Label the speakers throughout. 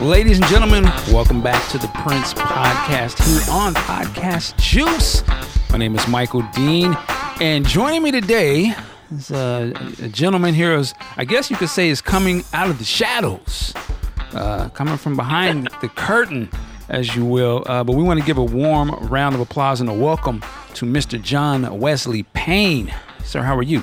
Speaker 1: Ladies and gentlemen, welcome back to the Prince Podcast here on Podcast Juice. My name is Michael Dean, and joining me today is a, a gentleman here is, I guess you could say, is coming out of the shadows, uh, coming from behind the curtain, as you will. Uh, but we want to give a warm round of applause and a welcome to Mr. John Wesley Payne. Sir, how are you?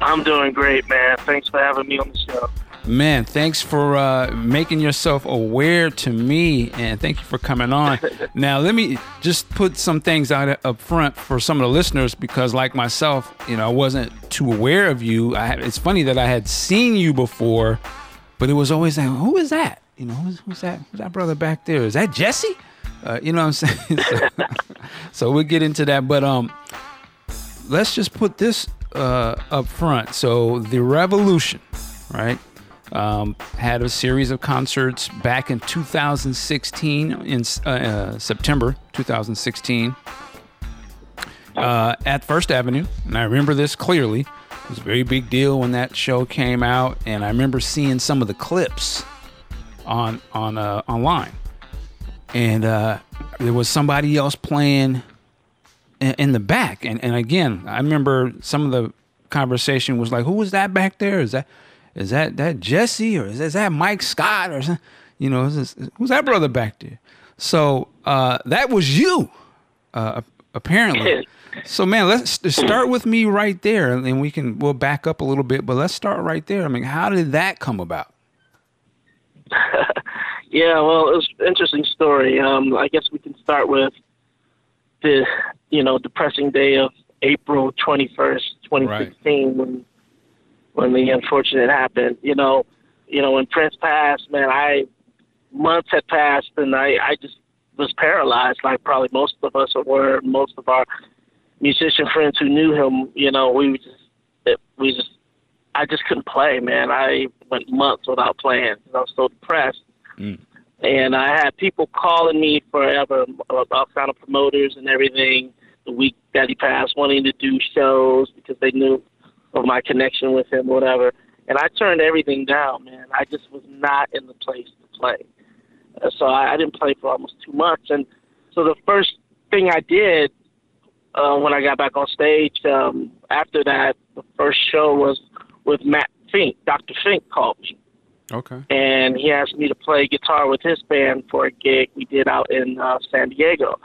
Speaker 2: I'm doing great, man. Thanks for having me on the show.
Speaker 1: Man, thanks for uh, making yourself aware to me, and thank you for coming on. now, let me just put some things out up front for some of the listeners, because like myself, you know, I wasn't too aware of you. I, it's funny that I had seen you before, but it was always like, who is that? You know, who's, who's that? Who's that brother back there? Is that Jesse? Uh, you know what I'm saying? so, so we'll get into that, but um, let's just put this uh, up front. So the revolution, right? Um, had a series of concerts back in 2016, in uh, uh, September 2016, uh, at First Avenue. And I remember this clearly. It was a very big deal when that show came out. And I remember seeing some of the clips on, on uh, online. And uh, there was somebody else playing in, the back. And, and again, I remember some of the conversation was like, who was that back there? Is that is that that Jesse or is, is that Mike Scott or? You know, this, who's that brother back there? So uh, that was you, uh, apparently. So man, let's start with me right there, and then we can we'll back up a little bit, but let's start right there. I mean, how did that come about?
Speaker 2: yeah, well, it was an interesting story. Um, I guess we can start with the you know depressing day of April twenty first, twenty sixteen, when when the unfortunate happened. You know, you know when Prince passed, man, I months had passed and I I just was paralyzed, like probably most of us were. Most of our musician friends who knew him, you know, we just we just I just couldn't play, man. I went months without playing. I was so depressed. Mm. And I had people calling me forever about kind of promoters and everything the week that he passed, wanting to do shows because they knew of my connection with him, whatever. And I turned everything down, man. I just was not in the place to play. Uh, so I, I didn't play for almost two months. And so the first thing I did uh, when I got back on stage um, after that, the first show was with Matt Fink. Dr. Fink called me.
Speaker 1: Okay.
Speaker 2: And he asked me to play guitar with his band for a gig we did out in uh, San Diego.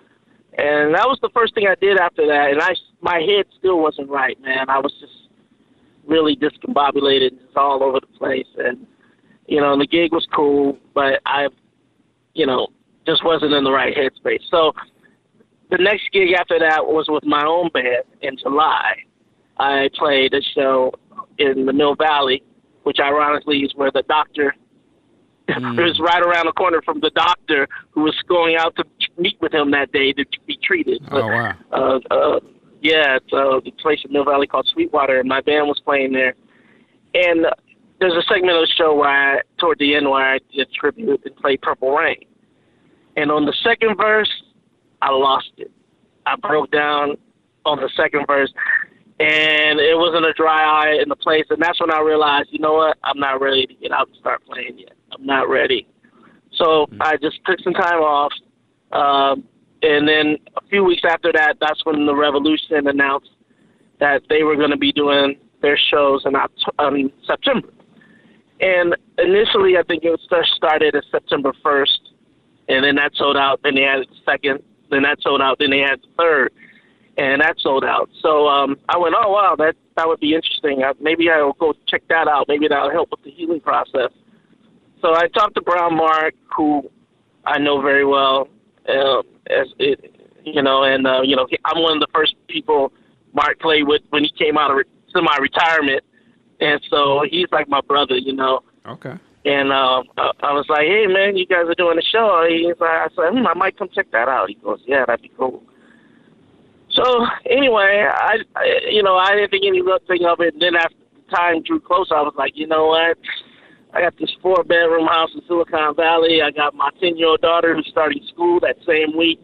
Speaker 2: And that was the first thing I did after that. And I, my head still wasn't right, man. I was just really discombobulated, just all over the place. And you know, and the gig was cool, but I, you know, just wasn't in the right headspace. So the next gig after that was with my own band in July. I played a show in the Mill Valley, which ironically is where the doctor mm. was right around the corner from the doctor who was going out to meet with him that day to be treated.
Speaker 1: Oh wow!
Speaker 2: Uh, uh, yeah, it's uh, the place in Mill Valley called Sweetwater, and my band was playing there. And there's a segment of the show where I, toward the end, where I did tribute and played Purple Rain. And on the second verse, I lost it. I broke down on the second verse, and it wasn't a dry eye in the place. And that's when I realized, you know what? I'm not ready to get out and start playing yet. I'm not ready. So mm-hmm. I just took some time off. Um, and then a few weeks after that, that's when the Revolution announced that they were going to be doing their shows in um, September. And initially, I think it was started as September 1st, and then that sold out. Then they had the second, then that sold out. Then they had the third, and that sold out. So um, I went, oh wow, that that would be interesting. I, maybe I'll go check that out. Maybe that'll help with the healing process. So I talked to Brown Mark, who I know very well, uh, as it, you know, and uh, you know, I'm one of the first people Mark played with when he came out of re- semi-retirement, and so he's like my brother, you know.
Speaker 1: Okay.
Speaker 2: And uh, I was like, "Hey, man, you guys are doing a show." He's like, "I said, hmm, I might come check that out." He goes, "Yeah, that'd be cool." So anyway, I, I you know, I didn't think anything of it. And then after time drew closer, I was like, you know what? I got this four bedroom house in Silicon Valley. I got my 10 year old daughter who's starting school that same week.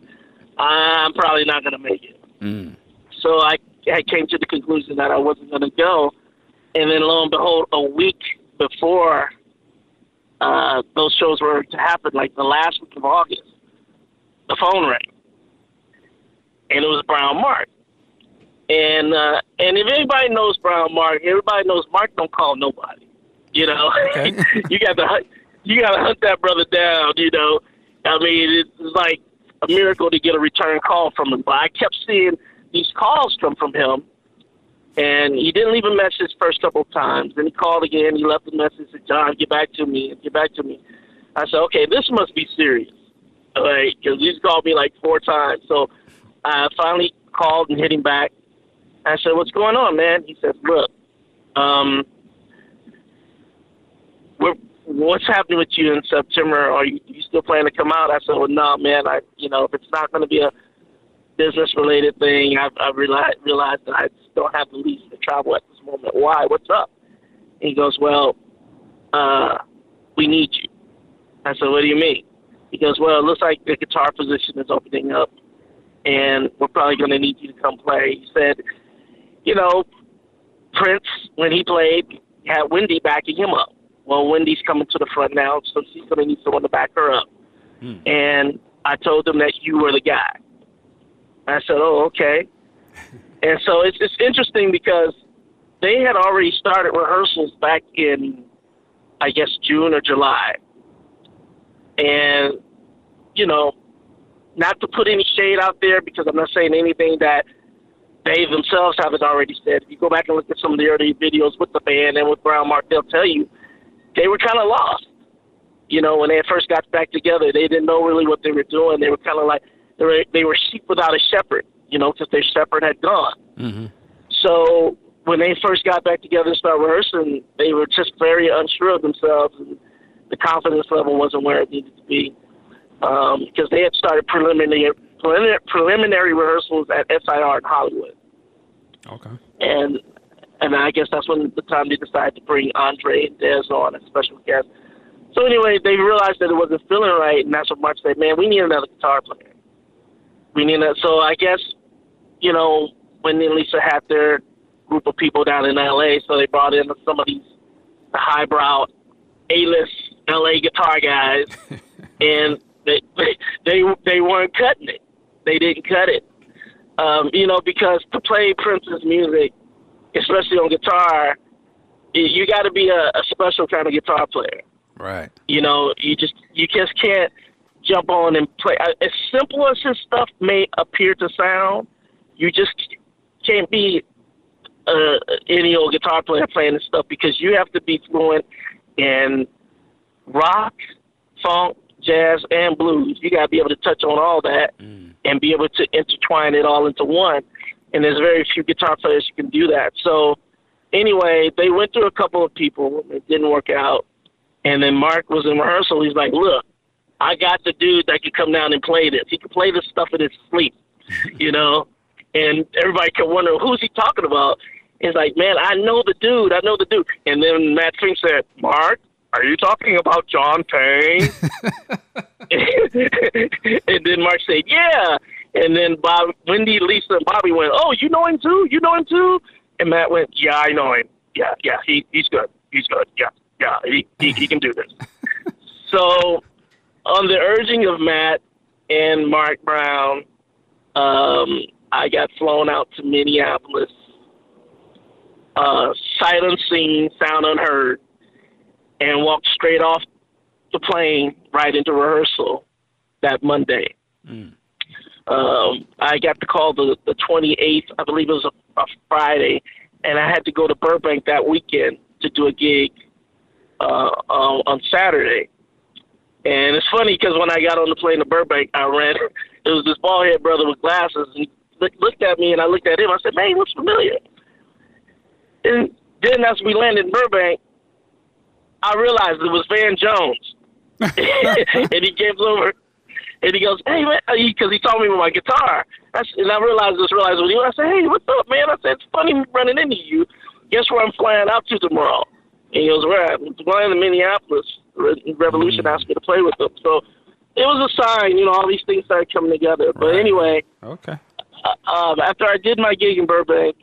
Speaker 2: I'm probably not going to make it.
Speaker 1: Mm.
Speaker 2: So I I came to the conclusion that I wasn't going to go. And then lo and behold, a week before uh, those shows were to happen, like the last week of August, the phone rang, and it was Brown Mark. And uh, and if anybody knows Brown Mark, everybody knows Mark don't call nobody. You know, okay. you got to hunt, you got to hunt that brother down. You know, I mean, it's like a miracle to get a return call from him. But I kept seeing these calls come from him, and he didn't leave a message first couple of times. Then he called again. He left a message. Said, "John, get back to me. Get back to me." I said, "Okay, this must be serious." Like, because he's called me like four times. So I finally called and hit him back. I said, "What's going on, man?" He said, "Look, um, we're what's happening with you in September? Are you, you still planning to come out?" I said, "Well, no, man. I, you know, if it's not going to be a business related thing, I've, I've realized, realized that I don't have the lease to travel at this moment. Why? What's up?" And he goes, "Well, uh, we need you." I said, "What do you mean?" He goes, "Well, it looks like the guitar position is opening up, and we're probably going to need you to come play." He said you know, Prince, when he played, had Wendy backing him up. Well, Wendy's coming to the front now, so she's going to need someone to back her up. Hmm. And I told them that you were the guy. I said, oh, okay. and so it's it's interesting because they had already started rehearsals back in, I guess, June or July. And, you know, not to put any shade out there because I'm not saying anything that – they themselves haven't already said. If you go back and look at some of the early videos with the band and with Brown Mark, they'll tell you they were kind of lost. You know, when they first got back together, they didn't know really what they were doing. They were kind of like they were they were sheep without a shepherd. You know, because their shepherd had gone. Mm-hmm. So when they first got back together and started rehearsing, they were just very unsure of themselves, and the confidence level wasn't where it needed to be um, because they had started preliminary preliminary rehearsals at SIR in Hollywood.
Speaker 1: Okay.
Speaker 2: And and I guess that's when the time they decided to bring Andre and Dez on as special guests. So anyway, they realized that it wasn't feeling right, and that's what Mark said, "Man, we need another guitar player. We need that." So I guess, you know, when they Lisa had their group of people down in L.A., so they brought in some of these the highbrow, A-list L.A. guitar guys, and they they they weren't cutting it they didn't cut it. Um, you know, because to play Prince's music, especially on guitar, you got to be a, a special kind of guitar player.
Speaker 1: Right.
Speaker 2: You know, you just you just can't jump on and play. As simple as his stuff may appear to sound, you just can't be uh, any old guitar player playing this stuff because you have to be fluent in rock, funk, jazz, and blues. You got to be able to touch on all that. Mm and be able to intertwine it all into one. And there's very few guitar players who can do that. So anyway, they went through a couple of people. It didn't work out. And then Mark was in rehearsal. He's like, look, I got the dude that could come down and play this. He can play this stuff in his sleep, you know? And everybody can wonder, who's he talking about? He's like, man, I know the dude. I know the dude. And then Matt Fink said, Mark, are you talking about John Payne? and then Mark said, yeah. And then Bob, Wendy, Lisa, and Bobby went, oh, you know him too? You know him too? And Matt went, yeah, I know him. Yeah, yeah, he he's good. He's good. Yeah, yeah, he he, he can do this. so, on the urging of Matt and Mark Brown, um, I got flown out to Minneapolis, uh, unseen, sound unheard and walked straight off the plane right into rehearsal that Monday. Mm. Um, I got the call the, the 28th, I believe it was a, a Friday, and I had to go to Burbank that weekend to do a gig uh, uh, on Saturday. And it's funny because when I got on the plane to Burbank, I ran. It was this bald head brother with glasses. And he looked at me, and I looked at him. I said, "Man, he looks familiar." And then as we landed in Burbank, I realized it was Van Jones, and he came over and he goes, "Hey man," because he, he told me with my guitar. I, and I realized this. Realized what he. I said, "Hey, what's up, man?" I said, "It's funny running into you. Guess where I'm flying out to tomorrow?" And he goes, "Where?" I'm flying to Minneapolis. Revolution asked me to play with them, so it was a sign. You know, all these things started coming together. But right. anyway,
Speaker 1: okay.
Speaker 2: um, after I did my gig in Burbank,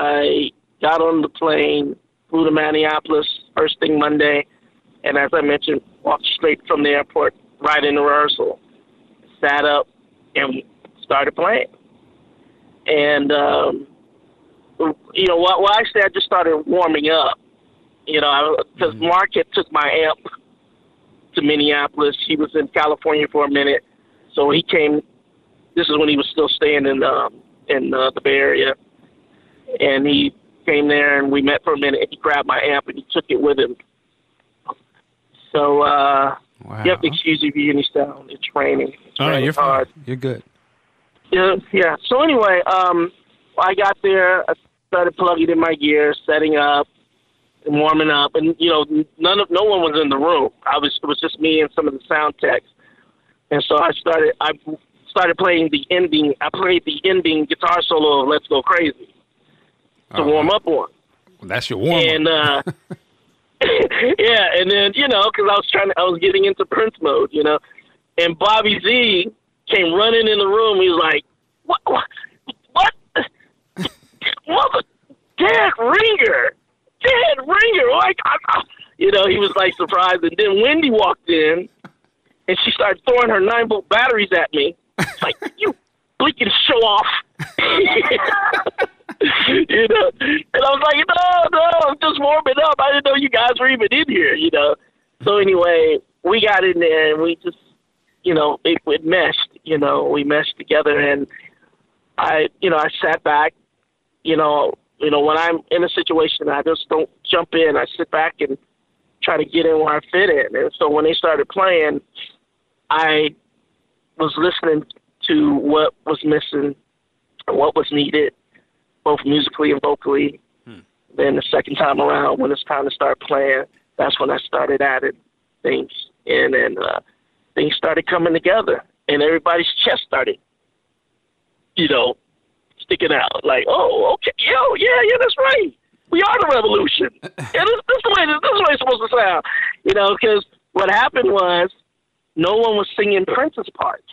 Speaker 2: I got on the plane, flew to Minneapolis first thing Monday, and as I mentioned, walked straight from the airport right into rehearsal, sat up, and started playing. And um, you know, well, well, actually, I just started warming up. You know, because mm-hmm. Mark had took my amp to Minneapolis. He was in California for a minute, so he came. This is when he was still staying in um, in uh, the Bay Area, and he came there and we met for a minute. He grabbed my amp and he took it with him. So uh, wow. you have to excuse me if you any sound. It's raining. It's
Speaker 1: oh,
Speaker 2: raining
Speaker 1: you're
Speaker 2: hard.
Speaker 1: fine. You're good.
Speaker 2: Yeah, yeah. So anyway, um, I got there. I started plugging in my gear, setting up, and warming up, and you know, none of no one was in the room. I was it was just me and some of the sound techs, and so I started I started playing the ending. I played the ending guitar solo of "Let's Go Crazy" to uh warm up on.
Speaker 1: That's your warm
Speaker 2: up. And uh, yeah, and then you know, because I was trying, to, I was getting into Prince mode, you know, and Bobby Z came running in the room. He was like, "What? What? What? Mother, Dad Ringer, Dad Ringer!" Like, I, I, you know, he was like surprised. And then Wendy walked in, and she started throwing her nine volt batteries at me. It's like you blinking show off. you know, and I was like, no, no, I'm just warming up. I didn't know you guys were even in here, you know. So anyway, we got in there and we just you know, it, it meshed, you know, we meshed together and I, you know, I sat back, you know, you know, when I'm in a situation, I just don't jump in. I sit back and try to get in where I fit in. And so when they started playing, I was listening to what was missing, what was needed, both musically and vocally. Hmm. Then the second time around, when it's time to start playing, that's when I started adding things in and uh, things started coming together, and everybody's chest started, you know, sticking out. Like, oh, okay, yo, yeah, yeah, that's right. We are the revolution. yeah, this, this is the way this, this is the way it's supposed to sound. You know, because what happened was no one was singing Prince's parts.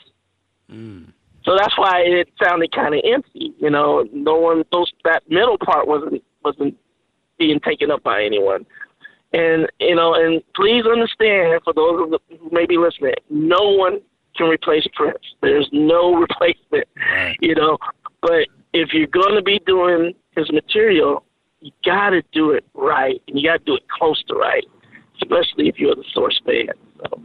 Speaker 2: Mm. So that's why it sounded kind of empty. You know, no one those that middle part wasn't wasn't being taken up by anyone. And you know, and please understand for those who may be listening, no one can replace Prince. There's no replacement. Right. You know, but if you're going to be doing his material, you got to do it right, and you got to do it close to right, especially if you're the source fan. So.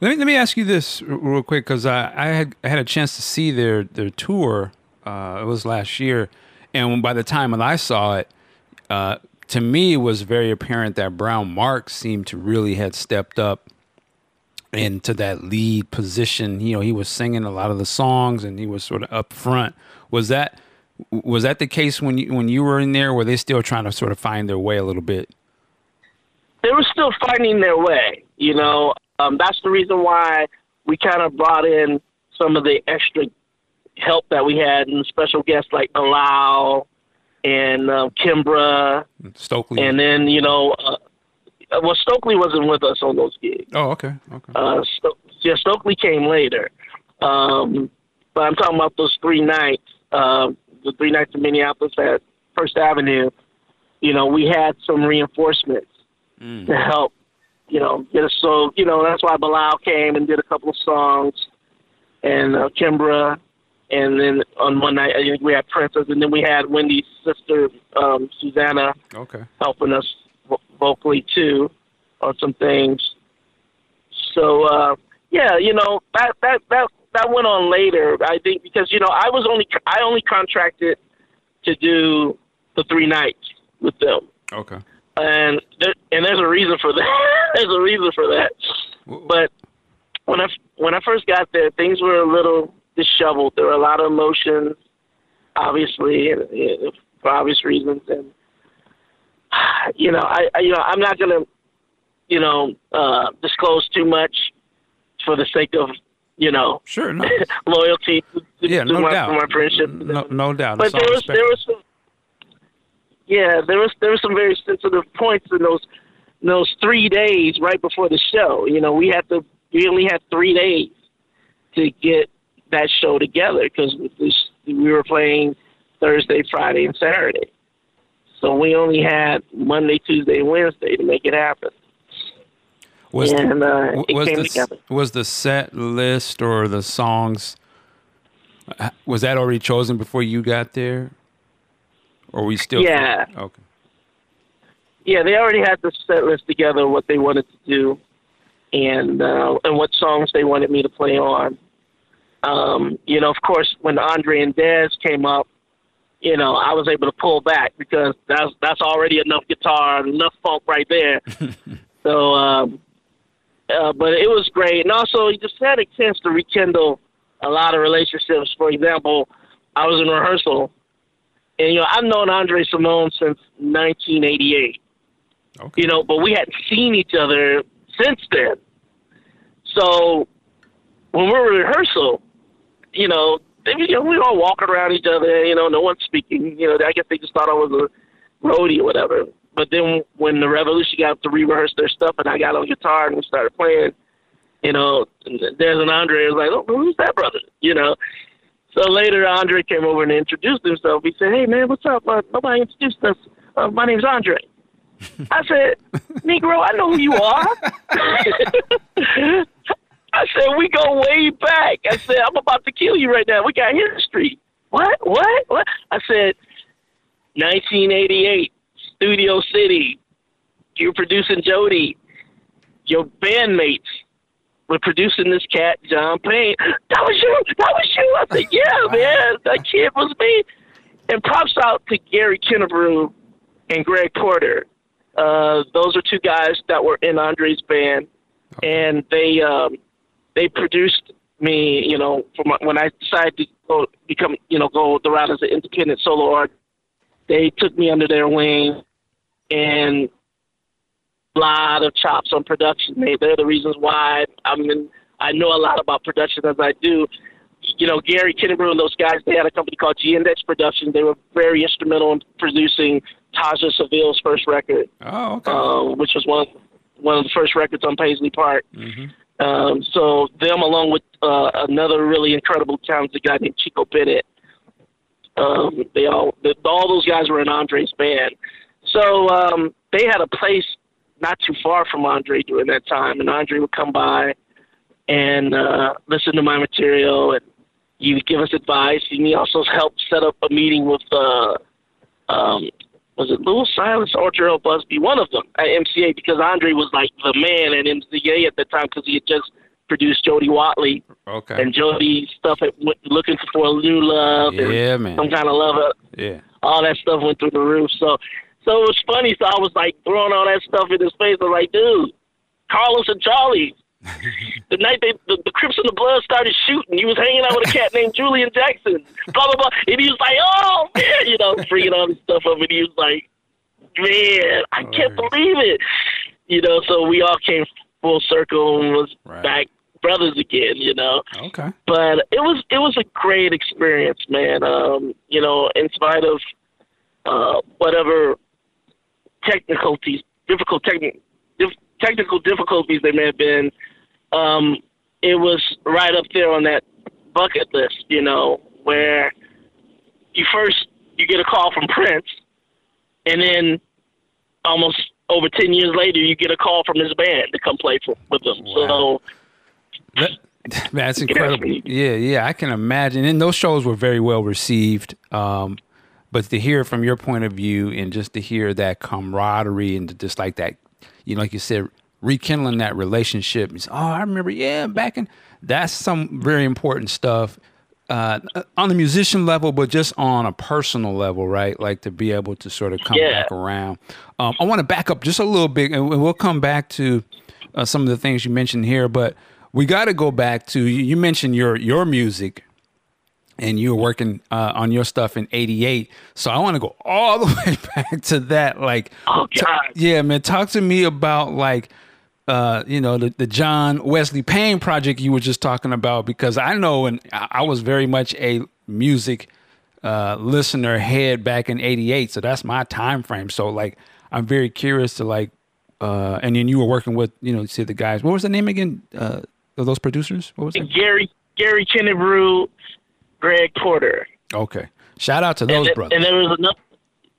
Speaker 1: Let me let me ask you this real quick because I, I had I had a chance to see their their tour. Uh, it was last year, and by the time that I saw it, uh, to me, it was very apparent that Brown Mark seemed to really had stepped up into that lead position. You know, he was singing a lot of the songs and he was sort of up front. Was that was that the case when you when you were in there? Were they still trying to sort of find their way a little bit?
Speaker 2: They were still finding their way. You know, um, that's the reason why we kind of brought in some of the extra help that we had and special guests like Bilal and uh, Kimbra,
Speaker 1: Stokely,
Speaker 2: and then you know, uh, well, Stokely wasn't with us on those gigs.
Speaker 1: Oh, okay, okay.
Speaker 2: Uh, Sto- yeah, Stokely came later, um, but I'm talking about those three nights, uh, the three nights in Minneapolis at First Avenue. You know, we had some reinforcements mm. to help, you know, get us. So, you know, that's why Bilal came and did a couple of songs, and uh, Kimbra and then on one night I think we had Princess, and then we had Wendy's sister um, Susanna
Speaker 1: okay.
Speaker 2: helping us vocally too on some things. So uh, yeah, you know that that that that went on later. I think because you know I was only I only contracted to do the three nights with them.
Speaker 1: Okay.
Speaker 2: And there, and there's a reason for that. there's a reason for that. But when I when I first got there, things were a little disheveled. There were a lot of emotions, obviously, and, and for obvious reasons. And you know, I, I you know I'm not gonna you know uh, disclose too much for the sake of you know
Speaker 1: sure no.
Speaker 2: loyalty to,
Speaker 1: yeah,
Speaker 2: to,
Speaker 1: no
Speaker 2: my,
Speaker 1: doubt.
Speaker 2: my friendship.
Speaker 1: No, no doubt.
Speaker 2: But there was respect. there was some yeah there was there were some very sensitive points in those in those three days right before the show. You know, we had to we only had three days to get that show together because we were playing Thursday, Friday, and Saturday. So we only had Monday, Tuesday, and Wednesday to make it happen.
Speaker 1: Was
Speaker 2: and
Speaker 1: the,
Speaker 2: uh, it
Speaker 1: was
Speaker 2: came
Speaker 1: the,
Speaker 2: together.
Speaker 1: was the set list or the songs uh, was that already chosen before you got there, or we still?
Speaker 2: Yeah.
Speaker 1: Okay.
Speaker 2: Yeah, they already had the set list together, what they wanted to do, and uh, and what songs they wanted me to play on. Um, you know, of course, when Andre and Dez came up, you know, I was able to pull back because that's that's already enough guitar, enough funk right there. so, um, uh, but it was great, and also you just had a chance to rekindle a lot of relationships. For example, I was in rehearsal, and you know I've known Andre Cymone since 1988.
Speaker 1: Okay.
Speaker 2: You know, but we hadn't seen each other since then. So when we were in rehearsal, you know, they, you know, we were all walking around each other. You know, no one's speaking. You know, I guess they just thought I was a roadie or whatever. But then when the Revolution got to re-rehearse their stuff, and I got on guitar and we started playing, you know, there's an Andre was like, oh, who's that brother? You know. So later, Andre came over and introduced himself. He said, "Hey, man, what's up? Uh, nobody introduced us. Uh, my name's Andre." I said, "Negro, I know who you are." I said, "We go way back." I said, "I'm about to kill you right now. We got history." What? What? What? I said, "1988, Studio City. You're producing Jody. Your bandmates were producing this cat, John Payne. That was you. That was you. I said, yeah, man. That kid was me. And props out to Gary Kennebrew and Greg Porter. Uh, those are two guys that were in Andre's band, and they um, they produced me. You know, my, when I decided to go become, you know, go the route as an independent solo artist. They took me under their wing, and lot of chops on production. They, they're the reasons why I mean I know a lot about production as I do. You know, Gary Kennebrew and those guys, they had a company called G Index Productions. They were very instrumental in producing Taja Sevelle's first record,
Speaker 1: Oh, okay.
Speaker 2: uh, which was one one of the first records on Paisley Park.
Speaker 1: mm-hmm.
Speaker 2: Um, so them, along with uh, another really incredible talented guy named Chico Bennett, um, they all the, all those guys were in Andre's band. So um, they had a place not too far from Andre during that time, and Andre would come by and uh, listen to my material, and he would give us advice, and he also helped set up a meeting with, uh, um, was it Louil Silas or Jheryl Busby, one of them at MCA, because Andre was like the man at MCA at the time because he had just produced Jody Watley,
Speaker 1: Okay.
Speaker 2: and Jody's stuff at looking for a new love, and
Speaker 1: yeah, man.
Speaker 2: some kind of love. Up.
Speaker 1: Yeah.
Speaker 2: all that stuff went through the roof. So, so it was funny. So I was like throwing all that stuff in his face. I was like, dude, Carlos and Charlie. the night they the, the Crips and the Blood started shooting, he was hanging out with a cat named Julian Jackson. Blah blah blah, and he was like, "Oh man," you know, freaking all this stuff up, and he was like, "Man, I can't
Speaker 1: Right.
Speaker 2: believe it," you know. So we all came full circle and was
Speaker 1: Right.
Speaker 2: back brothers again, you know
Speaker 1: Okay.
Speaker 2: but it was it was a great experience, man. Um, you know, in spite of uh, whatever technicalities, difficult techni- dif- technical difficulties there may have been, um, it was right up there on that bucket list. You know, where you first you get a call from Prince, and then almost over ten years later, you get a call from his band to come play for, with them.
Speaker 1: Wow.
Speaker 2: So
Speaker 1: That, that's incredible. Yeah, yeah, I can imagine. And those shows were very well received. Um, but to hear from your point of view and just to hear that camaraderie and to just like that, you know, like you said, rekindling that relationship. It's, oh, I remember, yeah, back in that's some very important stuff uh, on the musician level, but just on a personal level, right? Like to be able to sort of come
Speaker 2: Yeah.
Speaker 1: back around. Um, I want to back up just a little bit, and we'll come back to uh, some of the things you mentioned here, but we got to go back to you you mentioned your your music and you were working uh, on your stuff in 88 so i want to go all the way back to that like
Speaker 2: Oh, God.
Speaker 1: yeah man talk to me about like uh, you know the, the john wesley payne project you were just talking about because i know and i was very much a music uh, listener head back in 88 so that's my time frame so like i'm very curious to like uh, and then you were working with you know you said the guys what was the name again? Uh, of those producers? What was it
Speaker 2: Gary Gary Kennebrew, Greg Porter.
Speaker 1: Okay. Shout out to those
Speaker 2: and,
Speaker 1: brothers.
Speaker 2: And there was enough.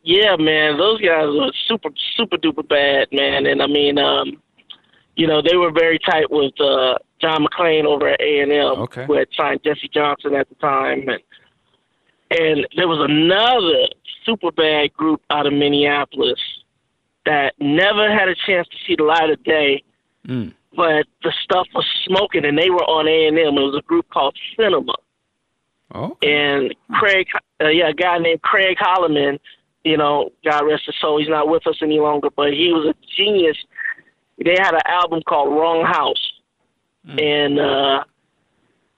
Speaker 2: Yeah, man, those guys were super, super duper bad, man. And I mean, um, you know, they were very tight with uh, John McClain over at A and M,
Speaker 1: Okay.
Speaker 2: who had signed Jesse Johnson at the time, and and there was another super bad group out of Minneapolis that never had a chance to see the light of day,
Speaker 1: Mm.
Speaker 2: but the stuff was smoking, and they were on A and M. It was a group called Cinema
Speaker 1: Oh.
Speaker 2: and Craig, uh, yeah, a guy named Craig Holloman. You know, God rest his soul. He's not with us any longer, but he was a genius. They had an album called Wrong House, and uh,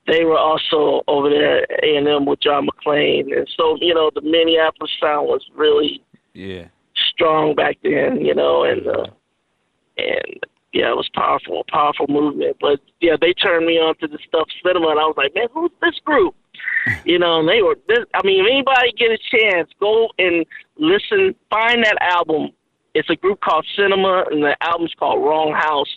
Speaker 2: they were also over there at A and M with John McClain, and so you know the Minneapolis sound was really
Speaker 1: Yeah.
Speaker 2: strong back then. You know, and uh, and yeah, it was powerful, powerful movement. But yeah, they turned me on to the stuff cinema, and I was like, man, who's this group? You know, and they were. This, I mean, if anybody get a chance, go and listen. Find that album. It's a group called Cinema, and the album's called Wrong House.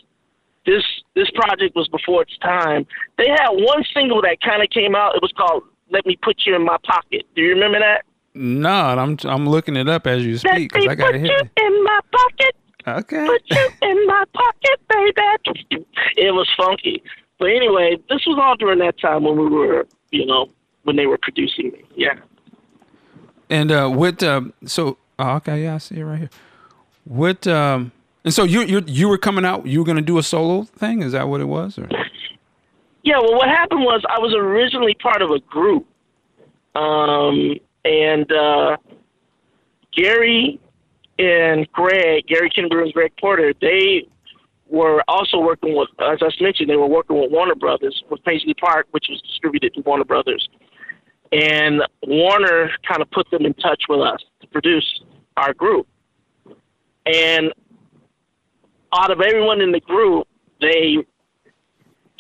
Speaker 2: This this project was before its time. They had one single that kind of came out. It was called "Let Me Put You in My Pocket." Do you remember that?
Speaker 1: No, I'm I'm looking it up as you speak because I got
Speaker 2: put
Speaker 1: to
Speaker 2: you
Speaker 1: hit it.
Speaker 2: in my pocket.
Speaker 1: Okay.
Speaker 2: put you in my pocket, baby. It was funky. But anyway, this was all during that time when we were, you know, when they were producing me. Yeah.
Speaker 1: And uh, what? Uh, so oh, okay, yeah, I see it right here. What? Um, and so you you you were coming out. You were going to do a solo thing. Is that what it was? Or?
Speaker 2: Yeah, well, what happened was I was originally part of a group. Um, and uh, Gary and Greg, Gary Kennebrew and Greg Porter, they were also working with, as I mentioned, they were working with Warner Brothers, with Paisley Park, which was distributed to Warner Brothers. And Warner kind of put them in touch with us to produce our group. And out of everyone in the group, they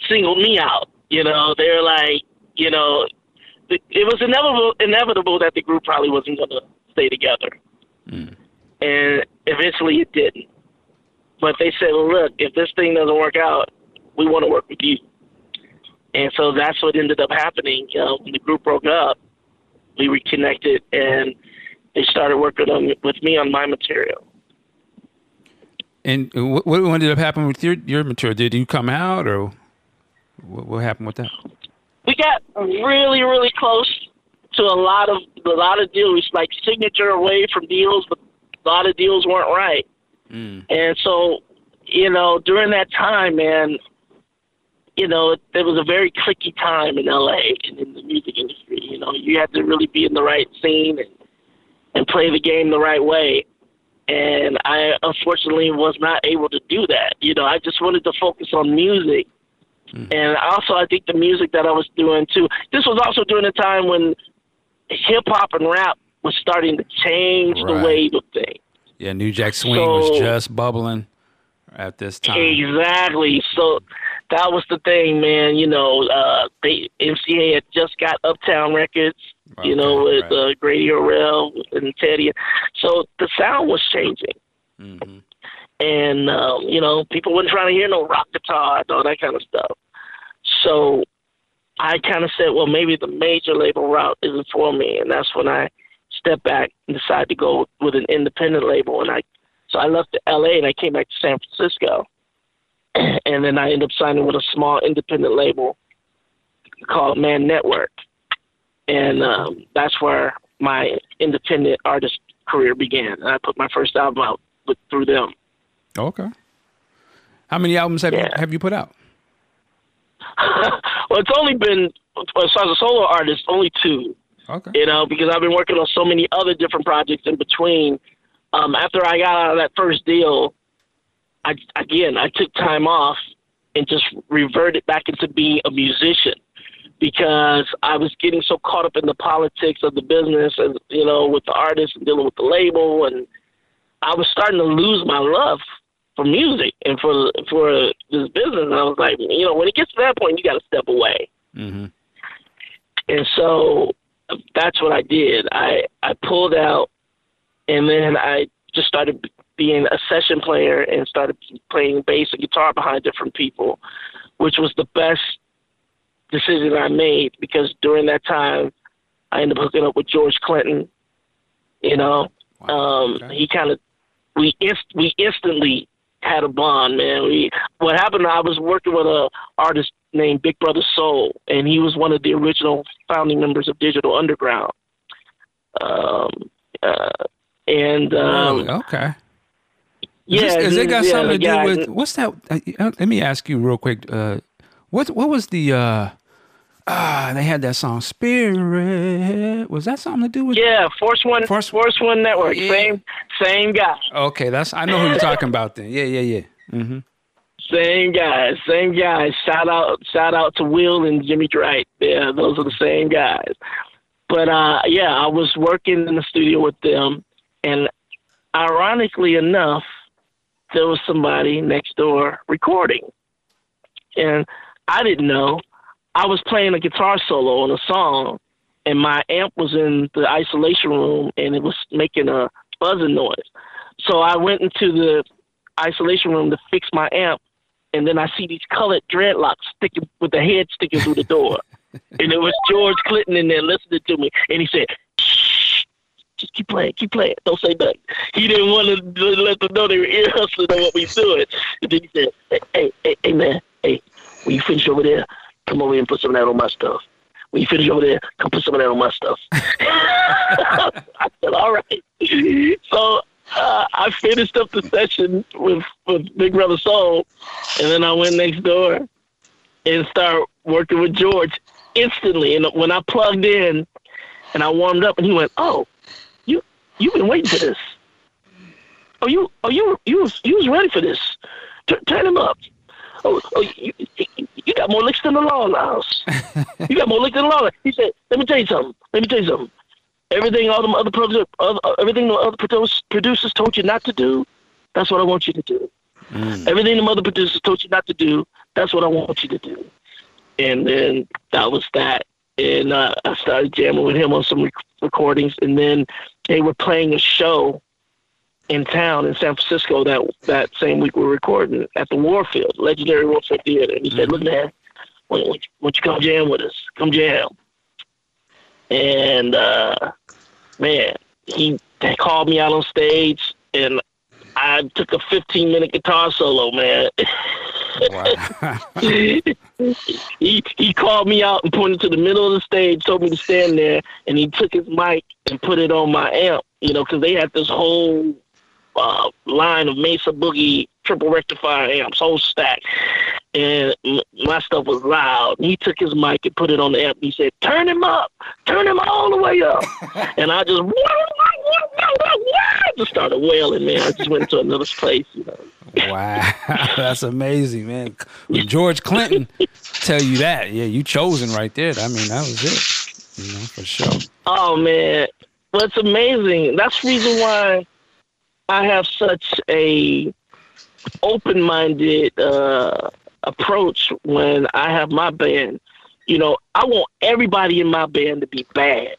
Speaker 2: singled me out. You know, they're like, you know, it it was inevitable inevitable that the group probably wasn't going to stay together, mm. and eventually it didn't. But they said, well, look, if this thing doesn't work out, we want to work with you. And so that's what ended up happening. You know, when the group broke up, we reconnected, and they started working on with me on my material.
Speaker 1: And what, what ended up happening with your your material? Did you come out, or what, what happened with that?
Speaker 2: we got really, really close to a lot of a lot of deals, like signature away from deals, but a lot of deals weren't right. Mm. And so, you know, during that time, man, you know, it was a very clicky time in LA and in the music industry. You know, you had to really be in the right scene and and play the game the right way. And I unfortunately was not able to do that. You know, I just wanted to focus on music hmm. and also, I think the music that I was doing too. This was also during a time when hip hop and rap was starting to change
Speaker 1: Right.
Speaker 2: the wave of things.
Speaker 1: Yeah, New Jack Swing was just bubbling at this time.
Speaker 2: Exactly. So that was the thing, man. You know, uh, they, MCA had just got Uptown Records. you know, with
Speaker 1: right.
Speaker 2: uh, Andre Harrell and Teddy. So the sound was changing.
Speaker 1: hmm
Speaker 2: and um, you know people weren't trying to hear no rock guitar and all that kind of stuff. So I kind of said, well, maybe the major label route isn't for me, and that's when I stepped back and decided to go with an independent label. And I, so I left L.A. and I came back to San Francisco, and then I ended up signing with a small independent label called Man Network, and um, that's where my independent artist career began. And I put my first album out with, through them.
Speaker 1: Okay. How many albums have you have you put out?
Speaker 2: well, it's only been as far as a solo artist, only two.
Speaker 1: Okay.
Speaker 2: You know, because I've been working on so many other different projects in between. Um, after I got out of that first deal, I again I took time off and just reverted back into being a musician because I was getting so caught up in the politics of the business and you know with the artists and dealing with the label and I was starting to lose my love for music and for for this business. And I was like, you know, when it gets to that point, you got to step away.
Speaker 1: hmm
Speaker 2: And so that's what I did. I I pulled out, and then I just started being a session player and started playing bass and guitar behind different people, which was the best decision I made because during that time, I ended up hooking up with George Clinton. You know, wow. um, okay. he kind of we inst- we instantly had a bond, man. We what happened? I was working with a artist named Big Brother Soul, and he was one of the original founding members of Digital Underground. Um, uh, and um,
Speaker 1: okay. Yeah, has it got yeah, something to do with what's that? Uh, let me ask you real quick. Uh, what what was the? Uh, ah, they had that song Spirit. Was that something to do with?
Speaker 2: Yeah, Force One. Force, Force One Network. Yeah. Same same guy.
Speaker 1: Okay, that's I know who you're talking about then. Yeah, yeah, yeah. Mm-hmm.
Speaker 2: Same guys, same guys. Shout out, shout out to Will and Jimmy Drake. Yeah, those are the same guys. But uh, yeah, I was working in the studio with them, and ironically enough, there was somebody next door recording. And I didn't know. I was playing a guitar solo on a song, and my amp was in the isolation room and it was making a buzzing noise. So I went into the isolation room to fix my amp, and then I see these colored dreadlocks sticking with the head sticking through the door. and it was George Clinton in there listening to me, and he said, just keep playing, keep playing. Don't say nothing. He didn't want to let them know they were ear hustling on what we doing. And then he said, hey, hey, hey, man, hey, when you finish over there, come over here and put some of that on my stuff. When you finish over there, come put some of that on my stuff. I said, all right. So uh, I finished up the session with, with Big Brother Soul, and then I went next door and started working with George instantly. And when I plugged in and I warmed up, and he went, "Oh, You've been waiting for this. Oh, you, oh, you, you was, you was ready for this. T- turn him up. Oh, oh you, you got more licks than the law house. you got more licks than the law. He said, "Let me tell you something. Let me tell you something. Everything all the other producers, everything the other producers told you not to do, that's what I want you to do. Mm. Everything the other producers told you not to do, that's what I want you to do." And then that was that. And uh, I started jamming with him on some rec- recordings, and then they were playing a show in town in San Francisco that that same week we were recording at the Warfield, legendary Warfield Theater. And he said, "Look, man, why don't you come jam with us? Come jam." And uh, man, he called me out on stage, and I took a 15 minute guitar solo, man. Wow. he he called me out and pointed to the middle of the stage, told me to stand there, and he took his mic and put it on my amp. You know, because they had this whole uh, line of Mesa Boogie triple rectifier amps, whole stack. And my stuff was loud. He took his mic and put it on the amp. He said, "Turn him up, turn him all the way up." and I just, just started wailing, man. I just went to another place, you know.
Speaker 1: wow, that's amazing, man. When George Clinton tell you that, yeah, you chosen right there. I mean, that was it, you know, for sure.
Speaker 2: Oh man, well, it's amazing. That's the reason why I have such a open-minded uh, approach when I have my band. You know, I want everybody in my band to be bad.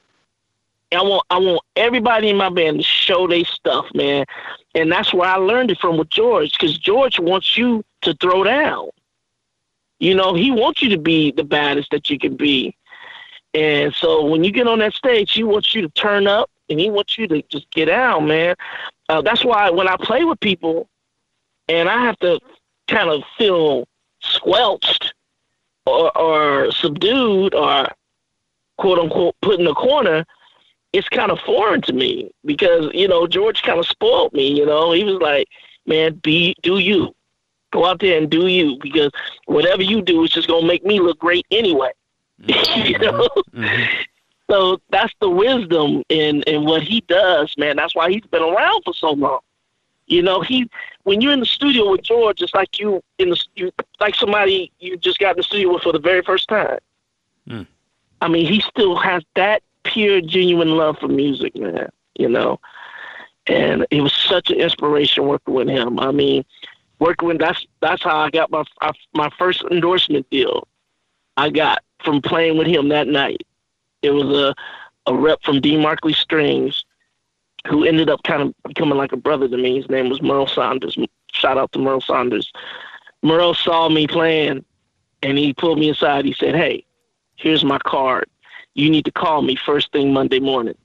Speaker 2: I want I want everybody in my band to show their stuff, man. And that's where I learned it from with George, because George wants you to throw down. You know, he wants you to be the baddest that you can be. And so when you get on that stage, he wants you to turn up and he wants you to just get out, man. Uh, that's why when I play with people and I have to kind of feel squelched or, or subdued or quote unquote put in a corner, it's kind of foreign to me because, you know, George kind of spoiled me, you know. He was like, man, be do you. Go out there and do you because whatever you do is just gonna make me look great anyway. Mm-hmm. you know? Mm-hmm. So that's the wisdom in in what he does, man. That's why he's been around for so long. You know, he when you're in the studio with George, it's like you in the you like somebody you just got in the studio with for the very first time. Mm. I mean, he still has that pure, genuine love for music, man. You know, and it was such an inspiration working with him. I mean, working with that's that's how I got my my first endorsement deal. I got from playing with him that night. It was a a rep from Dean Markley Strings, who ended up kind of becoming like a brother to me. His name was Merle Saunders. Shout out to Merle Saunders. Merle saw me playing, and he pulled me aside. He said, "Hey, here's my card. you need to call me first thing Monday morning.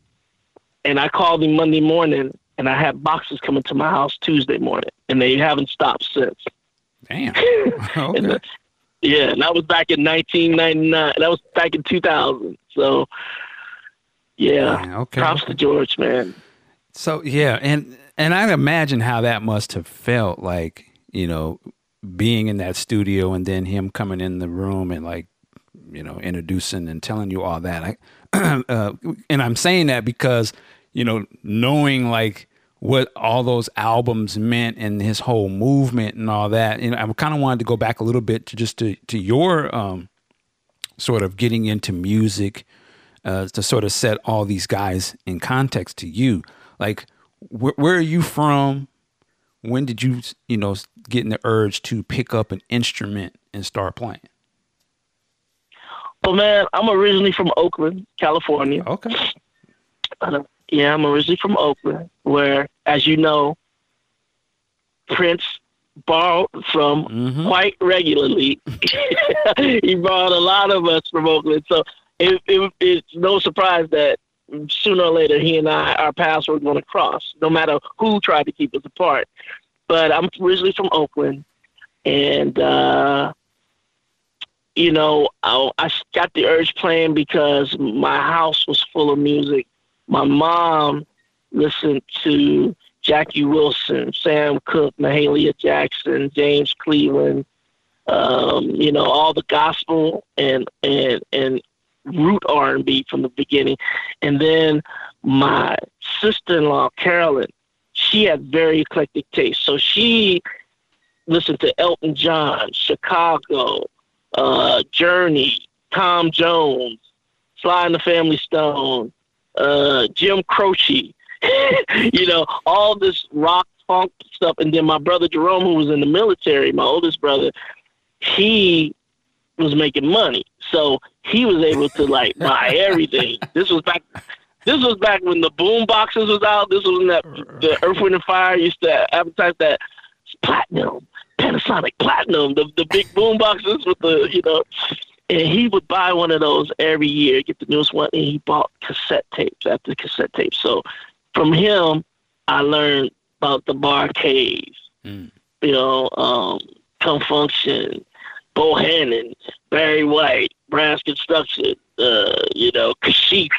Speaker 2: And I called him Monday morning, and I had boxes coming to my house Tuesday morning, and they haven't stopped since.
Speaker 1: Damn. okay.
Speaker 2: and, uh, yeah, and that was back in 1999. That was back in 2000. So, yeah,
Speaker 1: Man, okay.
Speaker 2: props to George, man.
Speaker 1: So yeah, and and I imagine how that must have felt like, you know, being in that studio and then him coming in the room and like, you know, introducing and telling you all that. I, uh, and I'm saying that because, you know, knowing like what all those albums meant and his whole movement and all that. You know, I kind of wanted to go back a little bit to just to to your um, sort of getting into music uh, to sort of set all these guys in context to you. Like, wh- where are you from? When did you, you know, get in the urge to pick up an instrument and start playing?
Speaker 2: Well, man, I'm originally from Oakland, California.
Speaker 1: Okay.
Speaker 2: Yeah, I'm originally from Oakland, where, as you know, Prince borrowed from
Speaker 1: Mhm.
Speaker 2: quite regularly. he borrowed a lot of us from Oakland, so it, it, it's no surprise that sooner or later he and I, our paths were going to cross, no matter who tried to keep us apart. But I'm originally from Oakland, and uh, you know, I, I got the urge playing because my house was full of music. My mom listened to Jackie Wilson, Sam Cooke, Mahalia Jackson, James Cleveland, um, you know, all the gospel and and and root R and B from the beginning. And then my sister in law, Carolyn, she had very eclectic taste. So she listened to Elton John, Chicago, uh, Journey, Tom Jones, Sly and the Family Stone, uh, Jim Croce, you know, all this rock funk stuff. And then my brother Jerome, who was in the military, my oldest brother, he was making money, so he was able to like buy everything. This was back. This was back when the boom boxes was out. This was when that the Earth, Wind and Fire used to advertise that platinum, Panasonic platinum, the the big boom boxes with the you know. And he would buy one of those every year, get the newest one, and he bought cassette tapes after cassette tapes. So from him, I learned about the Bar-Kays,
Speaker 1: Mm.
Speaker 2: you know, um, Con Funk Shun, Bohannon, Barry White, Brass Construction, uh, you know, Kashif,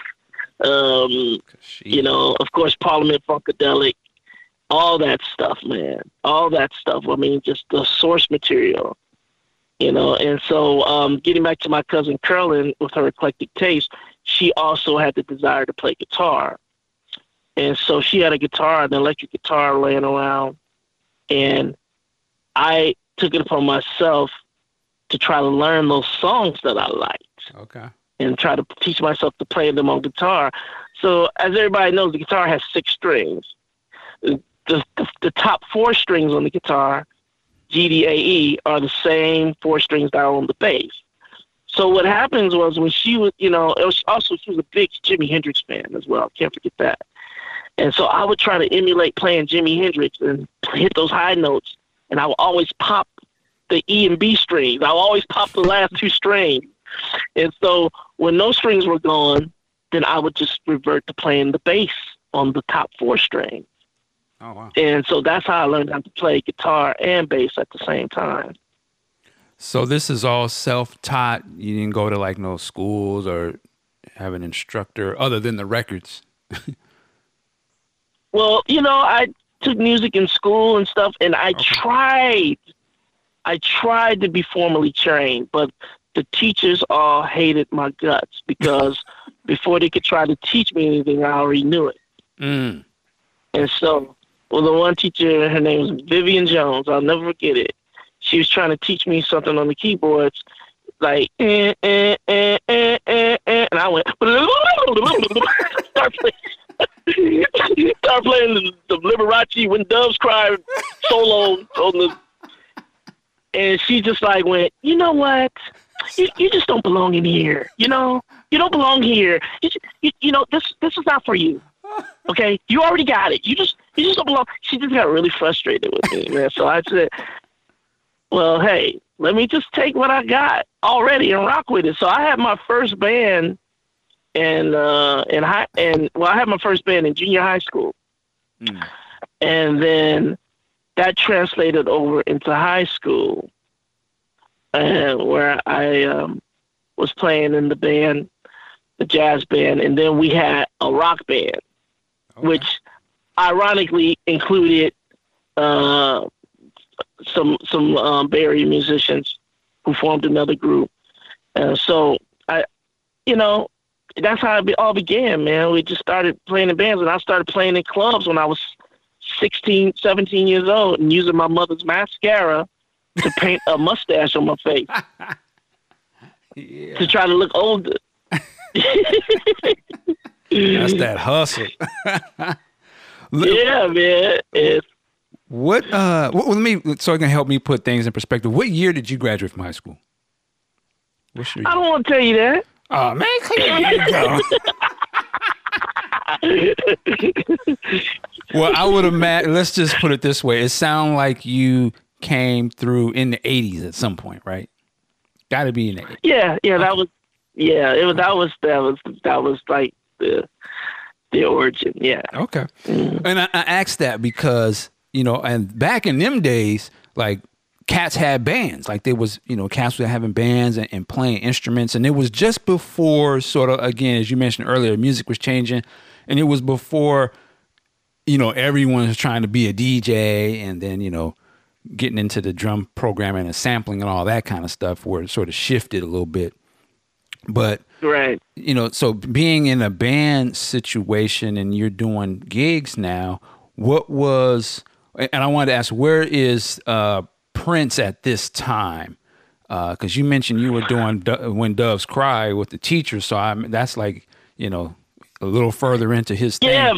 Speaker 2: um, you know, of course, Parliament Funkadelic, all that stuff, man, all that stuff. I mean, just the source material, you know. And so, um, getting back to my cousin Carolyn with her eclectic taste, she also had the desire to play guitar, and so she had a guitar, an electric guitar, laying around, and I took it upon myself to try to learn those songs that I liked
Speaker 1: Okay.
Speaker 2: and try to teach myself to play them on guitar. So, as everybody knows, the guitar has six strings. The, the, the top four strings on the guitar, G, D, A, E, are the same four strings that are on the bass. So what happens was when she was, you know, it was also she was a big Jimi Hendrix fan as well. Can't forget that. And so I would try to emulate playing Jimi Hendrix and hit those high notes, and I would always pop the E and B strings. I would always pop the last two strings. And so when those strings were gone, then I would just revert to playing the bass on the top four strings.
Speaker 1: Oh wow.
Speaker 2: And so that's how I learned how to play guitar and bass at the same time.
Speaker 1: So this is all self-taught. You didn't go to like no schools or have an instructor other than the records.
Speaker 2: Well, you know, I took music in school and stuff, and I tried, I tried to be formally trained, but the teachers all hated my guts because before they could try to teach me anything, I already knew it.
Speaker 1: Mm.
Speaker 2: And so, well, the one teacher, her name was Vivian Jones. I'll never forget it. She was trying to teach me something on the keyboards, like eh, eh, eh, eh, eh, eh, and I went start playing, start playing the, the Liberace when doves cry solo on the, and she just like went, you know what? You, you just don't belong in here. You know, you don't belong here. You, you, you know, this this is not for you. Okay, you already got it. You just you just don't belong. She just got really frustrated with me, man. So I said, well, hey, let me just take what I got already and rock with it. So I had my first band and uh, in high and well, I had my first band in junior high school,
Speaker 1: Mm.
Speaker 2: and then that translated over into high school, and where I um, was playing in the band, the jazz band, and then we had a rock band,
Speaker 1: Okay.
Speaker 2: which ironically included uh, some some um, Bay Area musicians who formed another group. Uh, so I, you know, that's how it all began, man. We just started playing in bands, and I started playing in clubs when I was 16, 17 years old, and using my mother's mascara to paint a mustache on my face
Speaker 1: yeah.
Speaker 2: to try to look older.
Speaker 1: That's that hustle.
Speaker 2: Yeah, man. It's,
Speaker 1: What uh what, let me so it can help me put things in perspective. What year did you graduate from high school? What's your
Speaker 2: I don't want to tell you that.
Speaker 1: Oh man, here you go. well, I would imagine let's just put it this way. It sounds like you came through in the eighties at some point, right? Gotta be in the 80s.
Speaker 2: Yeah, yeah, that was, yeah, it was that was that was that was like the the origin. Yeah.
Speaker 1: Okay. Mm. And I, I asked that because, you know, and back in them days, like cats had bands. Like there was, you know, cats were having bands and, and playing instruments. And it was just before sort of again, as you mentioned earlier, music was changing. And it was before, you know, everyone was trying to be a DJ and then, you know, getting into the drum programming and sampling and all that kind of stuff where it sort of shifted a little bit. But
Speaker 2: Right.
Speaker 1: you know, so being in a band situation and you're doing gigs now, what was, and I wanted to ask, where is uh, Prince at this time? Because you mentioned you were doing Do- When Doves Cry with the teacher, so I'm, that's like, you know, a little further into his thing.
Speaker 2: Yeah.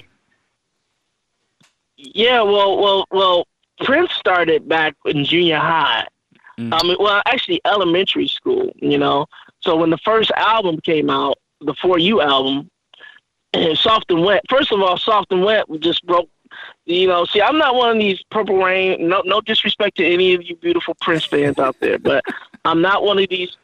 Speaker 2: Yeah. Well, well, well. Prince started back in junior high.
Speaker 1: Mm.
Speaker 2: I mean, well, actually, elementary school. You know, so when the first album came out, the For You album, and Soft and Wet. First of all, Soft and Wet just broke. You know, see, I'm not one of these Purple Rain. No, no disrespect to any of you beautiful Prince fans out there, but I'm not one of these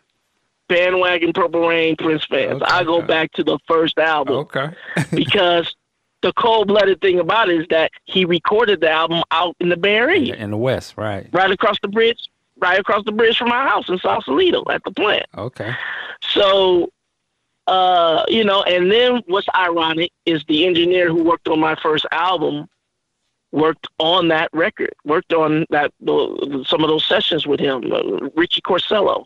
Speaker 2: bandwagon Purple Rain Prince fans.
Speaker 1: Okay.
Speaker 2: I go back to the first album
Speaker 1: Okay.
Speaker 2: because the cold blooded thing about it is that he recorded the album out in the Bay
Speaker 1: in,
Speaker 2: Area,
Speaker 1: the, in the West, right.
Speaker 2: right across the bridge, right across the bridge from my house in Sausalito at the plant.
Speaker 1: Okay.
Speaker 2: So, uh, you know, and then what's ironic is the engineer who worked on my first album worked on that record, worked on that the, some of those sessions with him, uh, Richie Corsello.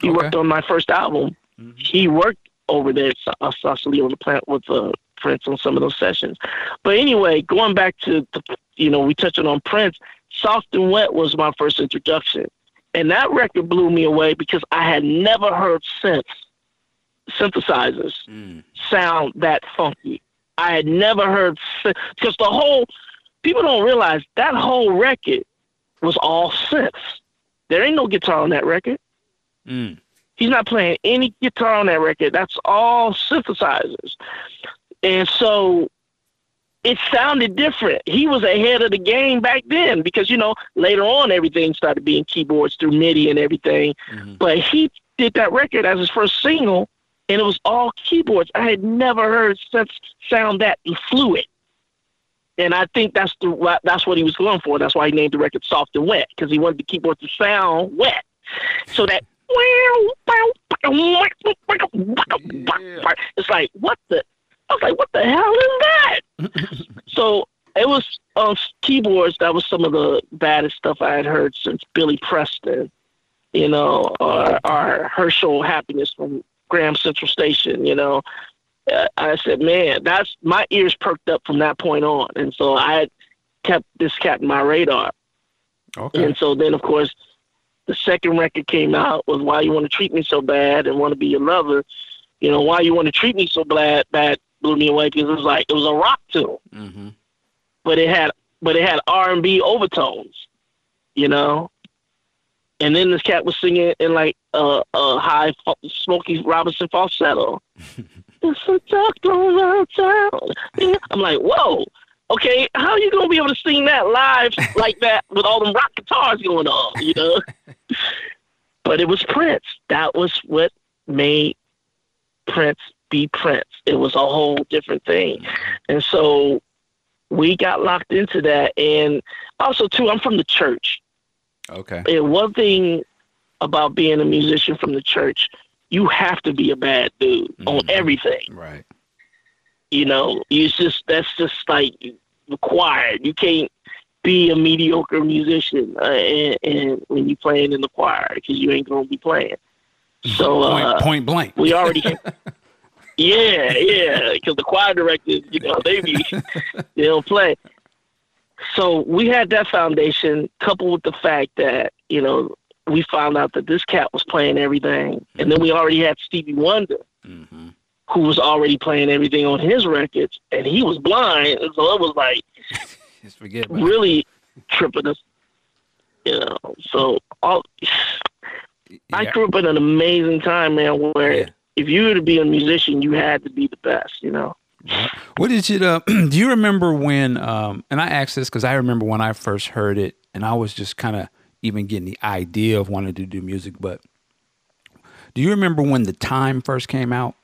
Speaker 2: He
Speaker 1: Okay.
Speaker 2: worked on my first album.
Speaker 1: Mhm.
Speaker 2: He worked over there at Sausalito on the plant with uh, Prince on some of those sessions. But anyway, going back to, the, you know, we touched on Prince. Soft and Wet was my first introduction. And that record blew me away because I had never heard synths, synthesizers,
Speaker 1: Mm.
Speaker 2: sound that funky. I had never heard because the whole people don't realize that whole record was all synths. There ain't no guitar on that record.
Speaker 1: Mm.
Speaker 2: He's not playing any guitar on that record. That's all synthesizers. And so it sounded different. He was ahead of the game back then because, you know, later on everything started being keyboards through MIDI and everything.
Speaker 1: Mhm.
Speaker 2: But he did that record as his first single and it was all keyboards. I had never heard synths sound that fluid. And I think that's the that's what he was going for. That's why he named the record "Soft and Wet" because he wanted the keyboard to sound wet, so that it's like what the I was like, what the hell is that? so it was on keyboards. That was some of the baddest stuff I had heard since Billy Preston, you know, or, or Hershall Happiness from Graham Central Station. You know, uh, I said, man, that's my ears perked up from that point on, and so I kept this cat in my radar.
Speaker 1: Okay.
Speaker 2: And so then, of course, the second record came out was "Why You Want to Treat Me So Bad" and "Want to Be Your Lover." You know, "Why You Want to Treat Me So Bad" bad blew me away because it was like it was a rock tune,
Speaker 1: Mm-hmm.
Speaker 2: but it had but it had R and B overtones. You know, and then this cat was singing in like a, a high Smokey Robinson falsetto. it's a dark around town. I'm like, whoa. Okay, how are you gonna be able to sing that live like that with all them rock guitars going on, you know? but it was Prince. That was what made Prince be Prince. It was a whole different thing. And so we got locked into that. And also, too, I'm from the church.
Speaker 1: Okay.
Speaker 2: And one thing about being a musician from the church, you have to be a bad dude mm-hmm. on everything.
Speaker 1: Right.
Speaker 2: You know, it's just that's just like required. You can't be a mediocre musician uh, and, and, when you're playing in the choir because you ain't gonna be playing. So
Speaker 1: point,
Speaker 2: uh,
Speaker 1: point blank,
Speaker 2: we already. yeah, yeah, because the choir directors, you know, they be they don't play. So we had that foundation coupled with the fact that you know we found out that this cat was playing everything, and then we already had Stevie Wonder. Mm-hmm who was already playing everything on his records, and he was blind, so it was like really tripping us. You know, so all, yeah. I grew up in an amazing time, man, where yeah. if you were to be a musician, you had to be the best. You know.
Speaker 1: What did you? Uh, do you remember when? Um, and I asked this because I remember when I first heard it, and I was just kind of even getting the idea of wanting to do music. But do you remember when the time first came out?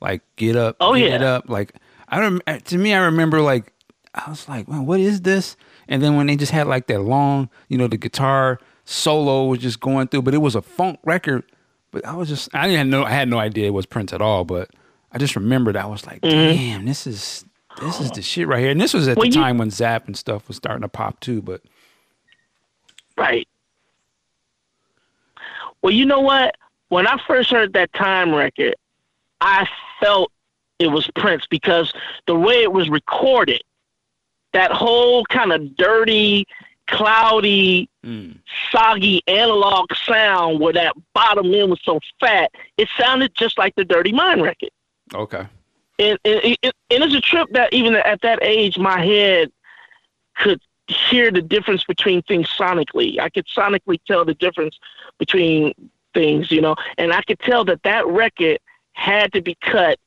Speaker 1: Like get up,
Speaker 2: oh
Speaker 1: get yeah, up. Like I don't. To me, I remember like I was like, man, what is this? And then when they just had like that long, you know, the guitar solo was just going through, but it was a funk record. But I was just, I didn't know, I had no idea it was Prince at all. But I just remembered, I was like, mm-hmm. damn, this is this is the shit right here. And this was at well, the you, time when Zapp and stuff was starting to pop too. But
Speaker 2: right. Well, you know what? When I first heard that time record, I felt it was Prince because the way it was recorded, that whole kind of dirty, cloudy, mm. soggy analog sound where that bottom end was so fat, it sounded just like the Dirty Mind record.
Speaker 1: Okay.
Speaker 2: And, and, and, and it's a trip that even at that age, my head could hear the difference between things sonically. I could sonically tell the difference between things, you know, and I could tell that that record had to be cut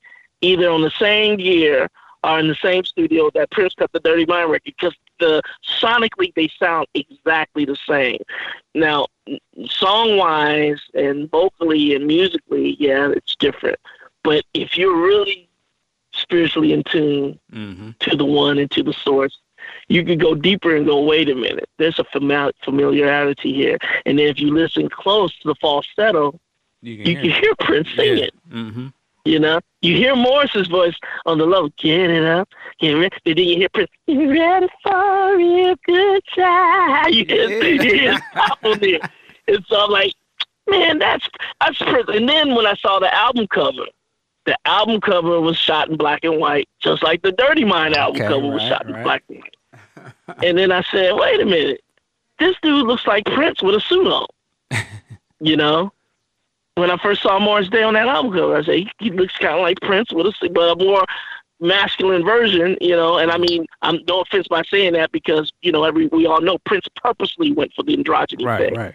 Speaker 2: either on the same year or in the same studio that Prince cut the Dirty Mind record because the sonically they sound exactly the same. Now, song wise and vocally and musically, yeah, it's different. But if you're really spiritually in tune mm-hmm. to the one and to the source, you could go deeper and go, wait a minute, there's a famili- familiarity here. And then if you listen close to the falsetto, you can, you hear, can hear Prince singing. Yeah. Mm-hmm. You know, you hear Morris's voice on the low. Get it up, get ready. Then you hear Prince. You ready for a good time? You hear, yeah. you hear on there. And so I'm like, man, that's that's Prince. And then when I saw the album cover, the album cover was shot in black and white, just like the Dirty Mind album okay, cover right, was shot right. in black and white. and then I said, wait a minute, this dude looks like Prince with a suit on. you know, when I first saw Morris Day on that album cover, I said he, he looks kind of like Prince with a but a more masculine version, you know. And I mean, I'm no offense by saying that because you know every we all know Prince purposely went for the androgyny
Speaker 1: right,
Speaker 2: thing,
Speaker 1: right.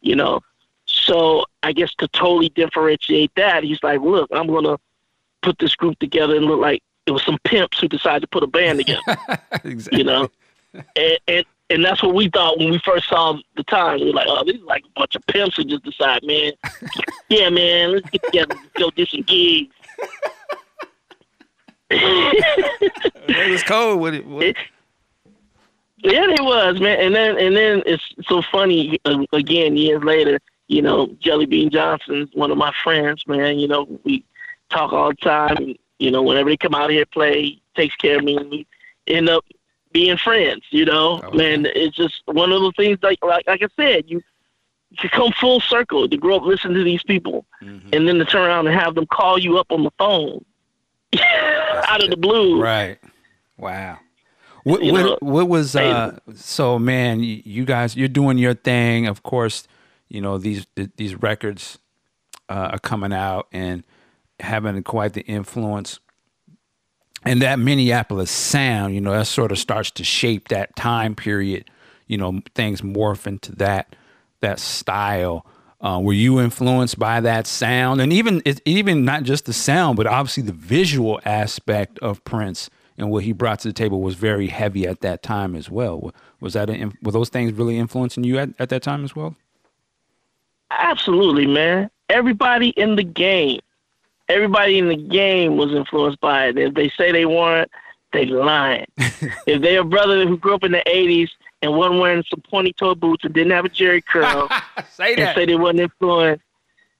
Speaker 2: you know. So I guess to totally differentiate that, he's like, look, I'm gonna put this group together and look like it was some pimps who decided to put a band together,
Speaker 1: exactly.
Speaker 2: you know. And, and and that's what we thought when we first saw the time. We were like, oh, these are like a bunch of pimps who just decide, man, yeah, man, let's get together and go do some gigs.
Speaker 1: it was cold. What it, what?
Speaker 2: yeah, it was, man. And then and then it's so funny. Uh, again, years later, you know, Jelly Bean Johnson's one of my friends, man. You know, we talk all the time. You know, whenever they come out here play, takes care of me, and we end up being friends. You know, oh, man, it's just one of the things. Like, like like I said, you you come full circle to grow up listening to these people, mm-hmm. and then to turn around and have them call you up on the phone out of the blue.
Speaker 1: Right. Wow. What, what, what, was uh, so man you guys you're doing your thing of course you know these these records uh, are coming out and having quite the influence and that Minneapolis sound, you know, that sort of starts to shape that time period. You know, things morph into that that style. Uh, were you influenced by that sound, and even it, even not just the sound, but obviously the visual aspect of Prince and what he brought to the table was very heavy at that time as well. Was that a, were those things really influencing you at, at that time as well?
Speaker 2: Absolutely, man. Everybody in the game everybody in the game was influenced by it. If they say they weren't, they lying. if they're a brother who grew up in the '80s and wasn't wearing some pointy toe boots and didn't have a Jheri curl,
Speaker 1: say that.
Speaker 2: and say they wasn't influenced,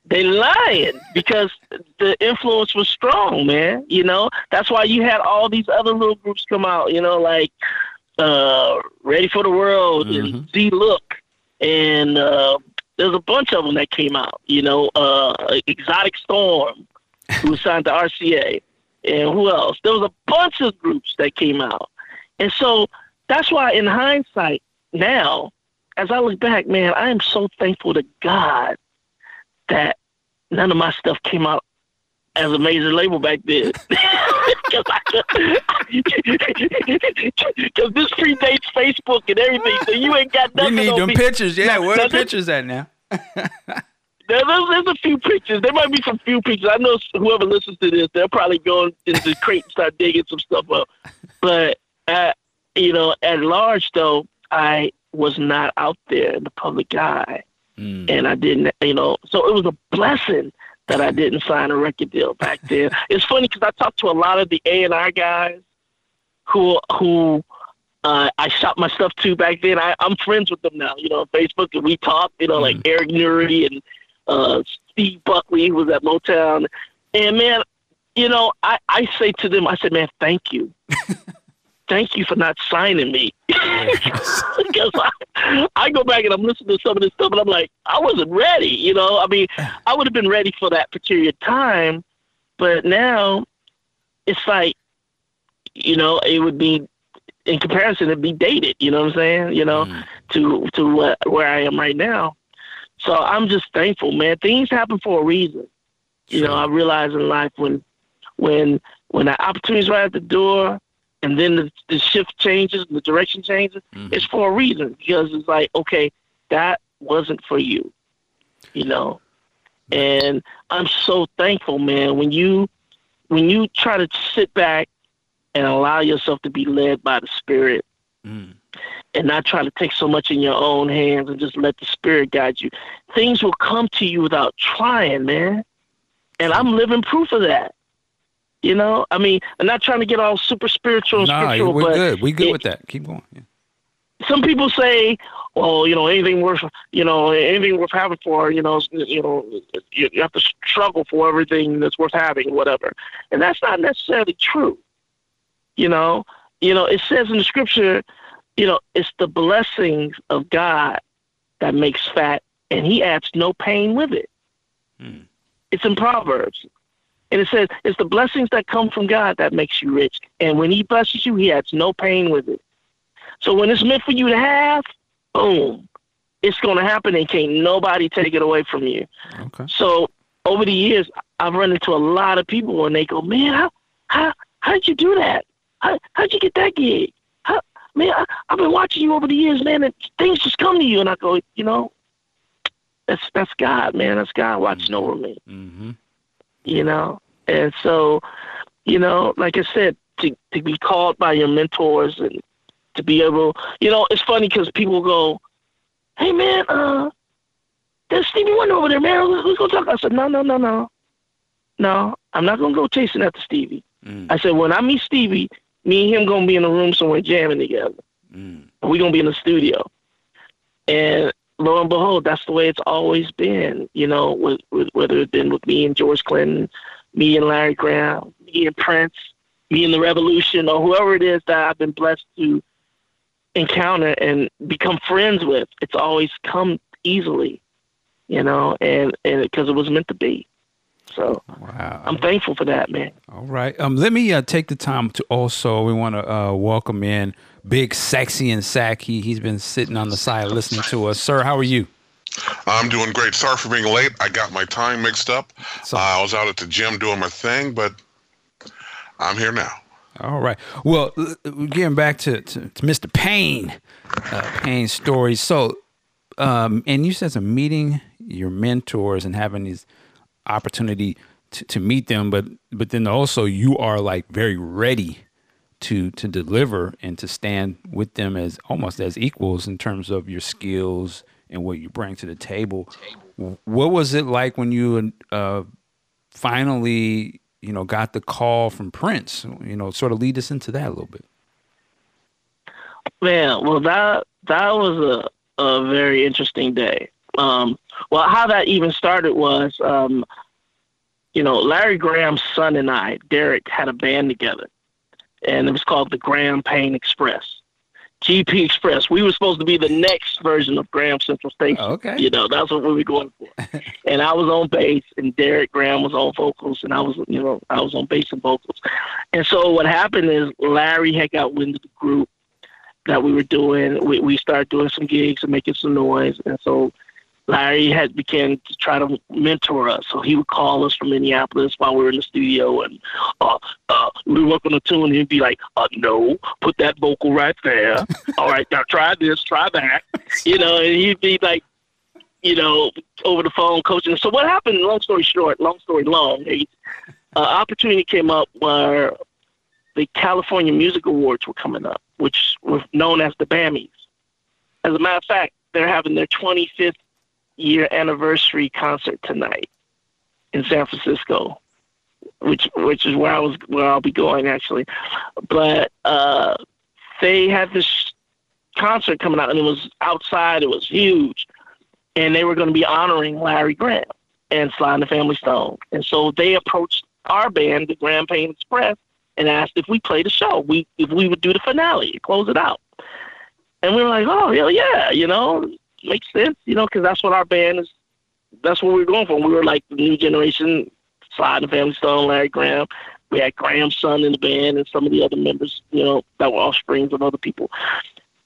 Speaker 2: they lying because the influence was strong, man. You know that's why you had all these other little groups come out. You know, like uh, Ready for the World
Speaker 1: Mhm.
Speaker 2: and Z Look, and uh, there's a bunch of them that came out. You know, uh, Exotic Storm, who was signed to RCA, and who else? There was a bunch of groups that came out, and so that's why, in hindsight, now as I look back, man, I am so thankful to God that none of my stuff came out as a major label back then. Because this predates Facebook and everything, so you ain't got
Speaker 1: we
Speaker 2: nothing
Speaker 1: need
Speaker 2: on
Speaker 1: them
Speaker 2: me.
Speaker 1: pictures. Yeah, where the
Speaker 2: no, no.
Speaker 1: pictures at now?
Speaker 2: There, there's, there's a few pictures. There might be some few pictures. I know whoever listens to this, they're probably going into the crate and start digging some stuff up. But, uh, you know, at large, though, I was not out there in the public eye.
Speaker 1: Mm.
Speaker 2: And I didn't, you know, so it was a blessing that I didn't sign a record deal back then. it's funny because I talked to a lot of the A&R guys who, who, uh, I shot my stuff to back then. I, I'm friends with them now, you know, on Facebook, and we talk, you know, like Eric Nury and uh, Steve Buckley, who was at Motown. And man, you know, I, I say to them, I said, man, thank you. thank you for not signing me. Because I, I go back and I'm listening to some of this stuff and I'm like, I wasn't ready, you know. I mean, I would have been ready for that particular time, but now it's like, you know, it would be in comparison, it'd be dated. You know what I'm saying? You know,
Speaker 1: Mm.
Speaker 2: to to what, where I am right now. So I'm just thankful, man. Things happen for a reason. You know, I realize in life when when when the opportunity's right at the door, and then the, the shift changes, the direction changes.
Speaker 1: Mhm.
Speaker 2: It's for a reason because it's like, okay, that wasn't for you. You know, and I'm so thankful, man. When you when you try to sit back and allow yourself to be led by the Spirit
Speaker 1: Mm.
Speaker 2: And not try to take so much in your own hands and just let the spirit guide you. Things will come to you without trying, man. And I'm living proof of that. You know, I mean, I'm not trying to get all super spiritual and
Speaker 1: Nah,
Speaker 2: spiritual,
Speaker 1: we're
Speaker 2: but
Speaker 1: good. We good
Speaker 2: it-
Speaker 1: with that. Keep going. Yeah.
Speaker 2: some people say, "Well, you know, anything worth, you know, anything worth having for, you know, you know, you, you have to struggle for everything that's worth having, whatever." And that's not necessarily true. You know, you know, it says in the scripture, you know, it's the blessings of God that makes fat, and He adds no pain with it.
Speaker 1: Hmm.
Speaker 2: It's in Proverbs. And it says it's the blessings that come from God that makes you rich. And when he blesses you, he adds no pain with it. So when it's meant for you to have, boom, it's going to happen and can't nobody take it away from you.
Speaker 1: Okay.
Speaker 2: So over the years, I've run into a lot of people and they go, man, how, how, how did you do that? How, how'd you get that gig? Man, I, I've been watching you over the years, man, and things just come to you. And I go, you know, that's, that's God, man. That's God watching over me
Speaker 1: Mm-hmm.
Speaker 2: you know. And so, you know, like I said, to to be called by your mentors and to be able, you know, it's funny because people go, "Hey, man, uh, there's Stevie Wonder over there, man. Let's, let's go talk." I said, "No, no, no, no, no. I'm not gonna go chasing after Stevie."
Speaker 1: Mm.
Speaker 2: I said, "When I meet Stevie, me and him gonna be in a room somewhere jamming together.
Speaker 1: Mm.
Speaker 2: We're gonna be in the studio." And lo and behold, that's the way it's always been. You know, with, with, whether it's been with me and George Clinton, me and Larry Graham, me and Prince, me and the Revolution, or whoever it is that I've been blessed to encounter and become friends with. It's always come easily, you know, and and because it was meant to be. So
Speaker 1: Wow.
Speaker 2: I'm thankful for that, man.
Speaker 1: All right. Um, let me uh, take the time to also we want to uh, welcome in Big Sexy and Sack. He he's been sitting on the side listening to us. Sir, how are you?
Speaker 3: I'm doing great. Sorry for being late. I got my time mixed up.
Speaker 1: So-
Speaker 3: Uh, I was out at the gym doing my thing, but I'm here now.
Speaker 1: All right. Well, l- l- getting back to, to, to Mr. Payne, uh, Payne's story. So, um, and you said some meeting your mentors and having these opportunity to, to meet them, but but then also you are like very ready to to deliver and to stand with them as almost as equals in terms of your skills and what you bring to the table. What was it like when you uh, finally, you know, got the call from Prince. You know, sort of lead us into that a little bit.
Speaker 2: Man, well that that was a a very interesting day. Um, well, how that even started was, um, you know, Larry Graham's son and I, Derek, had a band together, and it was called the Graham Payne Express. GP Express. We were supposed to be the next version of Graham Central Station.
Speaker 1: Okay.
Speaker 2: You know, that's what we were going for. and I was on bass, and Derek Graham was on vocals, and I was, you know, I was on bass and vocals. And so what happened is Larry had got wind of the group that we were doing. We we started doing some gigs and making some noise, and so Larry had began to try to mentor us. So he would call us from Minneapolis while we were in the studio, and uh, uh, we work on a tune, and he'd be like, uh, "No, put that vocal right there. All right, now try this, try that." You know, and he'd be like, you know, over the phone coaching. So what happened? Long story short, long story long, a uh, opportunity came up where the California Music Awards were coming up, which were known as the Bammies. As a matter of fact, they're having their 25th year anniversary concert tonight in San Francisco, which which is where I was where I'll be going actually. But uh, they had this concert coming out, and it was outside. It was huge, and they were going to be honoring Larry Graham and Sly and the Family Stone. And so they approached our band, the Graham Payne Express, and asked if we played the show. We if we would do the finale, close it out. And we were like, oh hell yeah, you know, makes sense, you know, because that's what our band is. That's what we are going for. We were like the new generation, Sly and Family Stone, Larry Graham. We had Graham's son in the band and some of the other members, you know, that were offsprings of other people.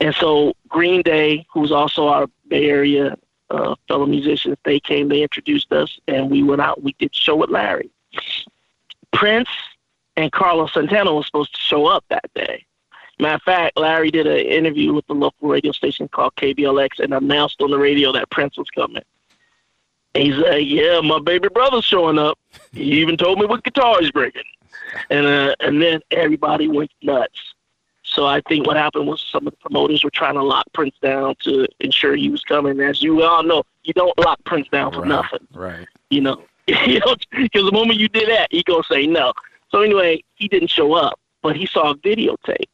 Speaker 2: And so Green Day, who's also our Bay Area uh, fellow musicians, they came, they introduced us, and we went out. We did show with Larry. Prince and Carlos Santana was supposed to show up that day. Matter of fact, Larry did an interview with the local radio station called KBLX and announced on the radio that Prince was coming. And he's like, "Yeah, my baby brother's showing up. He even told me what guitar he's bringing." And uh, and then everybody went nuts. So I think what happened was some of the promoters were trying to lock Prince down to ensure he was coming. As you all know, you don't lock Prince down for
Speaker 1: right,
Speaker 2: nothing.
Speaker 1: Right.
Speaker 2: You know, because the moment you did that, he gonna say no. So anyway, he didn't show up, but he saw a videotape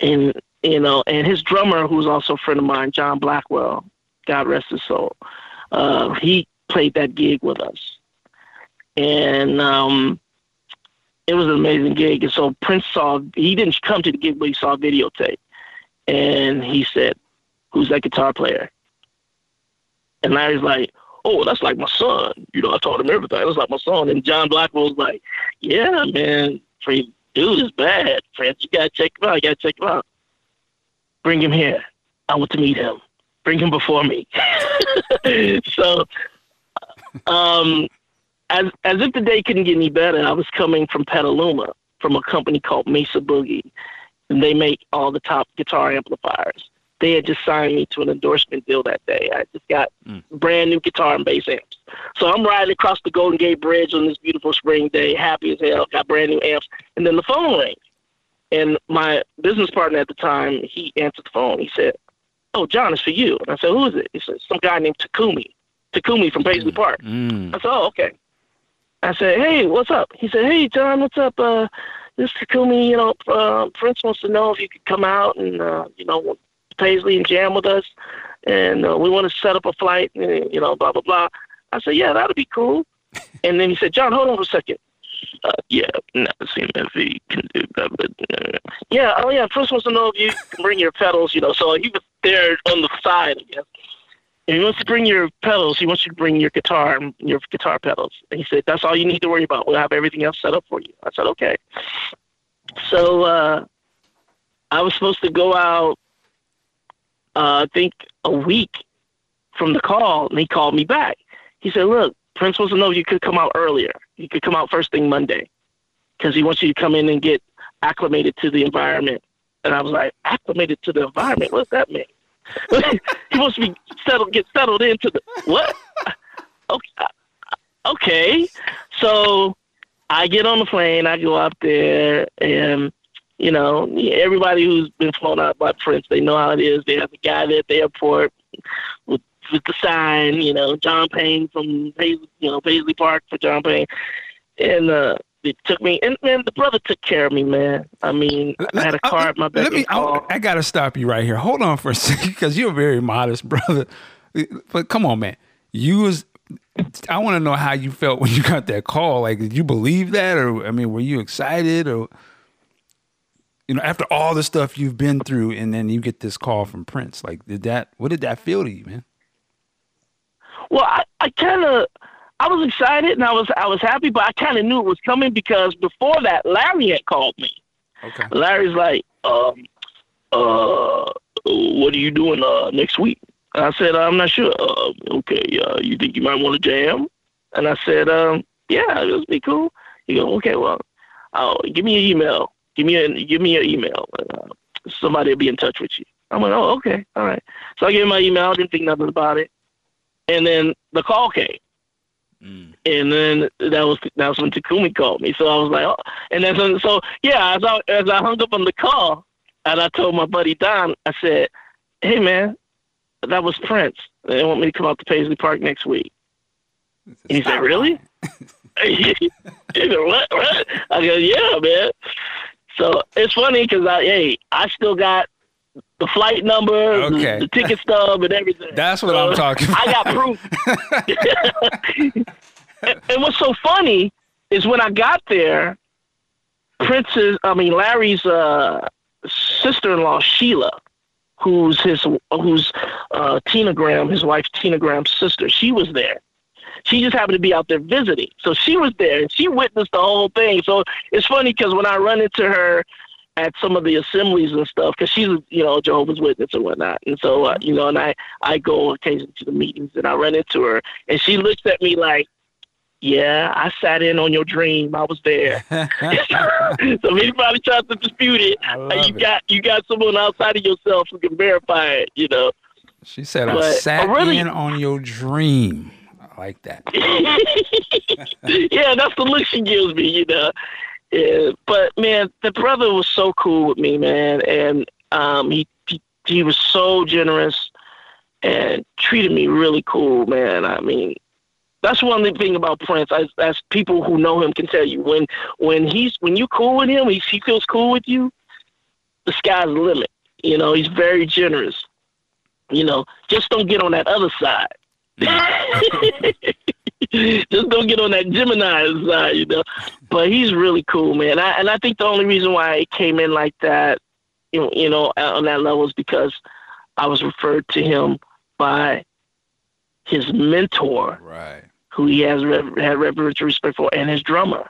Speaker 2: and you know, and his drummer, who's also a friend of mine, John Blackwell, God rest his soul, uh, he played that gig with us, and um, it was an amazing gig. And so Prince saw he didn't come to the gig, but he saw a videotape, and he said, "Who's that guitar player?" And Larry's like, "Oh, that's like my son. You know, I taught him everything. That's like my son." And John Blackwell was like, "Yeah, man, dude is bad, Prince. You gotta check him out. You gotta check him out. Bring him here. I want to meet him. Bring him before me. so, um, as as if the day couldn't get any better, I was coming from Petaluma from a company called Mesa Boogie, and they make all the top guitar amplifiers. They had just signed me to an endorsement deal that day. I just got mm. brand new guitar and bass amps. So I'm riding across the Golden Gate Bridge on this beautiful spring day, happy as hell, got brand new amps, and then the phone rings. And my business partner at the time, he answered the phone. He said, "Oh, John, it's for you." And I said, "Who is it?" He said, "Some guy named Takumi, Takumi from Paisley mm. Park." Mm. I said, "Oh, okay." I said, "Hey, what's up?" He said, "Hey, John, what's up? Uh, this Takumi, you know, uh, Prince wants to know if you could come out and uh, you know Paisley and jam with us, and uh, we want to set up a flight, and, you know, blah blah blah." I said, "Yeah, that'd be cool." and then he said, "John, hold on for a second. Uh, yeah, never seen if he can do that. But uh, yeah, oh yeah, Prince wants to know if you can bring your pedals. You know, so he was there on the side, I guess. And he wants to bring your pedals. He wants you to bring your guitar and your guitar pedals. And he said, "That's all you need to worry about. We'll have everything else set up for you." I said, "Okay." So uh, I was supposed to go out uh, I think a week from the call, and he called me back. He said, "Look, Prince wants to know if you could come out earlier. You could come out first thing Monday, because he wants you to come in and get acclimated to the environment." And I was like, "Acclimated to the environment? What's that mean?" he wants to be settled, get settled into the what? Okay, okay. So I get on the plane. I go up there, and you know, everybody who's been flown out by Prince, they know how it is. They have a guy there at the airport with with the sign, you know, John Payne from Paisley, you know, Paisley Park for John Payne, and uh, it took me. And man, the brother took care of me, man. I mean, I had a car at my back.
Speaker 1: Let me. I, I got to stop you right here. Hold on for a second, because you're a very modest brother. But come on, man. You was. I want to know how you felt when you got that call. Like, did you believe that, or I mean, were you excited, or you know, after all the stuff you've been through, and then you get this call from Prince? Like, did that? What did that feel to you, man?
Speaker 2: Well, I, I kind of, I was excited and I was, I was happy, but I kind of knew it was coming because before that, Larry had called me.
Speaker 1: Okay.
Speaker 2: Larry's like, um, uh, what are you doing uh, next week? And I said, I'm not sure. Uh, okay, uh, you think you might want to jam? And I said, um, yeah, it'll be cool. He go, okay, well, uh, give me your email. Give me a, give me your email. Uh, somebody will be in touch with you. I'm like, oh, okay, all right. So I gave him my email. I didn't think nothing about it. And then the call came. Mm. And then that was that's when Takumi called me. So I was like, oh. and then so, so yeah, as I as I hung up on the call, and I told my buddy Don, I said, "Hey man, that was Prince. They want me to come out to Paisley Park next week." And he said, "Really?" he said, "What? What?" I go, "Yeah, man." So it's funny because I hey, I still got the flight number, okay. the, the, ticket stub, and everything.
Speaker 1: That's what so I'm talking about.
Speaker 2: I got proof. and, and what's so funny is when I got there, Prince's, I mean Larry's uh, sister-in-law Sheila, who's his, who's uh, Tina Graham, his wife Tina Graham's sister. She was there. She just happened to be out there visiting, so she was there and she witnessed the whole thing. So it's funny because when I run into her at some of the assemblies and stuff because she's you know Jehovah's Witness and whatnot, and so uh, you know, and I I go occasionally to the meetings and I run into her and she looks at me like, yeah, I sat in on your dream, I was there. so if anybody tries to dispute it, you it. got you got someone outside of yourself who can verify it, you know.
Speaker 1: She said, but, I sat really, in on your dream. I like that.
Speaker 2: yeah, that's the look she gives me, you know. Yeah, but man, the brother was so cool with me, man, and um, he, he he was so generous and treated me really cool, man. I mean, that's one thing about Prince. As, as people who know him can tell you, when when he's when you cool with him, he, he feels cool with you. The sky's the limit. You know, he's very generous. You know, just don't get on that other side. just don't get on that Gemini side, you know. But he's really cool, man. I, and I think the only reason why it came in like that, you know, you know, on that level is because I was referred to him by his mentor,
Speaker 1: right?
Speaker 2: Who he has had reverential respect for, and his drummer.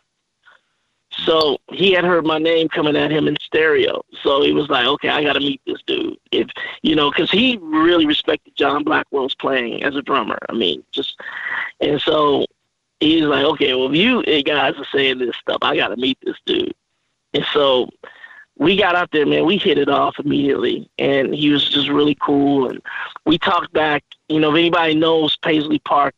Speaker 2: So he had heard my name coming at him in stereo. So he was like, okay, I got to meet this dude. If, you know, because he really respected John Blackwell's playing as a drummer. I mean, just, and so he's like, okay, well, if you guys are saying this stuff, I got to meet this dude. And so we got out there, man. We hit it off immediately, and he was just really cool. And we talked back. You know, if anybody knows Paisley Park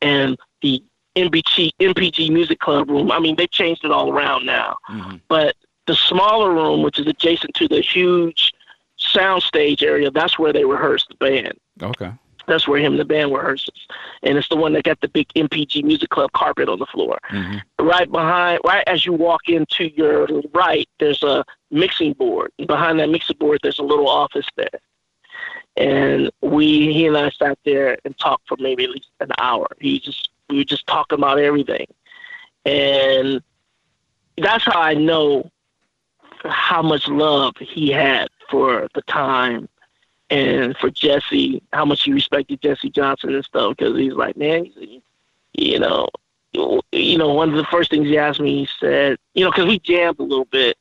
Speaker 2: and the NPG NPG Music Club room. I mean, they've changed it all around now. Mm-hmm. But the smaller room, which is adjacent to the huge soundstage area, that's where they rehearse the band.
Speaker 1: Okay.
Speaker 2: That's where him and the band rehearses, and it's the one that got the big NPG Music Club carpet on the floor. Mm-hmm. Right behind, right as you walk into your right, there's a mixing board. And behind that mixing board, there's a little office there. And we, he and I sat there and talked for maybe at least an hour. He just we were just talking about everything. And that's how I know how much love he had for the time and for Jesse, how much he respected Jesse Johnson and stuff. Because he's like, man, you know, you know, one of the first things he asked me, he said, you know, because we jammed a little bit.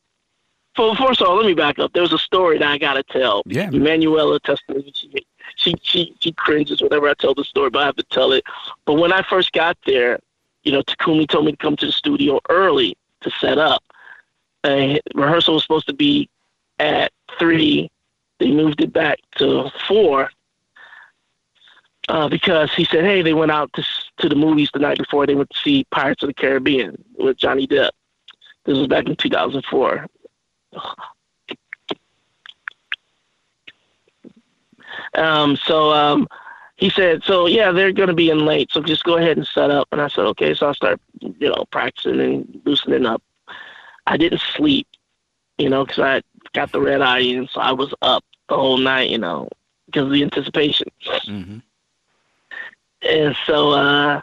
Speaker 2: For first of all, let me back up. There was a story that I got to tell.
Speaker 1: Yeah.
Speaker 2: Manuela Testolini she she she cringes whenever I tell the story, but I have to tell it. But when I first got there, you know, Takumi told me to come to the studio early to set up. And rehearsal was supposed to be at three. They moved it back to four uh, because he said, "Hey, they went out to to the movies the night before. They went to see Pirates of the Caribbean with Johnny Depp. This was back in 2004. Um, so um, he said, "So yeah, they're going to be in late, so just go ahead and set up." And I said, "Okay." So I start, you know, practicing and loosening up. I didn't sleep, you know, because I got the red eye in, so I was up the whole night, you know, because of the anticipation.
Speaker 1: Mm-hmm.
Speaker 2: And so uh,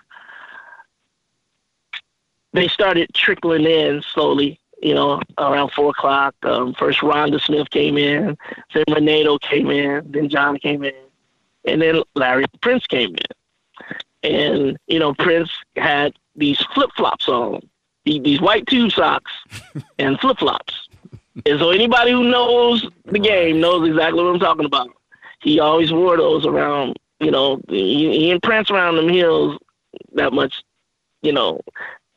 Speaker 2: they started trickling in slowly, you know, around four o'clock. Um, first, Rhonda Smith came in, then Renato came in, then John came in, and then Larry Prince came in. And you know, Prince had these flip flops on, these white tube socks and flip flops. And so anybody who knows the game knows exactly what I'm talking about. He always wore those around, you know, he, he didn't prance around them hills that much, you know,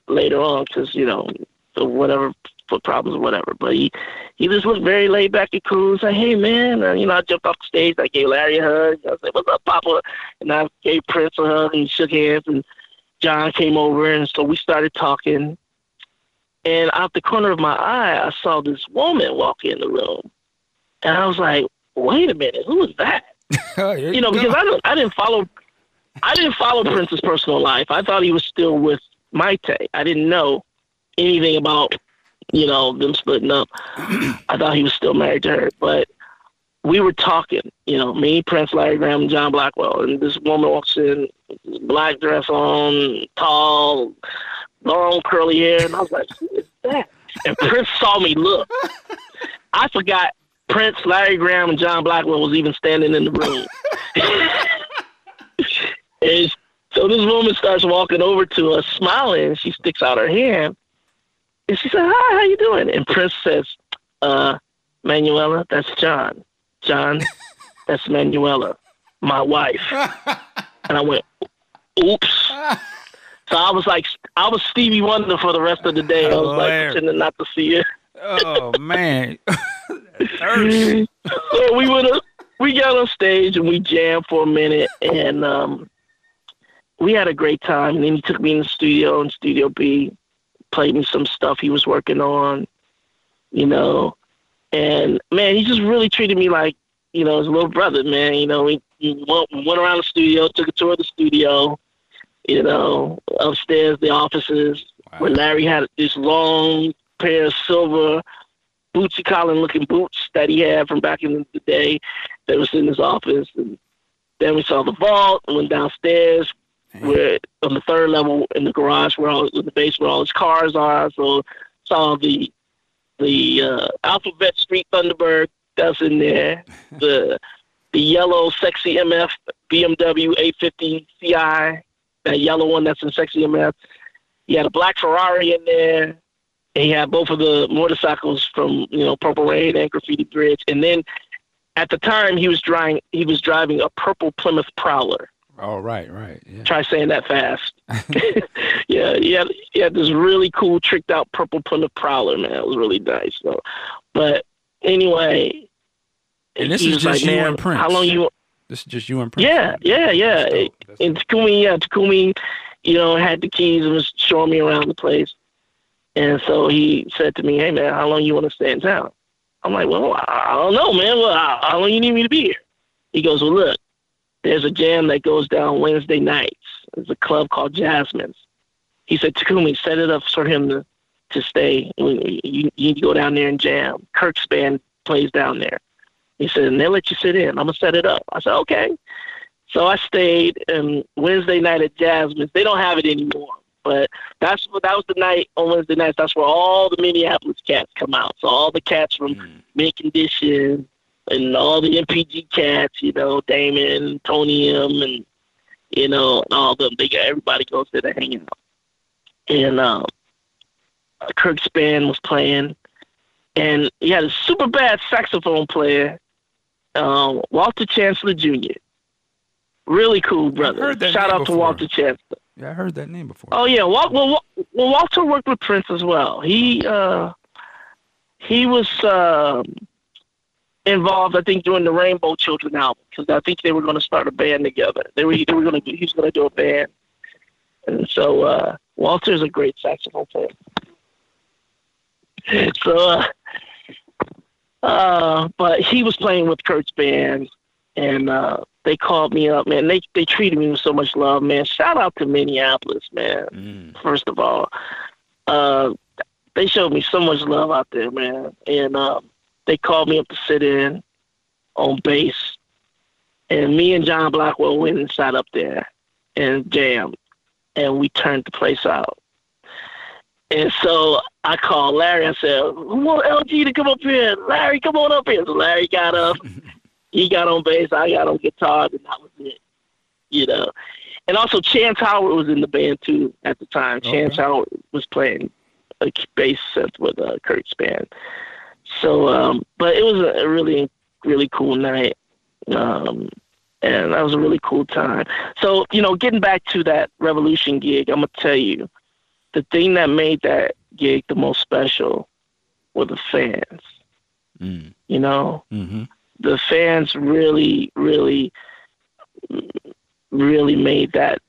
Speaker 2: later on because, you know, whatever foot problems or whatever. But he he just looked very laid back and cool. Said, "Hey man," and, you know, I jumped off the stage. I gave Larry a hug. I said, "What's up, Papa?" And I gave Prince a hug and shook hands. And John came over, and so we started talking. And out the corner of my eye, I saw this woman walk in the room, and I was like, "Wait a minute, who is that?" you know, because I don't, I didn't follow, I didn't follow Prince's personal life. I thought he was still with Mayte. I didn't know anything about you know, them splitting up. I thought he was still married to her, but we were talking, you know, me, Prince, Larry Graham, and John Blackwell, and this woman walks in, black dress on, tall, long curly hair, and I was like, who is that? And Prince saw me look. I forgot Prince, Larry Graham, and John Blackwell was even standing in the room. and so this woman starts walking over to us, smiling, she sticks out her hand. And she said, "Hi, how you doing?" And Prince says, "Uh, Manuela, that's John. John, that's Manuela, my wife." and I went, "Oops." So I was like, I was Stevie Wonder for the rest of the day. I was like pretending not to see it.
Speaker 1: oh man, so
Speaker 2: we went, up, we got on stage and we jammed for a minute, and um, we had a great time. And then he took me in the studio in Studio B, played me some stuff he was working on, you know. And man, he just really treated me like, you know, his little brother, man. You know, we, we went, went around the studio, took a tour of the studio, you know, upstairs, the offices, wow. where Larry had this long pair of silver Bootsy Collin looking boots that he had from back in the day that was in his office. And then we saw the vault and went downstairs, where on the third level in the garage where all in the base where all his cars are. So saw the the uh, Alphabet Street Thunderbird that's in there. The the yellow sexy MF BMW 850 Ci, that yellow one that's in sexy MF. He had a black Ferrari in there. And he had both of the motorcycles from you know Purple Rain and Graffiti Bridge, and then at the time he was driving he was driving a purple Plymouth Prowler.
Speaker 1: Oh, right, right. Yeah.
Speaker 2: Try saying that fast. yeah, yeah, yeah. This really cool, tricked out purple Plymouth Prowler, man. It was really nice. So, but anyway,
Speaker 1: and this is just like, you and Prince.
Speaker 2: How long you?
Speaker 1: This is just you and Prince.
Speaker 2: Yeah, yeah, yeah. And Takumi, yeah, Takumi, you know, had the keys and was showing me around the place. And so he said to me, "Hey, man, how long you want to stay in town?" I'm like, "Well, I don't know, man. Well, how long you need me to be here?" He goes, "Well, look, there's a jam that goes down Wednesday nights. There's a club called Jasmine's. He said, Takumi, set it up for him to, to stay. You, you go down there and jam. Kirk's band plays down there. He said, and they'll let you sit in. I'm going to set it up. I said, okay. So I stayed and Wednesday night at Jasmine's. They don't have it anymore. But that's what that was the night on Wednesday nights. That's where all the Minneapolis cats come out. So all the cats from mm. Mint Condition, and all the NPG cats, you know, Damon, Tony M, and you know, all of them. They got everybody goes there to hang out. And um, Kirk's band was playing, and he had a super bad saxophone player, um, Walter Chancellor Jr. Really cool brother. Shout out
Speaker 1: before.
Speaker 2: to Walter Chancellor.
Speaker 1: Yeah, I heard that name before.
Speaker 2: Oh yeah, well, well, well Walter worked with Prince as well. He uh, he was. Uh, involved, I think, during the Rainbow Children album because I think they were going to start a band together. They were they were going to he was going to do a band, and so uh, Walter's a great saxophone player. So, uh, uh, but he was playing with Kirk's band, and uh, they called me up, man. They they treated me with so much love, man. Shout out to Minneapolis, man.
Speaker 1: Mm.
Speaker 2: First of all, uh, they showed me so much love out there, man. And uh, they called me up to sit in on bass, and me and John Blackwell went and sat up there and jammed, and we turned the place out. And so I called Larry. I said, "Who want LG to come up here? Larry, come on up here." So Larry got up. he got on bass. I got on guitar, and that was it. You know. And also, Chance Howard was in the band too at the time. Chance Howard was playing a bass synth with uh, Kirk's band. So, um, but it was a really, really cool night. Um, and that was a really cool time. So, you know, getting back to that Revolution gig, I'm gonna tell you, the thing that made that gig the most special were the fans.
Speaker 1: Mm.
Speaker 2: You know,
Speaker 1: Mm-hmm.
Speaker 2: the fans really, really, really made that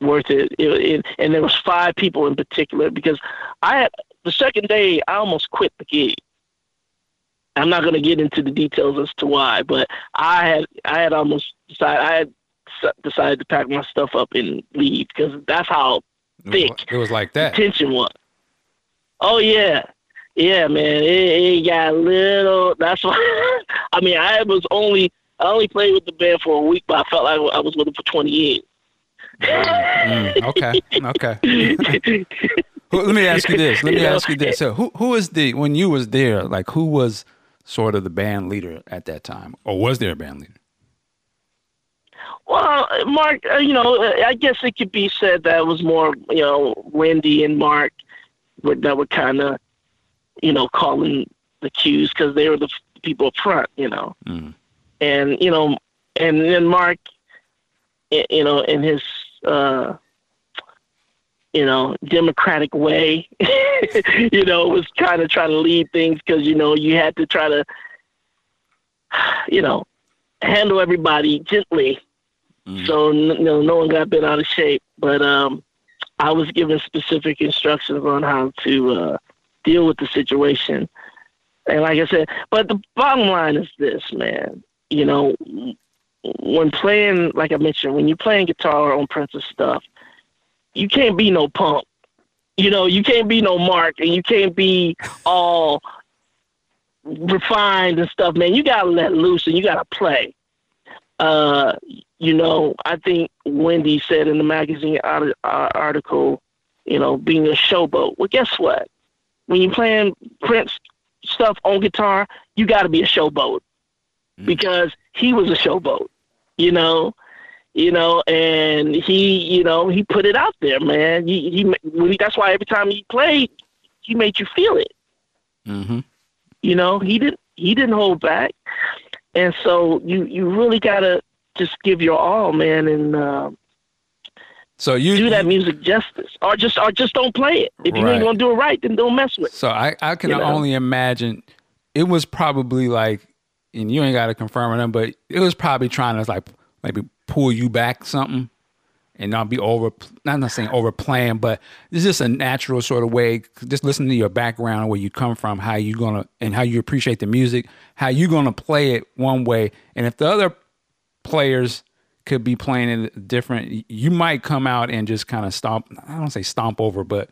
Speaker 2: worth it. It, it. And there was five people in particular because I had the second day I almost quit the gig. I'm not going to get into the details as to why, but I had I had almost decided I had decided to pack my stuff up and leave because that's how
Speaker 1: It was,
Speaker 2: Thick.
Speaker 1: it was like that.
Speaker 2: tension was. Oh yeah, yeah, man. It, it got a little. That's why. I mean, I was only I only played with the band for a week, but I felt like I was with them for twenty years.
Speaker 1: Mm, okay. Okay. Let me ask you this. Let me
Speaker 2: You know,
Speaker 1: ask you this. So, who who was the when you was there? Like, who was sort of the band leader at that time, or was there a band leader?
Speaker 2: Well, Mark, uh, you know, I guess it could be said that it was more, you know, Wendy and Mark were, that were kind of, you know, calling the cues because they were the people up front, you know.
Speaker 1: Mm.
Speaker 2: and you know, and then Mark, you know, in his uh, you know democratic way, you know, was kind of trying to lead things because you know you had to try to, you know, handle everybody gently,
Speaker 1: Mhm.
Speaker 2: so you know no one got bent out of shape. But um, I was given specific instructions on how to uh, deal with the situation. And like I said, but the bottom line is this, man. You know, when playing, like I mentioned, when you're playing guitar on Prince's stuff, you can't be no punk. You know, you can't be no Mark, and you can't be all refined and stuff, man. You gotta let loose and you gotta play. Uh, you know, I think Wendy said in the magazine article, you know, being a showboat. Well, guess what? When you're playing Prince stuff on guitar, you got to be a showboat
Speaker 1: Mm.
Speaker 2: because he was a showboat, you know, you know, and he, you know, he put it out there, man. He, he, that's why every time he played, he made you feel it.
Speaker 1: Mm-hmm.
Speaker 2: You know, he didn't he didn't hold back, and so you you really gotta just give your all, man, and uh,
Speaker 1: So you
Speaker 2: do that
Speaker 1: you-
Speaker 2: music justice, or just or just don't play it. If you
Speaker 1: Right.
Speaker 2: ain't gonna do it right, then don't mess with. it.
Speaker 1: So I, I can
Speaker 2: You know?
Speaker 1: only imagine it was probably like, and you ain't got to confirm them, but it was probably trying to like maybe pull you back something and not be over, not not saying overplaying, but it's just a natural sort of way. Just listening to your background, where you come from, how you gonna, and how you appreciate the music, how you gonna play it one way, and if the other players could be playing it different, you might come out and just kind of stomp. I don't say stomp over, but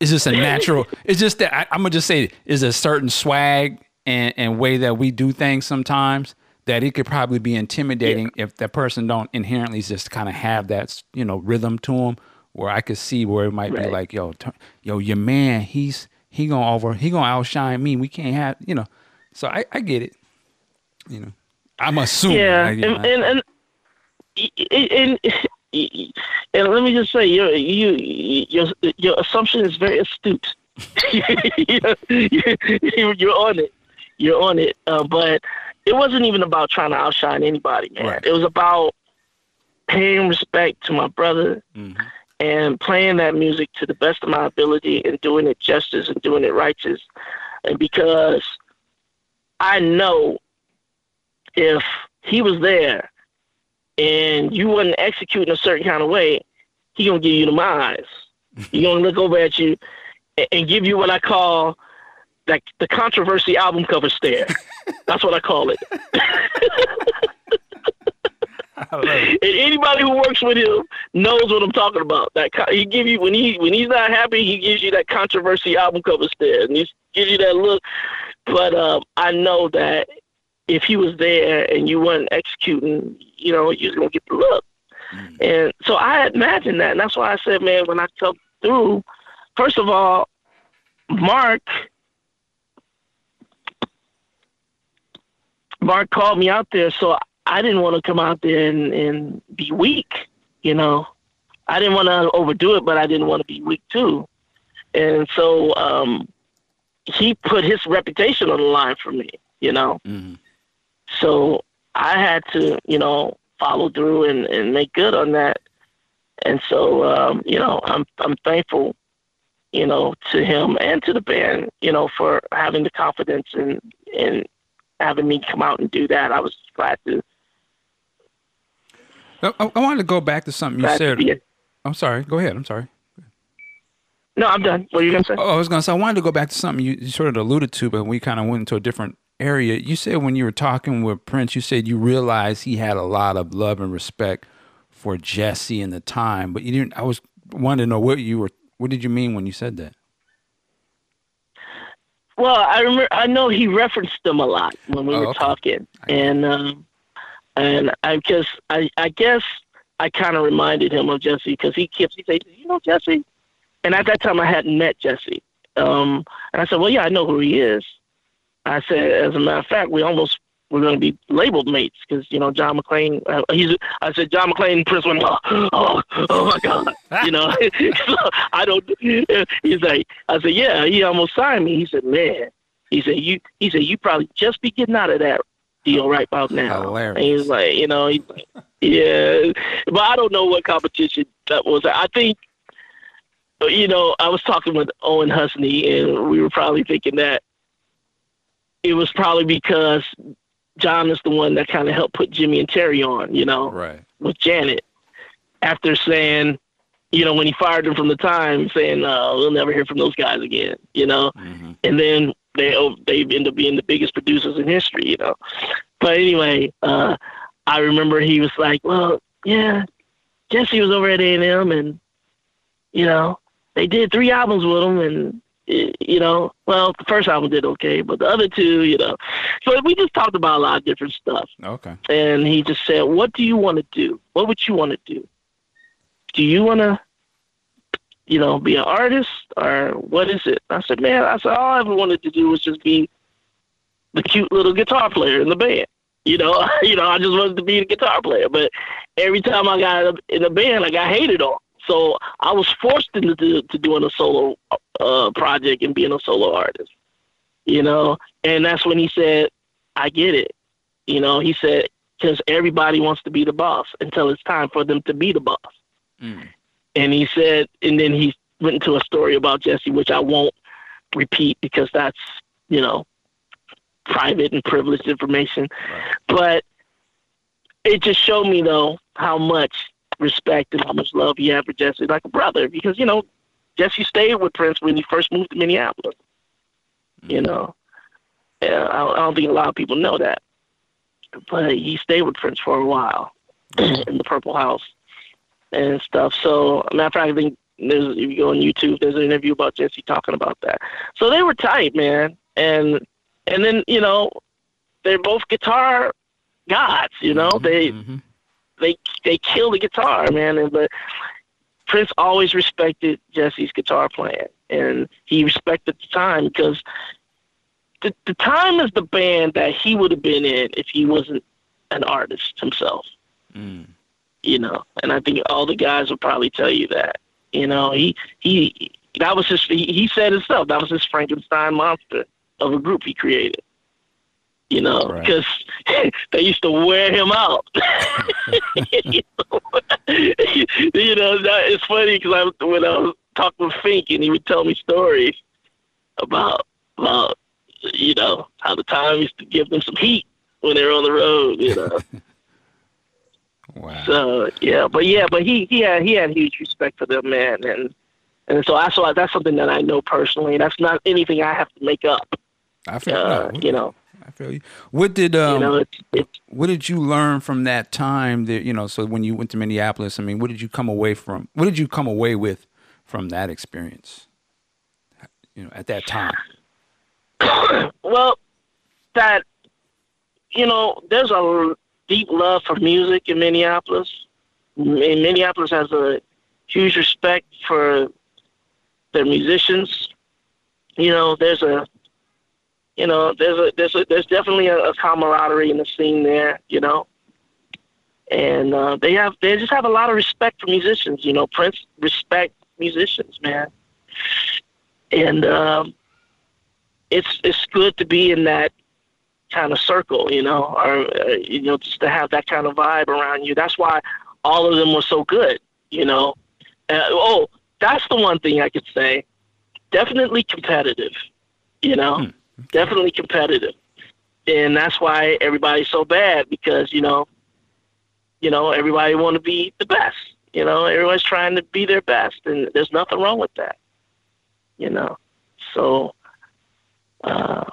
Speaker 1: it's just a natural. it's just that I, I'm gonna just say is a certain swag and, and way that we do things sometimes that it could probably be intimidating if that person don't inherently just kind of have that you know rhythm to them. Where I could see where it might be like, yo, t- yo, your man, he's he gonna over, he gonna outshine me. We can't have, you know. So I, I get it. You know, I'm assuming.
Speaker 2: Yeah,
Speaker 1: I-
Speaker 2: and
Speaker 1: you know,
Speaker 2: and and, and, and, and let me just say, your you your your assumption is very astute. you're, you're on it. You're on it. Uh, but it wasn't even about trying to outshine anybody, man.
Speaker 1: Right.
Speaker 2: It was about paying respect to my brother
Speaker 1: mhm.
Speaker 2: and playing that music to the best of my ability and doing it justice and doing it righteous. And because I know if he was there and you wasn't executing a certain kind of way, he gonna give you the eyes. He gonna look over at you and, and give you what I call like the controversy album cover stare. That's what I call it. And anybody who works with him knows what I'm talking about. That he give you when he when he's not happy, he gives you that controversy album cover stare, and he gives you that look. But um, I know that if he was there and you weren't executing, you know, you're gonna get the look. Mm. And so I imagined that, and that's why I said, man, when I come through, first of all, Mark Mark called me out there, so I didn't want to come out there and, and be weak, you know. I didn't want to overdo it, but I didn't want to be weak too. And so um, he put his reputation on the line for me, you know. Mm-hmm. So I had to, you know, follow through and, and make good on that. And so, um, you know, I'm I'm thankful, you know, to him and to the band, you know, for having the confidence and and having me come out and do that. I was glad to.
Speaker 1: I, I wanted to go back to something you said. I'm sorry. Go ahead. I'm sorry.
Speaker 2: No, I'm done. What are you gonna say? Oh,
Speaker 1: I was gonna say I wanted to go back to something you, you sort of alluded to, but we kind of went into a different area. You said when you were talking with Prince, you said you realized he had a lot of love and respect for Jesse in the time, but you didn't. I was wanted to know what you were. What did you mean when you said that?
Speaker 2: Well, I remember. I know he referenced them a lot when we oh, were okay. talking, and um, and I guess I I guess I kind of reminded him of Jesse because he kept he said, "You know Jesse," and at that time I hadn't met Jesse. Um, and I said, "Well, yeah, I know who he is." I said, as a matter of fact, we almost were going to be labeled mates because you know John McClain. Uh, he's. I said John McClain Prince went. Oh, oh, oh my God! you know, so I don't. He's like, I said, yeah. He almost signed me. He said, man. He said you. He said you probably just be getting out of that deal right about now.
Speaker 1: Hilarious.
Speaker 2: And he's like, you know, he's like, yeah. But I don't know what competition that was. I think. You know, I was talking with Owen Husney, and we were probably thinking that it was probably because John is the one that kind of helped put Jimmy and Terry on, you know,
Speaker 1: right.
Speaker 2: with Janet. After saying, you know, when he fired them from the time, saying, uh, we'll never hear from those guys again, you know, mm-hmm. and then they they end up being the biggest producers in history, you know. But anyway, uh, I remember he was like, well, yeah, Jesse was over at A and M, and you know, they did three albums with him, and you know, well, the first album did okay, but the other two, you know. So we just talked about a lot of different stuff.
Speaker 1: Okay.
Speaker 2: And he just said, What do you want to do? What would you want to do? Do you want to, you know, be an artist or what is it? I said, Man, I said, all I ever wanted to do was just be the cute little guitar player in the band. You know, you know, I just wanted to be the guitar player. But every time I got in the band, like I got hated on. So I was forced into to doing a solo uh, project and being a solo artist. You know, and that's when he said, "I get it." You know, he said because everybody wants to be the boss until it's time for them to be the boss. Mm. And he said, and then he went into a story about Jesse, which I won't repeat because that's you know private and privileged information. Right. But it just showed me though how much respect and how much love he had for Jesse, like a brother, because you know Jesse stayed with Prince when he first moved to Minneapolis. Mm-hmm. You know, yeah, I, I don't think a lot of people know that, but he stayed with Prince for a while mm-hmm. in the Purple House and stuff. So, matter of fact, I think there's if you go on YouTube, there's an interview about Jesse talking about that. So they were tight, man, and and then you know they're both guitar gods. You know, mm-hmm. they mm-hmm they they kill the guitar, man. And but Prince always respected Jesse's guitar playing, and he respected the time because the the time is the band that he would have been in if he wasn't an artist himself. Mm. You know, and I think all the guys will probably tell you that. You know, he he that was his he, he said himself that was his Frankenstein monster of a group he created you know, because right. they used to wear him out. you know, it's funny because I when I was talking with Fink and he would tell me stories about about you know how the time used to give them some heat when they were on the road, you know.
Speaker 1: wow.
Speaker 2: So yeah, but yeah, but he he had he had huge respect for them, man, and and so I so that's something that I know personally. That's not anything I have to make up.
Speaker 1: I feel uh,
Speaker 2: you know.
Speaker 1: I feel you. What did um,
Speaker 2: you know, it's, it's
Speaker 1: what did you learn from that time? That you know, so when you went to Minneapolis, I mean, what did you come away from? What did you come away with from that experience? You know, at that time.
Speaker 2: well, that you know, there's a deep love for music in Minneapolis. And Minneapolis has a huge respect for their musicians. You know, there's a you know, there's a there's a, there's definitely a, a camaraderie in the scene there. You know, and uh, they have they just have a lot of respect for musicians. You know, Prince respect musicians, man, and um, it's it's good to be in that kind of circle, you know, or uh, you know, just to have that kind of vibe around you. That's why all of them were so good, you know. Uh, oh, that's the one thing I could say. Definitely competitive, you know, hmm. Definitely competitive, and that's why everybody's so bad because you know, you know, everybody want to be the best. You know, everyone's trying to be their best, and there's nothing wrong with that. You know, so. Uh,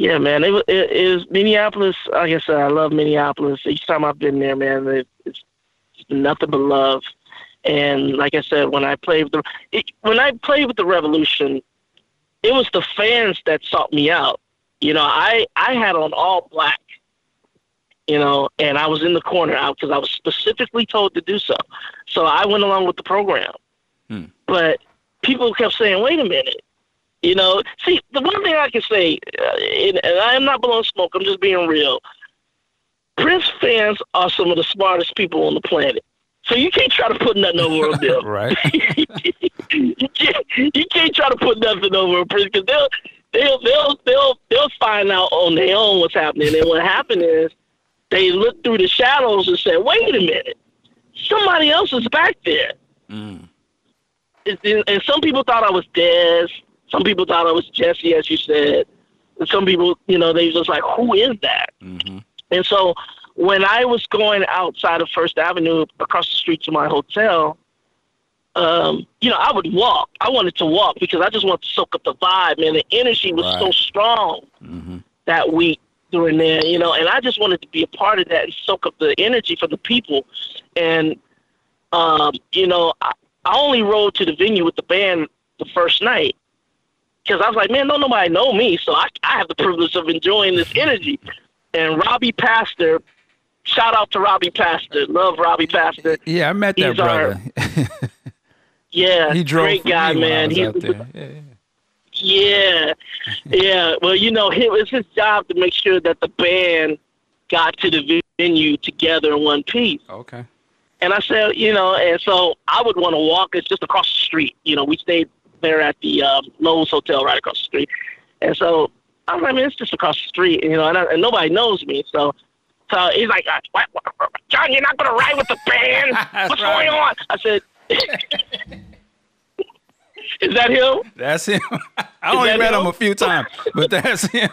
Speaker 2: yeah, man. It, it, it was Minneapolis. I said, I love Minneapolis. Each time I've been there, man, it, it's, it's been nothing but love. And like I said, when I played with the it, when I played with the Revolution, it was the fans that sought me out. You know, I I had on all black. You know, and I was in the corner out because I was specifically told to do so. So I went along with the program. Hmm. But people kept saying, "Wait a minute, you know, see, the one thing I can say, uh, and, and I'm not blowing smoke, I'm just being real. Prince fans are some of the smartest people on the planet. So you can't try to put nothing over a bill.
Speaker 1: right.
Speaker 2: you, can't, you can't try to put nothing over a Prince because they'll, they'll, they'll, they'll, they'll find out on their own what's happening. And what happened is they look through the shadows and say, wait a minute, somebody else is back there. Mm. And some people thought I was Dez. Some people thought I was Jesse, as you said. And some people, you know, they just like, who is that? Mm-hmm. And so when I was going outside of First Avenue across the street to my hotel, um, you know, I would walk. I wanted to walk because I just wanted to soak up the vibe, man. The energy was right. so strong mm-hmm. that week during there, you know, and I just wanted to be a part of that and soak up the energy for the people. And, um, you know, I, I only rode to the venue with the band the first night because I was like, man, don't nobody know me, so I, I have the privilege of enjoying this energy. And Robbie Paster, shout out to Robbie Paster, love Robbie Paster.
Speaker 1: Yeah, I met that He's brother.
Speaker 2: Our, yeah, he drove great guy, man. He's yeah, yeah. Yeah, yeah. Well, you know, it was his job to make sure that the band got to the venue together in one piece.
Speaker 1: Okay.
Speaker 2: And I said, you know, and so I would want to walk. It's just across the street. You know, we stayed there at the um, Loews Hotel right across the street. And so I was like, man, it's just across the street, you know, and, I, and nobody knows me. So, so he's like, uh, what, what, what, John, you're not going to ride with the band? What's right. going on? I said, is that him?
Speaker 1: That's him. I only met him? him a few times, but that's him.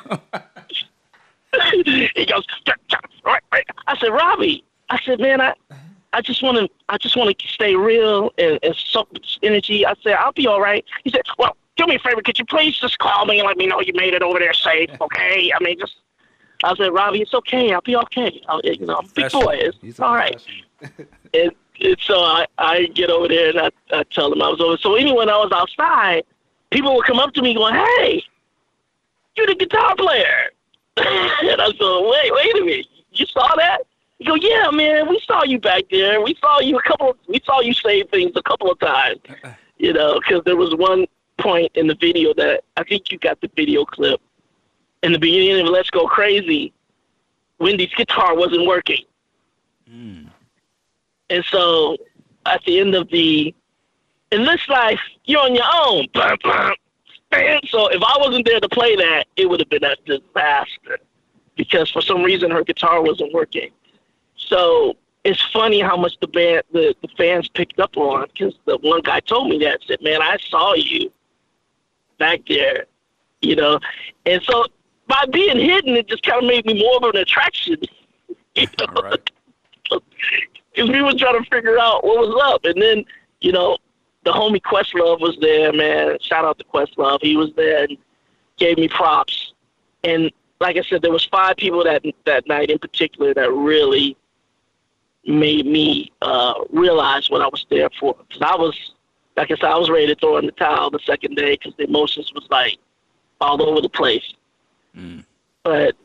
Speaker 2: he goes, right, right. I said, Robbie, I said, man, I, I just want to, I just want to stay real and, and soak this energy. I said, I'll be all right. He said, well, do me a favor. Could you please just call me and let me know you made it over there safe? Okay. I mean, just, I said, Robbie, it's okay. I'll be okay. I'll, you know, I'm a big boy. It's He's all right. and, and so I, I get over there and I, I tell them I was over. So anyway, when I was outside, people would come up to me going, hey, you're the guitar player. and I said, wait, wait a minute. You saw that? You go, yeah, man, we saw you back there. We saw you a couple. Of, we saw you say things a couple of times. You know, because there was one point in the video that I think you got the video clip. In the beginning of Let's Go Crazy, Wendy's guitar wasn't working. Mm. And so at the end of the in this life, you're on your own. So if I wasn't there to play that, it would have been a disaster because for some reason her guitar wasn't working. So it's funny how much the band, the, the fans picked up on because the one guy told me that said, "Man, I saw you back there," you know, and so by being hidden, it just kind of made me more of an attraction. You know, because we were trying to figure out what was up, and then you know, the homie Questlove was there, man. Shout out to Questlove, he was there and gave me props, and like I said, there was five people that that night in particular that really made me uh, realize what I was there for. Because I was, like I said, I was ready to throw in the towel the second day because the emotions was like all over the place. Mm. But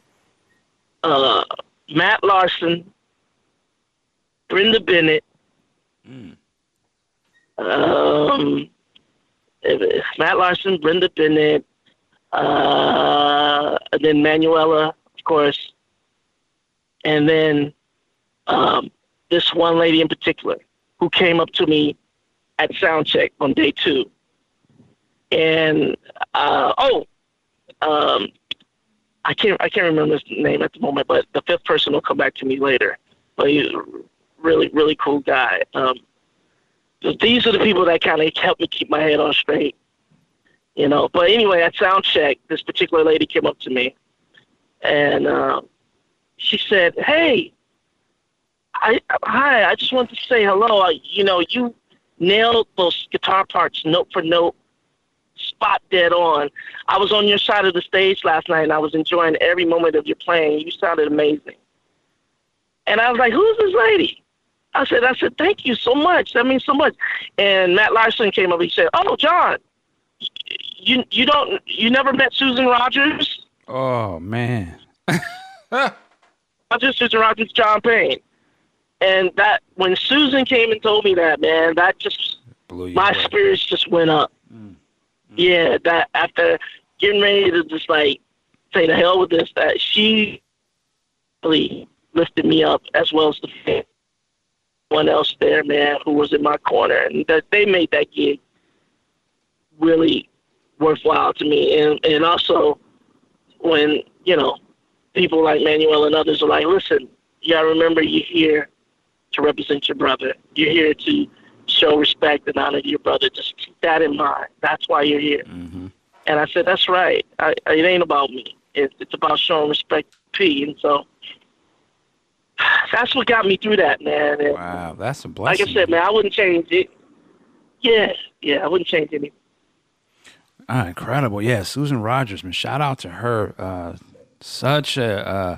Speaker 2: uh, Matt Larson, Brenda Bennett, mm. um, Matt Larson, Brenda Bennett, uh, and then Manuela, of course, and then um, this one lady in particular who came up to me at sound check on day two. And uh, oh, um, I can't I can't remember his name at the moment, but the fifth person will come back to me later. But he's a really really cool guy. Um, these are the people that kind of helped me keep my head on straight, you know. But anyway, at sound check, this particular lady came up to me, and uh, she said, "Hey, I hi, I just wanted to say hello. I, you know, you nailed those guitar parts note for note, spot dead on. I was on your side of the stage last night, and I was enjoying every moment of your playing. You sounded amazing." And I was like, "Who's this lady?" I said, "I said thank you so much. That means so much." And Matt Larson came up. He said, "Oh, John, you you don't you never met Susan Rogers?"
Speaker 1: Oh man.
Speaker 2: I just Susan Rogers, John Payne. And that when Susan came and told me that, man, that just my spirits just went up. Mm. Mm-hmm. Yeah, that after getting ready to just like say the hell with this, that she really lifted me up as well as the one else there, man, who was in my corner, and that they made that gig really worthwhile to me. And and also when you know people like Manuel and others are like, listen, you gotta remember you're here to represent your brother. You're here to show respect and honor to your brother. Just keep that in mind. That's why you're here. Mm-hmm. And I said, that's right. I, it ain't about me. It, it's about showing respect to P. And so that's what got me through that, man. And
Speaker 1: wow, that's a blessing.
Speaker 2: Like I said, man, I wouldn't change it. Yeah, yeah, I wouldn't change anything.
Speaker 1: Ah, incredible. Yeah, Susan Rogers, man. Shout out to her. Uh, such a, uh,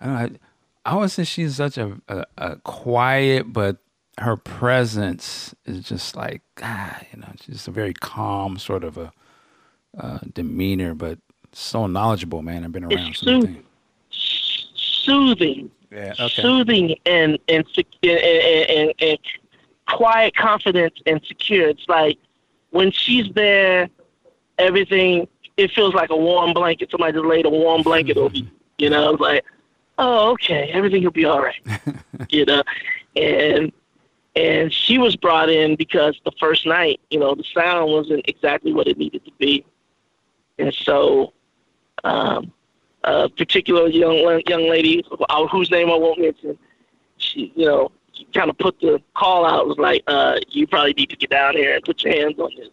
Speaker 1: I don't know, I would say she's such a, a, a, quiet, but her presence is just like, ah, you know, she's just a very calm sort of a uh, demeanor, but so knowledgeable, man. I've been around.
Speaker 2: It's soothing. soothing.
Speaker 1: Yeah, okay.
Speaker 2: Soothing and and, and, and, and quiet confidence and secure. It's like when she's there, everything it feels like a warm blanket. Somebody just laid a warm blanket over you. You know, it's like oh, okay, everything will be all right, you know, and and she was brought in because the first night, you know, the sound wasn't exactly what it needed to be, and so um, a particular young young lady uh, whose name I won't mention, she, you know, kind of put the call out. Was like, uh, you probably need to get down here and put your hands on this.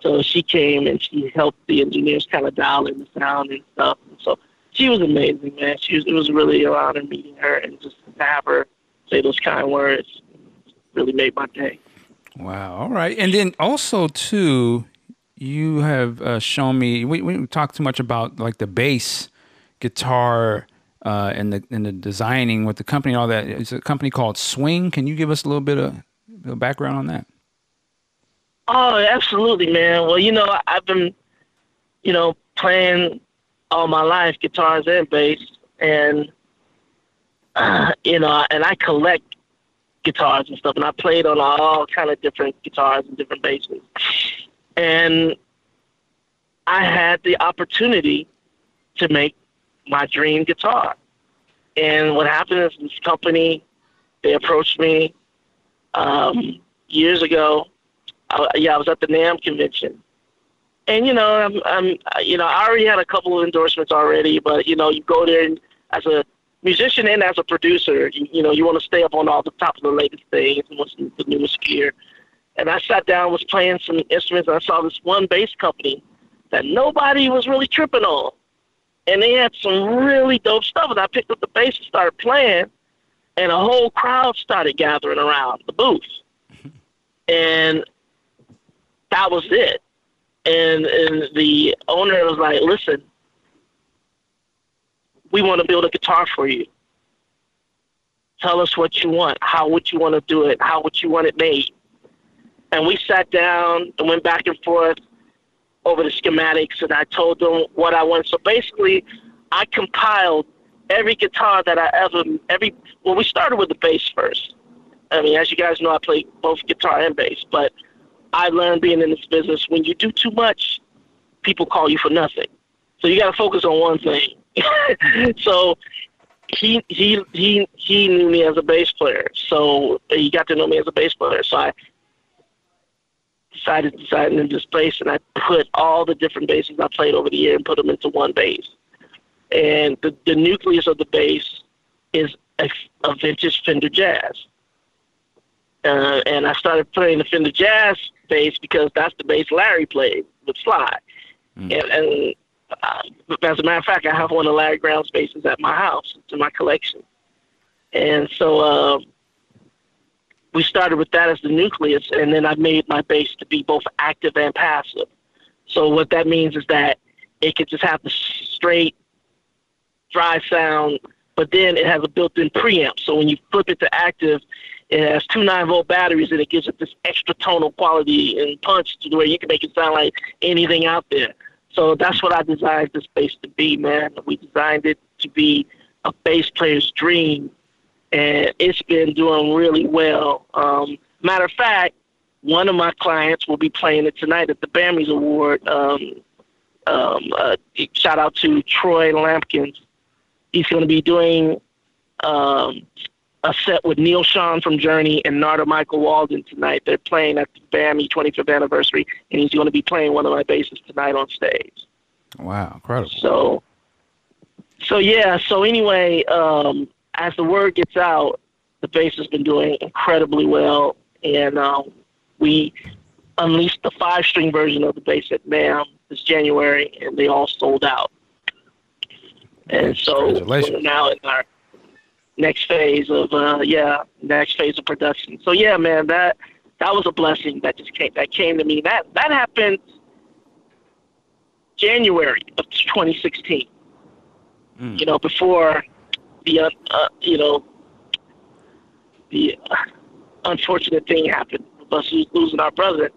Speaker 2: So she came and she helped the engineers kind of dial in the sound and stuff. And so she was amazing, man. She was, it was really an honor meeting her and just to have her say those kind words really made my day.
Speaker 1: Wow. All right. And then also too, you have uh, shown me. We we didn't talk too much about like the bass guitar uh, and the and the designing with the company and all that. It's a company called Swing. Can you give us a little bit of, of background on that?
Speaker 2: Oh, absolutely, man. Well, you know, I've been, you know, playing all my life, guitars and bass, and uh, you know, and I collect guitars and stuff, and I played on all kind of different guitars and different basses, and I had the opportunity to make my dream guitar. And what happened is this company, they approached me um, years ago. I, yeah, I was at the NAMM convention, and you know, I'm, I'm, you know, I already had a couple of endorsements already, but you know, you go there and as a musician and as a producer, you, you know, you want to stay up on all the top of the latest things and what's the newest gear. And I sat down, was playing some instruments, and I saw this one bass company that nobody was really tripping on, and they had some really dope stuff. And I picked up the bass and started playing, and a whole crowd started gathering around the booth, and that was it and and the owner was like, "Listen, we want to build a guitar for you. Tell us what you want. How would you want to do it? How would you want it made? And we sat down and went back and forth over the schematics, and I told them what I wanted. So basically, I compiled every guitar that I ever every. Well, we started with the bass first. I mean, as you guys know, I play both guitar and bass, but I learned being in this business when you do too much, people call you for nothing. So you got to focus on one thing. so he he he he knew me as a bass player, so he got to know me as a bass player. So I decided to decided in this bass, and I put all the different basses I played over the year and put them into one bass. And the the nucleus of the bass is a, a vintage Fender Jazz. Uh, and I started playing the Fender Jazz bass because that's the bass Larry played with Sly. Mm. And, and as a matter of fact, I have one of Larry Brown's basses at my house. It's in my collection. And so uh, we started with that as the nucleus, and then I made my base to be both active and passive. So what that means is that it could just have the straight, dry sound, but then it has a built-in preamp. So when you flip it to active, it has two nine volt batteries and it gives it this extra tonal quality and punch to where you can make it sound like anything out there. So that's what I designed this bass to be, man. We designed it to be a bass player's dream, and it's been doing really well. Um, matter of fact, one of my clients will be playing it tonight at the Bammies Award. Um, um, uh, shout out to Troy Lampkins. He's going to be doing um, a set with Neal Schon from Journey and Narada Michael Walden tonight. They're playing at the BAMI 25th anniversary, and he's going to be playing one of my basses tonight on stage.
Speaker 1: Wow, incredible!
Speaker 2: So, so yeah. So anyway, um, as the word gets out, the bass has been doing incredibly well, and um, we unleashed the five-string version of the bass at NAMM this January, and they all sold out. And so we're now in our next phase of uh yeah next phase of production. So yeah man that that was a blessing that just came that came to me. That that happened january of 2016 mm. you know before the uh, uh, you know the uh, unfortunate thing happened of us losing our brother.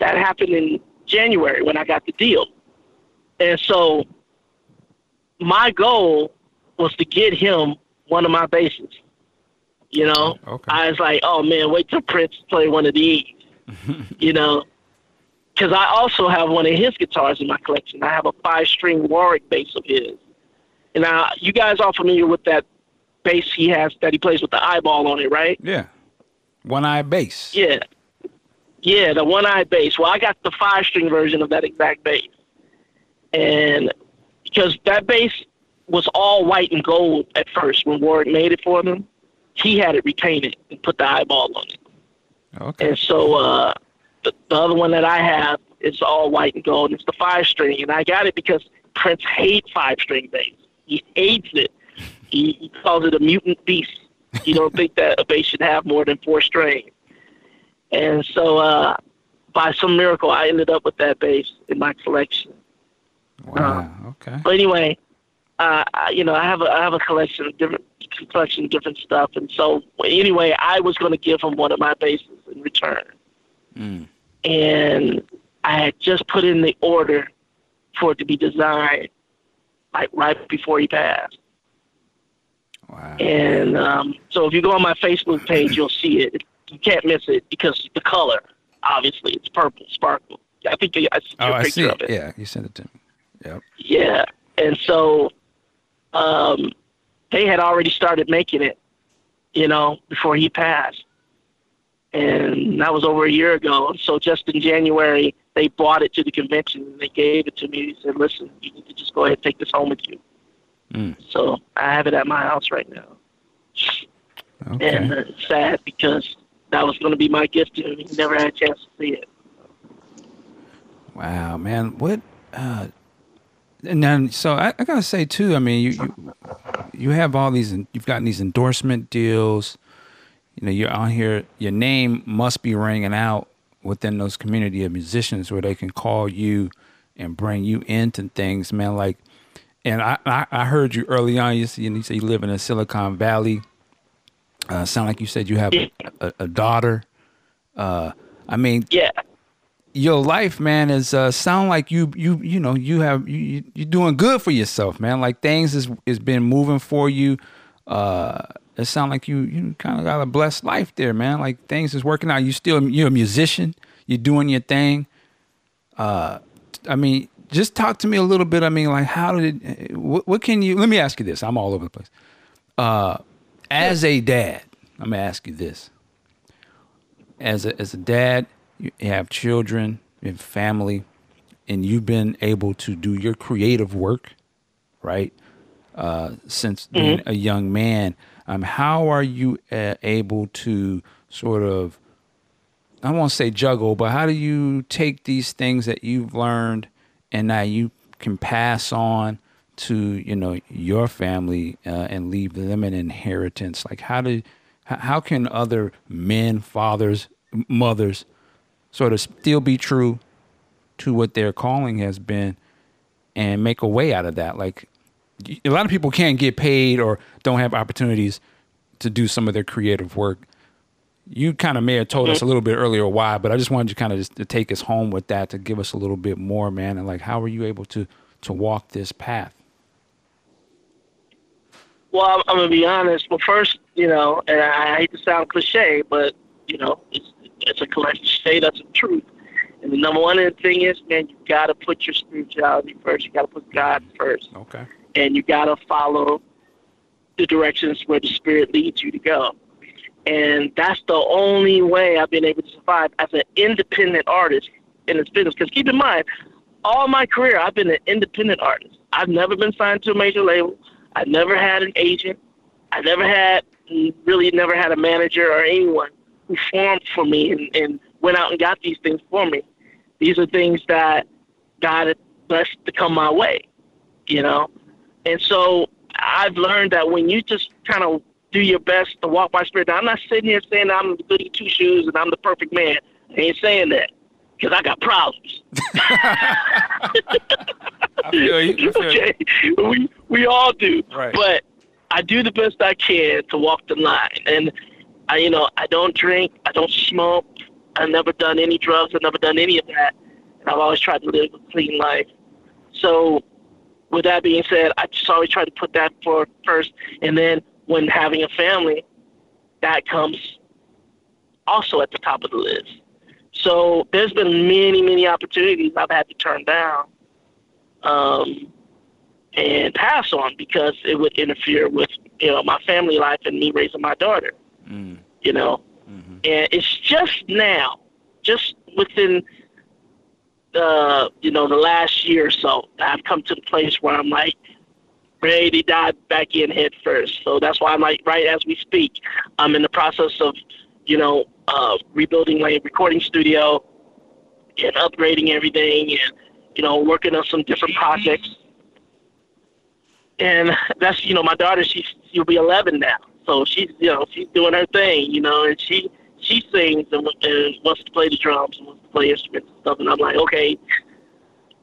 Speaker 2: That happened in january when i got the deal. And so my goal was to get him one of my bases. You know, okay. I was like, oh man, wait till Prince play one of these. you know, because I also have one of his guitars in my collection. I have a five-string Warwick bass of his. And now you guys are familiar with that bass he has that he plays with the eyeball on it, right?
Speaker 1: Yeah, one eye bass.
Speaker 2: Yeah, yeah, the one eye bass. Well, I got the five-string version of that exact bass, and because that bass was all white and gold at first when Ward made it for them. He had it repainted and put the eyeball on it. Okay. And so uh, the, the other one that I have is all white and gold. It's the five string, and I got it because Prince hates five string bass. He hates it. He, he calls it a mutant beast. He don't think that a bass should have more than four strings. And so, uh, by some miracle, I ended up with that bass in my collection.
Speaker 1: Wow. Uh, okay.
Speaker 2: But anyway, uh, you know, I have a I have a collection of different collection of different stuff, and so anyway, I was going to give him one of my bases in return, mm. and I had just put in the order for it to be designed, like right before he passed.
Speaker 1: Wow.
Speaker 2: And um, so if you go on my Facebook page, you'll see it. You can't miss it because the color, obviously, it's purple, sparkle. I think I
Speaker 1: see oh, I see. It. Yeah, you sent it to me. Yep.
Speaker 2: Yeah, and so um, they had already started making it, you know, before he passed. And that was over a year ago. So just in January, they brought it to the convention and they gave it to me. They said, listen, you need to just go ahead and take this home with you. Mm. So I have it at my house right now. Okay. And uh, it's sad because that was going to be my gift to him. He never had a chance to see it.
Speaker 1: Wow, man. What uh, and then so I, I, gotta say too. I mean, you, you you have all these. You've gotten these endorsement deals. You know, you're on here. Your name must be ringing out within those community of musicians where they can call you and bring you into things, man. Like, and I, I, I heard you early on. You, you say you live in the Silicon Valley. Uh, sound like you said you have a, a, a daughter. Uh, I mean,
Speaker 2: Yeah.
Speaker 1: Your life, man, is uh, sound like you you you know you have you you- you're doing good for yourself, man. Like things is is been moving for you. Uh, it sound like you you kind of got a blessed life there, man. Like things is working out. You still you're a musician. You're doing your thing. Uh, I mean, just talk to me a little bit. I mean, like how did what, what can you? Let me ask you this. I'm all over the place. Uh, as a dad, I'm gonna ask you this as a as a dad, you have children, have family, and you've been able to do your creative work, right? Uh, since being a young man, um, how are you uh, able to sort of, I won't say juggle, but how do you take these things that you've learned and now you can pass on to you know your family uh, and leave them an inheritance? Like how do how can other men, fathers, mothers, sort to still be true to what their calling has been and make a way out of that? Like a lot of people can't get paid or don't have opportunities to do some of their creative work. You kind of may have told us a mm-hmm. little bit earlier why, but I just wanted you kind of just to take us home with that to give us a little bit more, man. And like, how were you able to to walk this path?
Speaker 2: Well, I'm, I'm gonna be honest. Well, first, you know, and I, I hate to sound cliche, but you know, it's it's a cliche. That's the truth. And the number one thing is, man, you gotta put your spirituality first. You gotta put God first,
Speaker 1: Okay.
Speaker 2: and you gotta follow the directions where the Spirit leads you to go. And that's the only way I've been able to survive as an independent artist in this business. Because keep in mind, all my career, I've been an independent artist. I've never been signed to a major label. I've never had an agent. I never had, really never had a manager or anyone who formed for me and, and went out and got these things for me. These are things that God blessed to come my way, you know? And so I've learned that when you just kind of do your best to walk by spirit, now, I'm not sitting here saying I'm the goody two shoes and I'm the perfect man. I ain't saying that because I got problems.
Speaker 1: I feel you. I feel you.
Speaker 2: okay, we we all do.
Speaker 1: Right.
Speaker 2: But I do the best I can to walk the line, and I, you know, I don't drink, I don't smoke, I've never done any drugs, I've never done any of that, and I've always tried to live a clean life. So, with that being said, I just always try to put that for first, and then when having a family, that comes also at the top of the list. So there's been many, many opportunities I've had to turn down um, and pass on because it would interfere with you know my family life and me raising my daughter.
Speaker 1: Mm.
Speaker 2: You know,
Speaker 1: Mhm.
Speaker 2: and it's just now, just within the you know the last year or so, I've come to the place where I'm like ready to dive back in head first. So that's why I'm like right as we speak, I'm in the process of you know uh, rebuilding my recording studio and upgrading everything and you know working on some different projects. And that's you know my daughter she's she'll be 11 now, so she's you know she's doing her thing, you know, and she she sings and, and wants to play the drums and wants to play instruments and stuff. And I'm like, okay,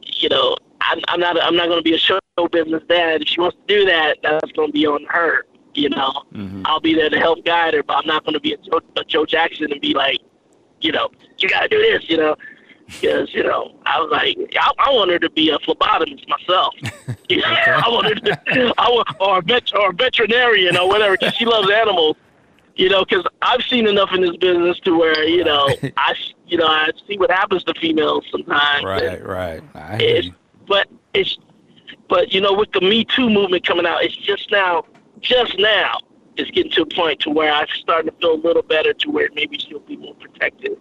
Speaker 2: you know, I'm, I'm not I'm not going to be a show business dad. If she wants to do that, that's going to be on her. You know,
Speaker 1: Mhm.
Speaker 2: I'll be there to help guide her, but I'm not going to be a Joe, a Joe Jackson and be like, you know, you got to do this, you know. Because you know, I was like, I, I want her to be a phlebotomist myself. I want her to, I or a vet, or a veterinarian or whatever, because she loves animals. You know, because I've seen enough in this business to where you know, I, you know, I see what happens to females sometimes. and
Speaker 1: Right, right. I
Speaker 2: it's,
Speaker 1: you.
Speaker 2: but it's, but you know, with the Me Too movement coming out, it's just now, just now, it's getting to a point to where I'm starting to feel a little better to where maybe she'll be more protected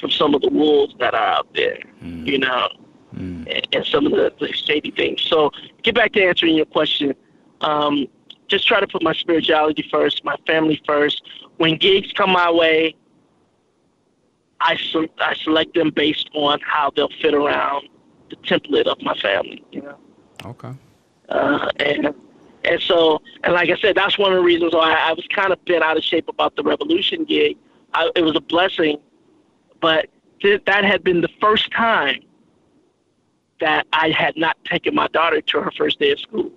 Speaker 2: from some of the wolves that are out there,
Speaker 1: Mm.
Speaker 2: you know,
Speaker 1: Mm.
Speaker 2: and, and some of the, the shady things. So, get back to answering your question. Um, just try to put my spirituality first, my family first. When gigs come my way, I, se- I select them based on how they'll fit around the template of my family, you know.
Speaker 1: Okay.
Speaker 2: Uh, and and so and like I said, that's one of the reasons why I, I was kind of bent out of shape about the Revolution gig. I, it was a blessing, but th- that had been the first time that I had not taken my daughter to her first day of school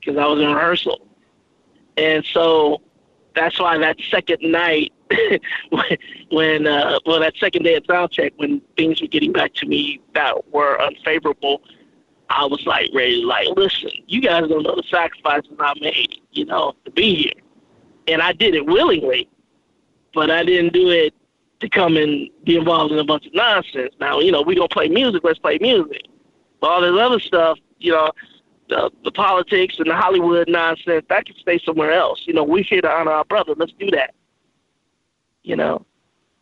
Speaker 2: because I was in rehearsal. And so that's why that second night, when, uh, well, that second day of sound check, when things were getting back to me that were unfavorable, I was like ready to like, listen, you guys don't know the sacrifices I made, you know, to be here. And I did it willingly, but I didn't do it to come and be involved in a bunch of nonsense. Now, you know, we don't play music, let's play music. But all this other stuff, you know, the, the politics and the Hollywood nonsense, that can stay somewhere else. You know, we're here to honor our brother. Let's do that. You know?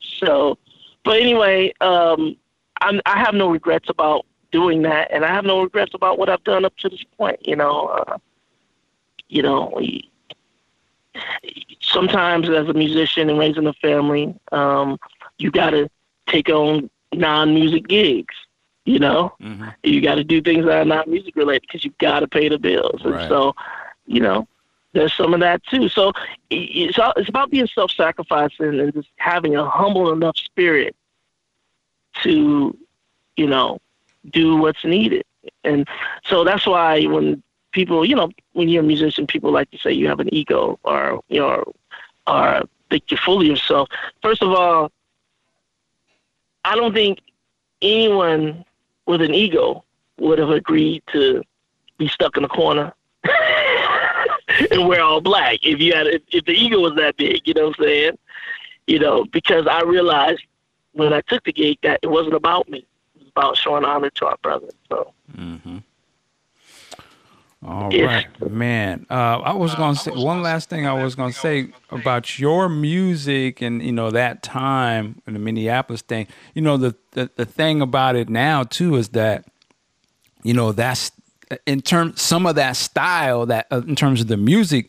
Speaker 2: So, but anyway, um, I'm, I have no regrets about doing that, and I have no regrets about what I've done up to this point. You know, uh, you know, sometimes as a musician and raising a family, um, you got to take on non-music gigs. You know,
Speaker 1: Mm-hmm.
Speaker 2: you got to do things that are not music related because you got to pay the bills. And
Speaker 1: Right.
Speaker 2: so, you know, there's some of that too. So it's all, it's about being self-sacrificing and just having a humble enough spirit to, you know, do what's needed. And so that's why when people, you know, when you're a musician, people like to say you have an ego or, you know, or think you're full of yourself. First of all, I don't think anyone with an ego would have agreed to be stuck in a corner and wear all black if you had if, if the ego was that big, you know what I'm saying? You know, because I realized when I took the gig that it wasn't about me. It was about showing honor to our brother. So
Speaker 1: mm-hmm.
Speaker 2: All
Speaker 1: right, man. Uh, I was gonna say one last thing. I was gonna say about your music and you know that time in the Minneapolis thing. You know the the, the thing about it now too is that you know that's in terms some of that style that uh, in terms of the music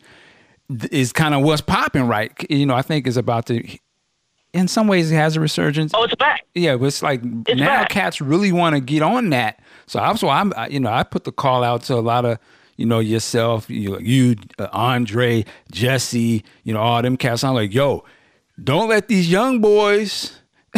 Speaker 1: is kind of what's popping right. You know I think is about to. In some ways, it has a resurgence
Speaker 2: Oh, it's back.
Speaker 1: yeah, but it's like
Speaker 2: It's
Speaker 1: now
Speaker 2: back.
Speaker 1: cats really want to get on that. So I'm so I'm I- you know I put the call out to a lot of you know yourself, you you uh, Andre, Jesse, you know all them cats. I'm like, yo, don't let these young boys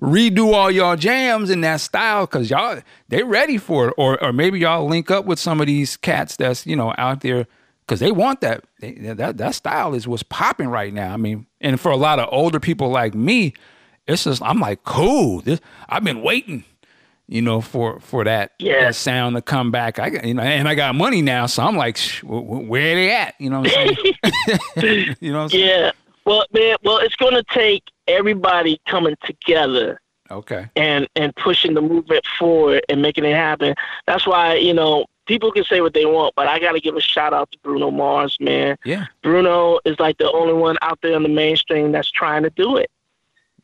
Speaker 1: redo all y'all jams in that style because y'all they ready for it. Or or maybe y'all link up with some of these cats that's you know out there because they want that they, that that style is what's popping right now. I mean, and for a lot of older people like me, it's just I'm like cool. This I've been waiting, you know, for for that,
Speaker 2: Yeah.
Speaker 1: that sound to come back. I got you know, and I got money now, so I'm like, Shh, wh- wh- where they at? You know what I'm saying? you know what I'm saying?
Speaker 2: Yeah. Well, man, well, it's going to take everybody coming together
Speaker 1: Okay.
Speaker 2: and and pushing the movement forward and making it happen. That's why you know people can say what they want, but I got to give a shout out to Bruno Mars, man.
Speaker 1: Yeah.
Speaker 2: Bruno is like the only one out there in the mainstream that's trying to do it.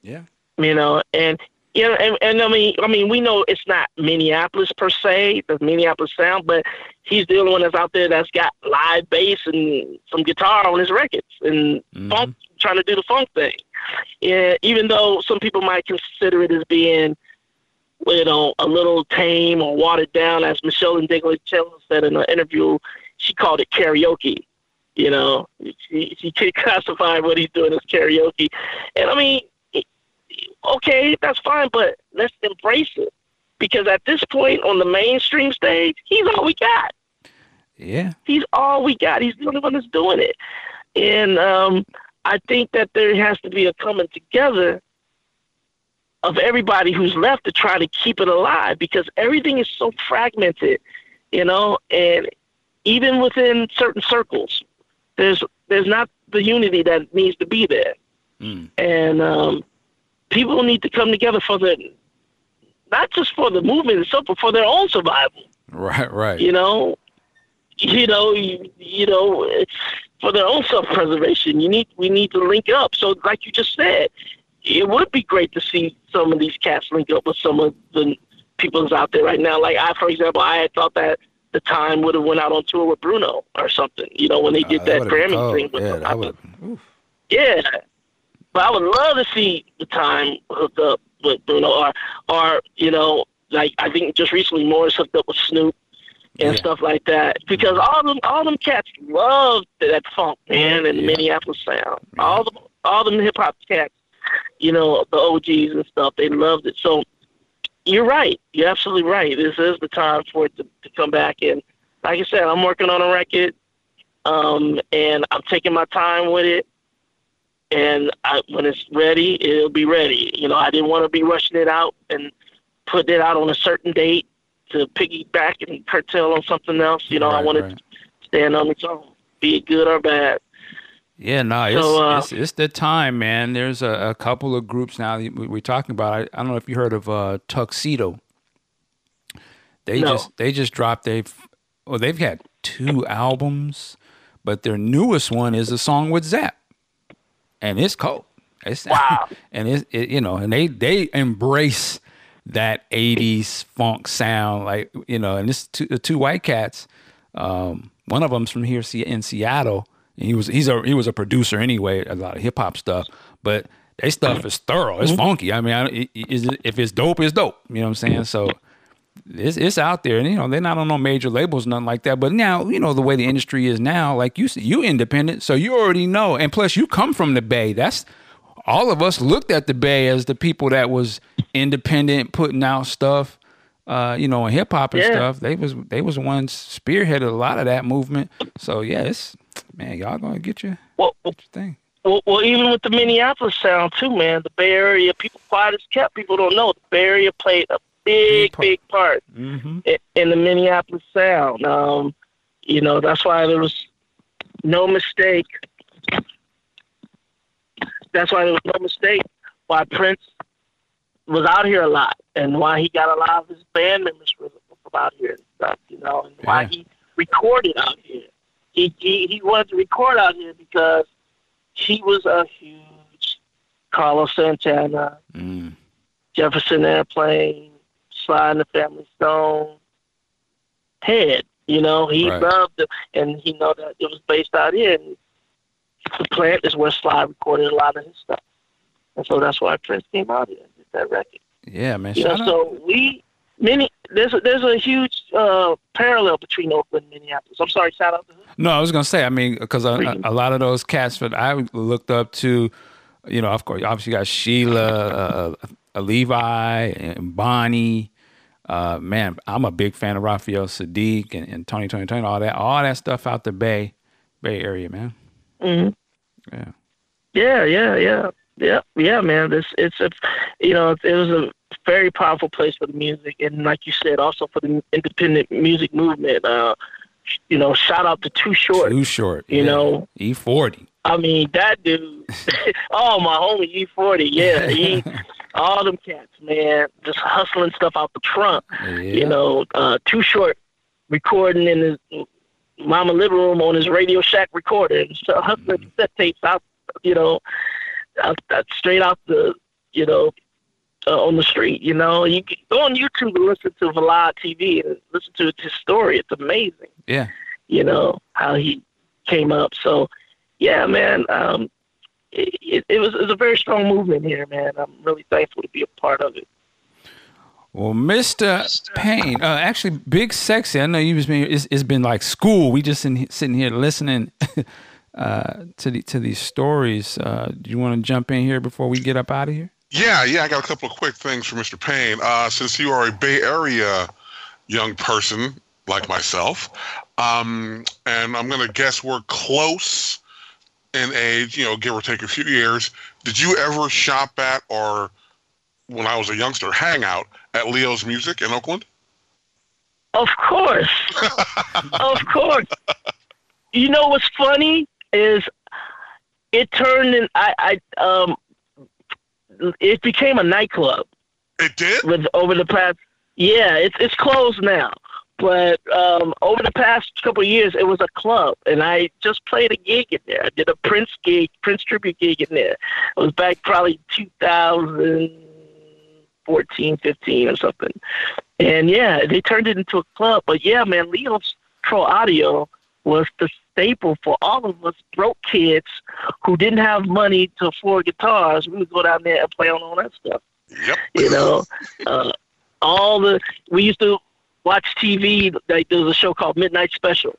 Speaker 1: Yeah.
Speaker 2: You know, and you know, and, and I mean, I mean, we know it's not Minneapolis per se, the Minneapolis sound, but he's the only one that's out there that's got live bass and some guitar on his records and
Speaker 1: Mhm.
Speaker 2: funk, trying to do the funk thing. Yeah, even though some people might consider it as being, you know, a little tame or watered down, as Meshell Ndegeocello said in an interview, she called it karaoke. You know, she she can't classified what he's doing as karaoke, and I mean, okay, that's fine, but let's embrace it because at this point on the mainstream stage, he's all we got.
Speaker 1: Yeah.
Speaker 2: He's all we got. He's the only one that's doing it. And um, I think that there has to be a coming together of everybody who's left to try to keep it alive because everything is so fragmented, you know, and even within certain circles, there's there's not the unity that needs to be there.
Speaker 1: Mm.
Speaker 2: And um, people need to come together for the not just for the movement itself, but for their own survival
Speaker 1: Right. Right.
Speaker 2: you know, you know, you, you know, for their own self-preservation. You need, we need to link up. So, like you just said, it would be great to see some of these cats link up with some of the people that's out there right now. Like I, for example, I had thought that the time would have went out on tour with Bruno or something. You know, when they did
Speaker 1: Uh,
Speaker 2: that
Speaker 1: would've
Speaker 2: Grammy thing with
Speaker 1: Yeah,
Speaker 2: them.
Speaker 1: That
Speaker 2: yeah, but I would love to see the time hooked up with Bruno, or, or you know, like I think just recently Morris hooked up with Snoop and
Speaker 1: Yeah.
Speaker 2: stuff like that because all them all them cats love that funk man and
Speaker 1: Yeah.
Speaker 2: Minneapolis sound. All the all them hip hop cats, you know, the OGs and stuff, they loved it. So you're right. You're absolutely right. This is the time for it to, to come back. And like I said, I'm working on a record, um, and I'm taking my time with it. And I, when it's ready, it'll be ready. You know, I didn't want to be rushing it out and putting it out on a certain date to piggyback and curtail on something else. You know, right, I wanted right. to stand on its own, be it good or bad.
Speaker 1: Yeah, no, it's, so, uh, it's, it's the time, man. There's a, a, couple of groups now we're talking about. I, I don't know if you heard of uh, Tuxedo. They no. just they just dropped They've well they've had two albums, but their newest one is a song with Zapp, and it's cold. It's,
Speaker 2: wow.
Speaker 1: and it's it, you know, and they they embrace that '80s funk sound, like you know, and it's two, the two white cats. Um, one of them's from here in Seattle he was he's a he was a producer anyway, a lot of hip hop stuff, but their stuff is thorough. It's mm-hmm. funky. I mean, I, it, if it's dope, it's dope. You know what I'm saying? So it's it's out there, and you know they're not on no major labels, nothing like that. But now you know the way the industry is now. Like you you independent, so you already know. And plus, you come from the Bay. That's all of us looked at the Bay as the people that was independent, putting out stuff. Uh, you know, in hip hop and yeah. stuff. They was they was the ones spearheaded a lot of that movement. So yeah, man, y'all gonna get you
Speaker 2: well, get your thing. Well, well, even with the Minneapolis sound too, man. The Bay Area, people quiet as kept. People don't know the Bay Area played a big part, big part mm-hmm. in, in, the Minneapolis sound. Um, you know, that's why there was no mistake. That's why there was no mistake why Prince was out here a lot, and why he got a lot of his band members from, out here and stuff. You know, and yeah. why he recorded out here he, he, he wanted to record out here because he was a huge Carlos Santana, mm. Jefferson Airplane, Sly and the Family Stone head. You know, he right. loved it, and he know that it was based out here. And the plant is where Sly recorded a lot of his stuff, and so that's why Prince came out here and did that record.
Speaker 1: Yeah, man.
Speaker 2: You know, so we many there's a, there's a huge uh, parallel between Oakland and Minneapolis. I'm sorry, shout out to
Speaker 1: No, I was gonna say, I mean, because a, a, lot of those cats that I looked up to, you know, of course, obviously you got Sheila, uh, uh, Levi, and Bonnie. Uh, man, I'm a big fan of Raphael Saadiq and, and Tony, Tony, Tony, all that, all that stuff out the Bay, Bay Area, man.
Speaker 2: Mm-hmm. Yeah. Yeah, yeah, yeah, yeah, yeah, man. This it's a, you know, it was a very powerful place for the music, and like you said, also for the independent music movement. Uh, you know, shout out to Too Short.
Speaker 1: Too Short.
Speaker 2: You
Speaker 1: yeah.
Speaker 2: know,
Speaker 1: E forty.
Speaker 2: I mean, that dude. oh, my homie E forty. Yeah, he. all them cats, man, just hustling stuff out the trunk. Yeah. You know, uh, Too Short recording in his mama living room on his Radio Shack recorder so hustling mm-hmm. set tapes out. You know, out, out, straight out the you know uh, on the street. You know, you can go on YouTube and listen to Vlad TV and listen to his story. It's amazing.
Speaker 1: Yeah.
Speaker 2: You know how he came up. So, yeah, man. Um, it, it, it was it was a very strong movement here, man. I'm really thankful to be a part of it.
Speaker 1: Well, Mr. Payne, uh, actually, Big Sexy. I know you've been. It's, it's been like school. We just in, sitting here listening uh, to the, to these stories. Uh, do you want to jump in here before we get up out of here?
Speaker 3: Yeah, yeah, I got a couple of quick things for Mr. Payne. Uh, since you are a Bay Area young person like myself, um, and I'm going to guess we're close in age, you know, give or take a few years. Did you ever shop at or, when I was a youngster, hang out at Leo's Music in Oakland?
Speaker 2: Of course, of course. You know what's funny is it turned in. I, I um it became a nightclub.
Speaker 3: It did.
Speaker 2: With over the past, yeah, it's it's closed now. But um, over the past couple of years, it was a club, and I just played a gig in there. I did a Prince gig, Prince tribute gig in there. It was back probably 2014, 15 or something. And yeah, they turned it into a club. But yeah, man, Leo's Pro Audio was the staple for all of us broke kids who didn't have money to afford guitars. We would go down there and play on all that stuff.
Speaker 3: Yep.
Speaker 2: You know, uh, all the we used to watch TV. Like there was a show called Midnight Special,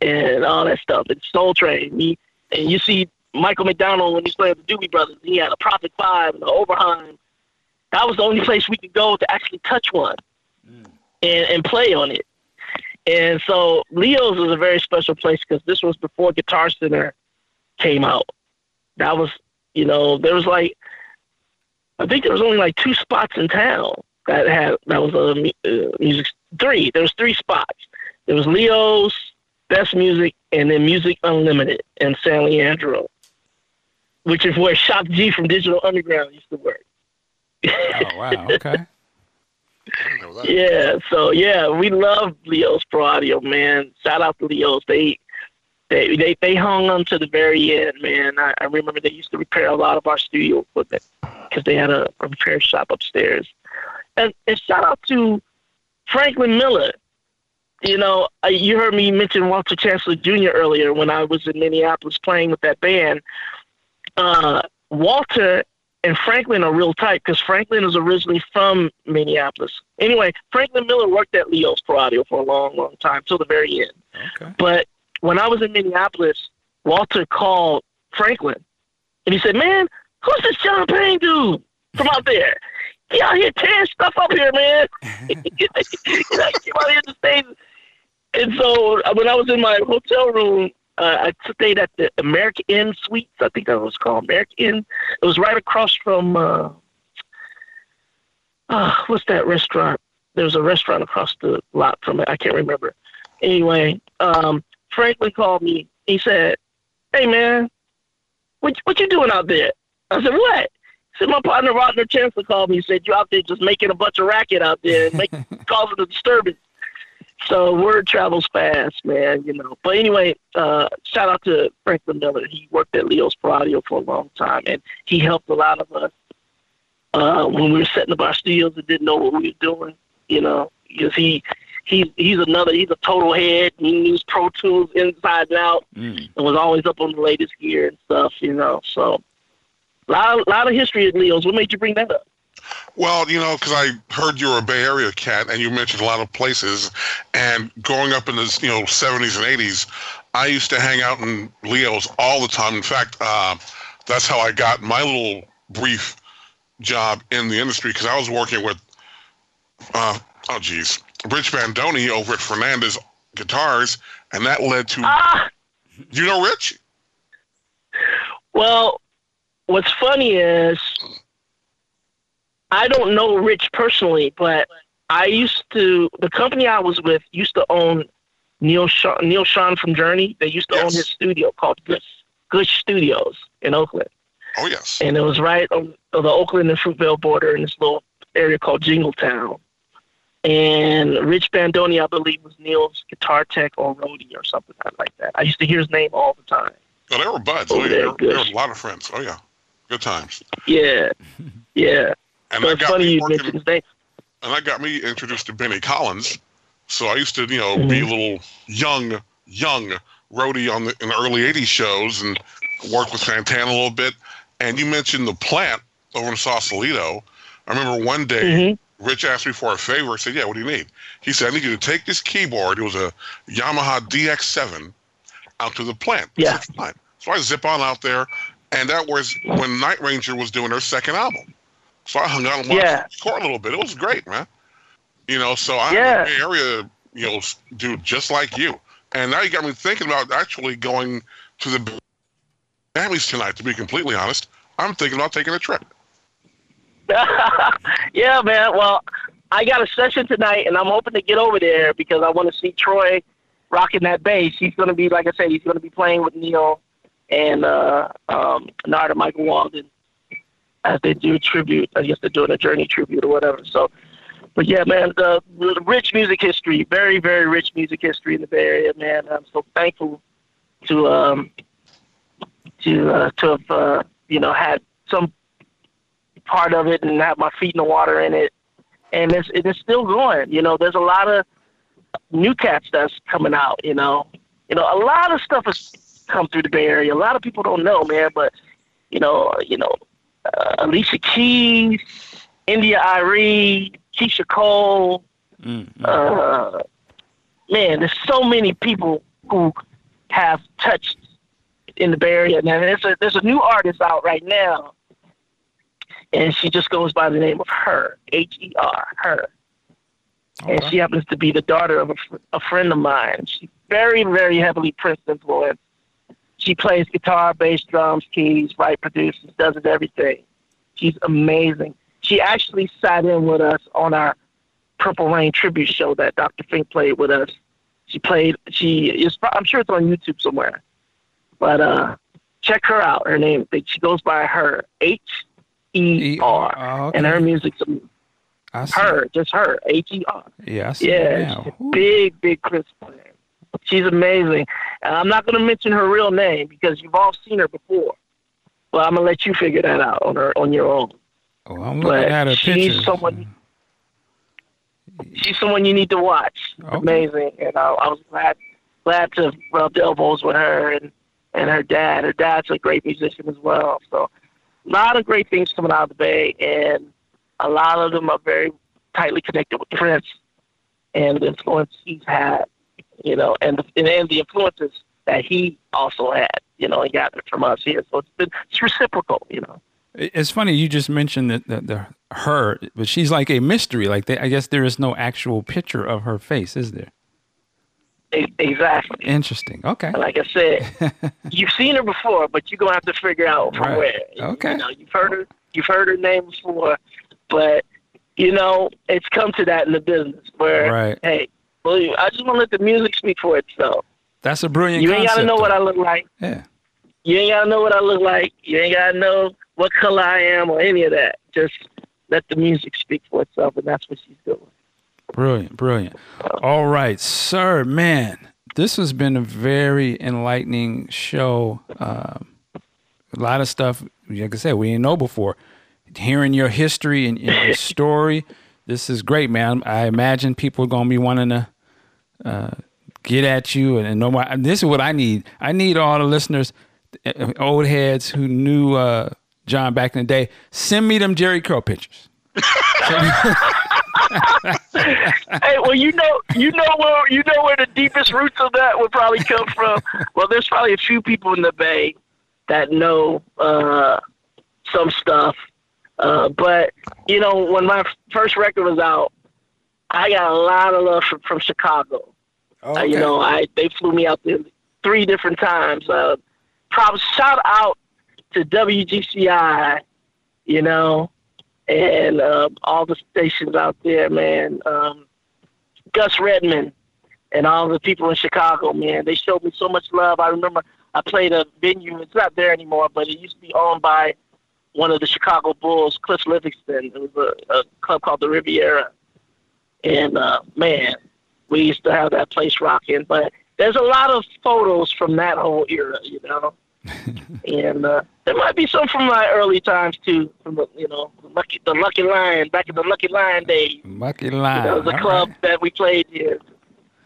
Speaker 2: and all that stuff. And Soul Train. Me and you see Michael McDonald when he's playing the Doobie Brothers. He had a Prophet Five and the Oberheim. that was the only place we could go to actually touch one mm. and, and play on it. And so Leo's was a very special place because this was before Guitar Center came out. That was, you know, there was like, I think there was only like two spots in town that had that was a uh, music. Three, there was three spots. There was Leo's, Best Music, and then Music Unlimited in San Leandro, which is where Shock G from Digital Underground used to work.
Speaker 1: oh wow! Okay.
Speaker 2: yeah, so yeah, we love Leo's Pro Audio, man. Shout out to Leo's. They they they, they hung on to the very end, man. I, I remember they used to repair a lot of our studio equipment because they had a, a repair shop upstairs. And, and shout out to Franklin Miller. You know, uh, you heard me mention Walter Chancellor Jr. earlier when I was in Minneapolis playing with that band. Uh, Walter and Franklin are real tight because Franklin is originally from Minneapolis. Anyway, Franklin Miller worked at Leo's Pro Audio for a long, long time till the very end. Okay. But when I was in Minneapolis, Walter called Franklin and he said, "Man, who's this John Payne dude from out there? He out here tearing stuff up here, man. He out here to stay." And so when I was in my hotel room uh, I stayed at the American Inn Suites. I think that was called American Inn. It was right across from uh, uh, what's that restaurant? There was a restaurant across the lot from it. I can't remember. Anyway, um, Franklin called me. He said, "Hey man, what what you doing out there?" I said, "What?" He said, "My partner Rodner Chancellor called me. He said you out there just making a bunch of racket out there, and make, causing a disturbance." So word travels fast, man, you know. But anyway, uh, shout out to Franklin Miller. He worked at Leo's Pro Audio for a long time, and he helped a lot of us uh, when we were setting up our studios and didn't know what we were doing, you know, because he he's he's another he's a total head. He knew Pro Tools inside and out, mm. and was always up on the latest gear and stuff, you know. So a lot, lot of history at Leo's. What made you bring that up?
Speaker 3: Well, you know, because I heard you're a Bay Area cat, and you mentioned a lot of places. And growing up in the you know 70s and 80s, I used to hang out in Leo's all the time. In fact, uh, that's how I got my little brief job in the industry because I was working with, uh, oh geez, Rich Bandoni over at Fernandes Guitars, and that led to. Ah! You know Rich?
Speaker 2: Well, what's funny is I don't know Rich personally, but I used to the company I was with used to own Neal Schon, Neal Schon from Journey. They used to yes. own his studio called Good Gush Studios in Oakland.
Speaker 3: Oh yes.
Speaker 2: And it was right on the Oakland and Fruitvale border in this little area called Jingletown. And Rich Bandoni, I believe, was Neal's guitar tech or roadie or something like that. I used to hear his name all the time.
Speaker 3: Oh, they were buds. Oh, oh yeah, there, there were a lot of friends. Oh yeah, good times.
Speaker 2: Yeah, yeah. And so that got me working,
Speaker 3: And that got me introduced to Benny Collins. So I used to, you know, mm-hmm. be a little young, young roadie on the in the early '80s shows and work with Santana a little bit. And you mentioned the plant over in Sausalito. I remember one day mm-hmm. Rich asked me for a favor. I said, "Yeah, what do you need?" He said, "I need you to take this keyboard. It was a Yamaha DX7 out to the plant."
Speaker 2: Yeah.
Speaker 3: So I zip on out there, and that was when Night Ranger was doing her second album. So I hung out and watched yeah. court a little bit. It was great, man. You know, so I'm yeah. Bay Area, you know, dude, just like you. And now you got me thinking about actually going to the Grammys tonight. To be completely honest, I'm thinking about taking a trip.
Speaker 2: yeah, man. Well, I got a session tonight, and I'm hoping to get over there because I want to see Troy rocking that bass. He's going to be, like I said, he's going to be playing with Neal and uh, um, Narada Michael Walden as they do tribute. I guess they're doing a journey tribute or whatever. So, but yeah, man, the, the rich music history, very very rich music history in the Bay Area, man. I'm so thankful to um to uh, to have uh, you know had some part of it and have my feet in the water in it, and it's it's still going. You know, there's a lot of new cats that's coming out. You know, you know, a lot of stuff has come through the Bay Area. A lot of people don't know, man, but you know, you know, uh, Alicia Keys, India.Arie, Keyshia Cole. Mm-hmm. Uh, man, there's so many people who have touched in the Bay Area. Now, there's a there's a new artist out right now. and she just goes by the name of Her, H E R, Her. Okay. And she happens to be the daughter of a, a friend of mine. She's very, very heavily Prince influenced. She plays guitar, bass, drums, keys, writes, produces, does it everything. She's amazing. She actually sat in with us on our Purple Rain tribute show that Dr. Fink played with us. She played. She is. I'm sure it's on YouTube somewhere. But uh, check her out. Her name. She goes by her H E R, oh, and her music's her, just her H E R.
Speaker 1: Yeah,
Speaker 2: yeah, big, big Chris fan. She's amazing. And I'm not going to mention her real name because you've all seen her before. But I'm gonna let you figure that out on her on your own.
Speaker 1: Oh, I'm looking but at her she's pictures.
Speaker 2: someone. She's someone you need to watch. Okay. Amazing, and I, I was glad glad to rub elbows with her and and her dad. Her dad's a great musician as well. So a lot of great things coming out of the Bay, and a lot of them are very tightly connected with Prince and the influence he's had, you know, and the, and the influences that he also had, you know, and got it from us here. So it's been it's reciprocal, you know.
Speaker 1: It's funny you just mentioned that the, the her, but she's like a mystery. Like they, I guess there is no actual picture of her face, is there?
Speaker 2: Exactly.
Speaker 1: Interesting. Okay.
Speaker 2: Like I said, you've seen her before, but you're gonna have to figure out from
Speaker 1: right.
Speaker 2: where.
Speaker 1: Okay.
Speaker 2: You know, you've heard her. You've heard her name before, but you know, it's come to that in the business where,
Speaker 1: right.
Speaker 2: hey, well, I just want to let the music speak for itself.
Speaker 1: That's a brilliant.
Speaker 2: You ain't
Speaker 1: got
Speaker 2: to know
Speaker 1: though.
Speaker 2: what I look like.
Speaker 1: Yeah.
Speaker 2: You ain't got to know what I look like. You ain't got to know what color I am or any of that. Just let the music speak for itself, and that's what she's doing.
Speaker 1: Brilliant, brilliant. All right, sir, man, this has been a very enlightening show. Um, a lot of stuff, like I said, we didn't know before hearing your history and, and your story. This is great, man. I imagine people are going to be wanting to uh, get at you and, and my. This is what I need. I need all the listeners, uh, old heads who knew uh, John back in the day. Send me them Jheri curl pictures.
Speaker 2: hey, well, you know, you know where you know where the deepest roots of that would probably come from. Well, there's probably a few people in the Bay that know uh, some stuff uh, but you know, when my first record was out, I got a lot of love from, from Chicago. Okay. Uh, you know, I they flew me out there three different times. Uh, props, shout out to WGCI, you know, and uh, all the stations out there, man. Um, Gus Redman and all the people in Chicago, man. They showed me so much love. I remember I played a venue. It's not there anymore, but it used to be owned by one of the Chicago Bulls, Cliff Levingston. It was a, a club called the Riviera. And uh, man, we used to have that place rocking. But there's a lot of photos from that whole era, you know. and uh, there might be some from my early times too, from the you know Lucky the Lucky Lion back in the Lucky Lion days.
Speaker 1: Lucky Lion.
Speaker 2: It was a club right. that we played here.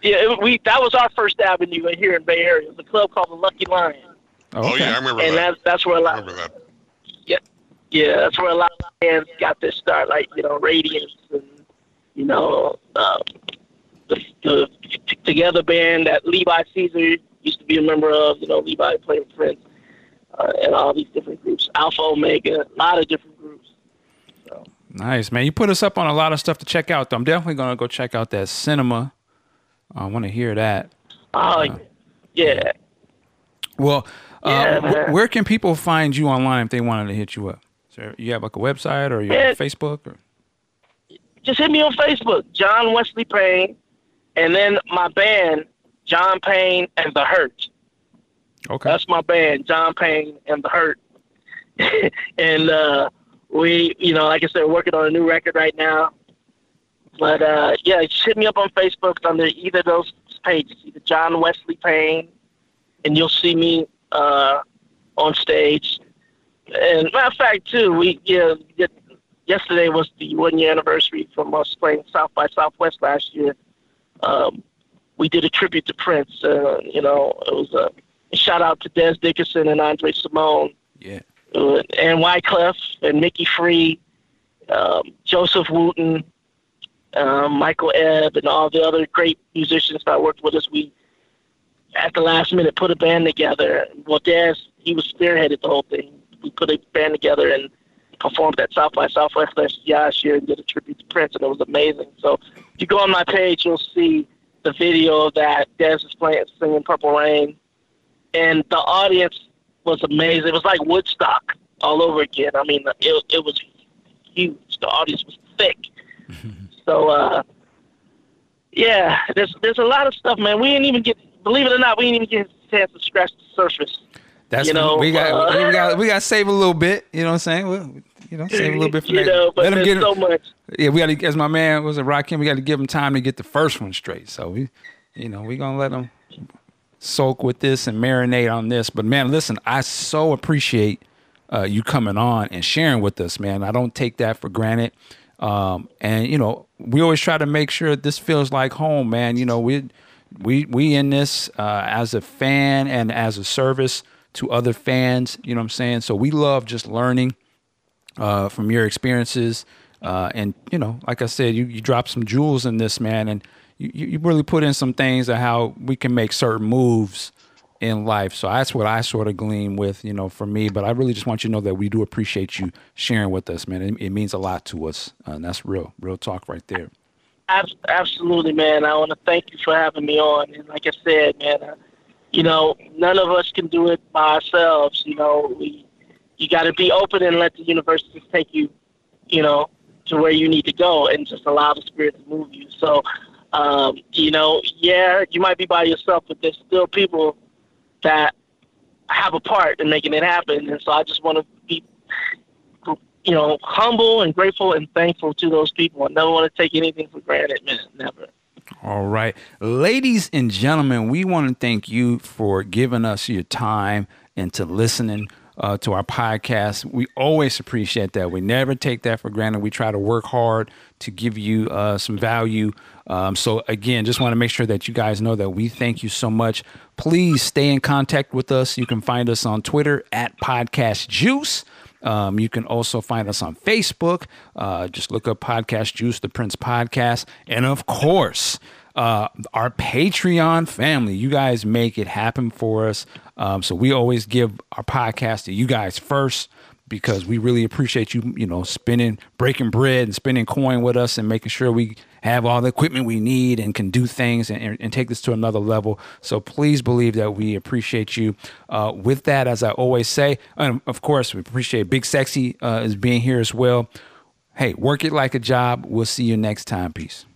Speaker 2: Yeah, it, we that was our first avenue here in Bay Area. It was a club called the Lucky Lion.
Speaker 3: Oh, okay. yeah, I remember
Speaker 2: and
Speaker 3: that.
Speaker 2: And that's that's where a lot. I remember that yeah, that's where a lot of bands got their start, like you know, Radiance and you know, uh, the, the Together band that Levi Seacer used to be a member of. You know, Levi played with Prince uh, and all these different groups, Alpha Omega, a lot of different groups. So.
Speaker 1: Nice man, you put us up on a lot of stuff to check out. Though I'm definitely gonna go check out that cinema. I want to hear that.
Speaker 2: Oh uh, yeah.
Speaker 1: Well, uh, yeah, where can people find you online if they wanted to hit you up? So you have like a website or you have Facebook or?
Speaker 2: Just hit me on Facebook, John Wesley Payne, and then my band, John Payne and the Hurt.
Speaker 1: Okay.
Speaker 2: That's my band, John Payne and the Hurt. and uh, we, you know, like I said, working on a new record right now. But uh, yeah, just hit me up on Facebook under either of those pages, either John Wesley Payne, and you'll see me uh, on stage and matter of fact, too, we yeah, yesterday was the one year anniversary from us playing South by Southwest last year. Um, we did a tribute to Prince. Uh, you know, it was a, shout out to Dez Dickerson and André Cymone.
Speaker 1: Yeah.
Speaker 2: Uh, and Wyclef and Mickey Free, um, Joseph Wooten, um, Michael Ebb, and all the other great musicians that worked with us. We, at the last minute, put a band together. Well, Dez, he was spearheaded the whole thing we put a band together and performed at South by Southwest last year and did a tribute to Prince, and it was amazing. So if you go on my page, you'll see the video that Dez is playing, singing Purple Rain, and the audience was amazing. It was like Woodstock all over again. I mean, it it was huge. The audience was thick. so uh, yeah, there's there's a lot of stuff, man. We didn't even get, believe it or not, we didn't even get a chance to scratch the surface.
Speaker 1: That's
Speaker 2: You know,
Speaker 1: we got
Speaker 2: uh,
Speaker 1: we got we got to save a little bit. You know what I'm saying? Well, you know, save a little bit for
Speaker 2: you
Speaker 1: that.
Speaker 2: know, but
Speaker 1: Let
Speaker 2: there's
Speaker 1: get
Speaker 2: so much.
Speaker 1: Yeah, we got to, as my man was a Rakim, we got to give him time to get the first one straight. So we, you know, we gonna let him soak with this and marinate on this. But man, listen, I so appreciate uh, you coming on and sharing with us, man. I don't take that for granted. Um, and you know, we always try to make sure this feels like home, man. You know, we we we in this uh, as a fan and as a service to other fans. You know what I'm saying? So we love just learning uh, from your experiences. Uh, and you know, like I said, you, you dropped some jewels in this man, and you, you really put in some things of how we can make certain moves in life. So that's what I sort of glean with, you know, for me. But I really just want you to know that we do appreciate you sharing with us, man. It, it means a lot to us, uh, and that's real, real talk right there.
Speaker 2: Absolutely, man. I want to thank you for having me on. And like I said, man, uh, you know, none of us can do it by ourselves. You know, we you got to be open and let the universe just take you, you know, to where you need to go, and just allow the spirit to move you. So, um, you know, yeah, you might be by yourself, but there's still people that have a part in making it happen. And so I just want to be you know, humble and grateful and thankful to those people. I never want to take anything for granted, man. Never.
Speaker 1: All right. Ladies and gentlemen, we want to thank you for giving us your time and to listening uh, to our podcast. We always appreciate that. We never take that for granted. We try to work hard to give you uh, some value. Um, so, again, just want to make sure that you guys know that we thank you so much. Please stay in contact with us. You can find us on Twitter at Podcast Juice. Um, you can also find us on Facebook. Uh, just look up Podcast Juice, the Prince Podcast. And of course, uh, our Patreon family. You guys make it happen for us. Um, so we always give our podcast to you guys first because we really appreciate you, you know, spending, breaking bread and spending coin with us and making sure we have all the equipment we need and can do things and, and take this to another level. So please believe that we appreciate you. Uh, with that, as I always say, and of course, we appreciate Big Sexy uh, as being here as well. Hey, work it like a job. We'll see you next time. Peace.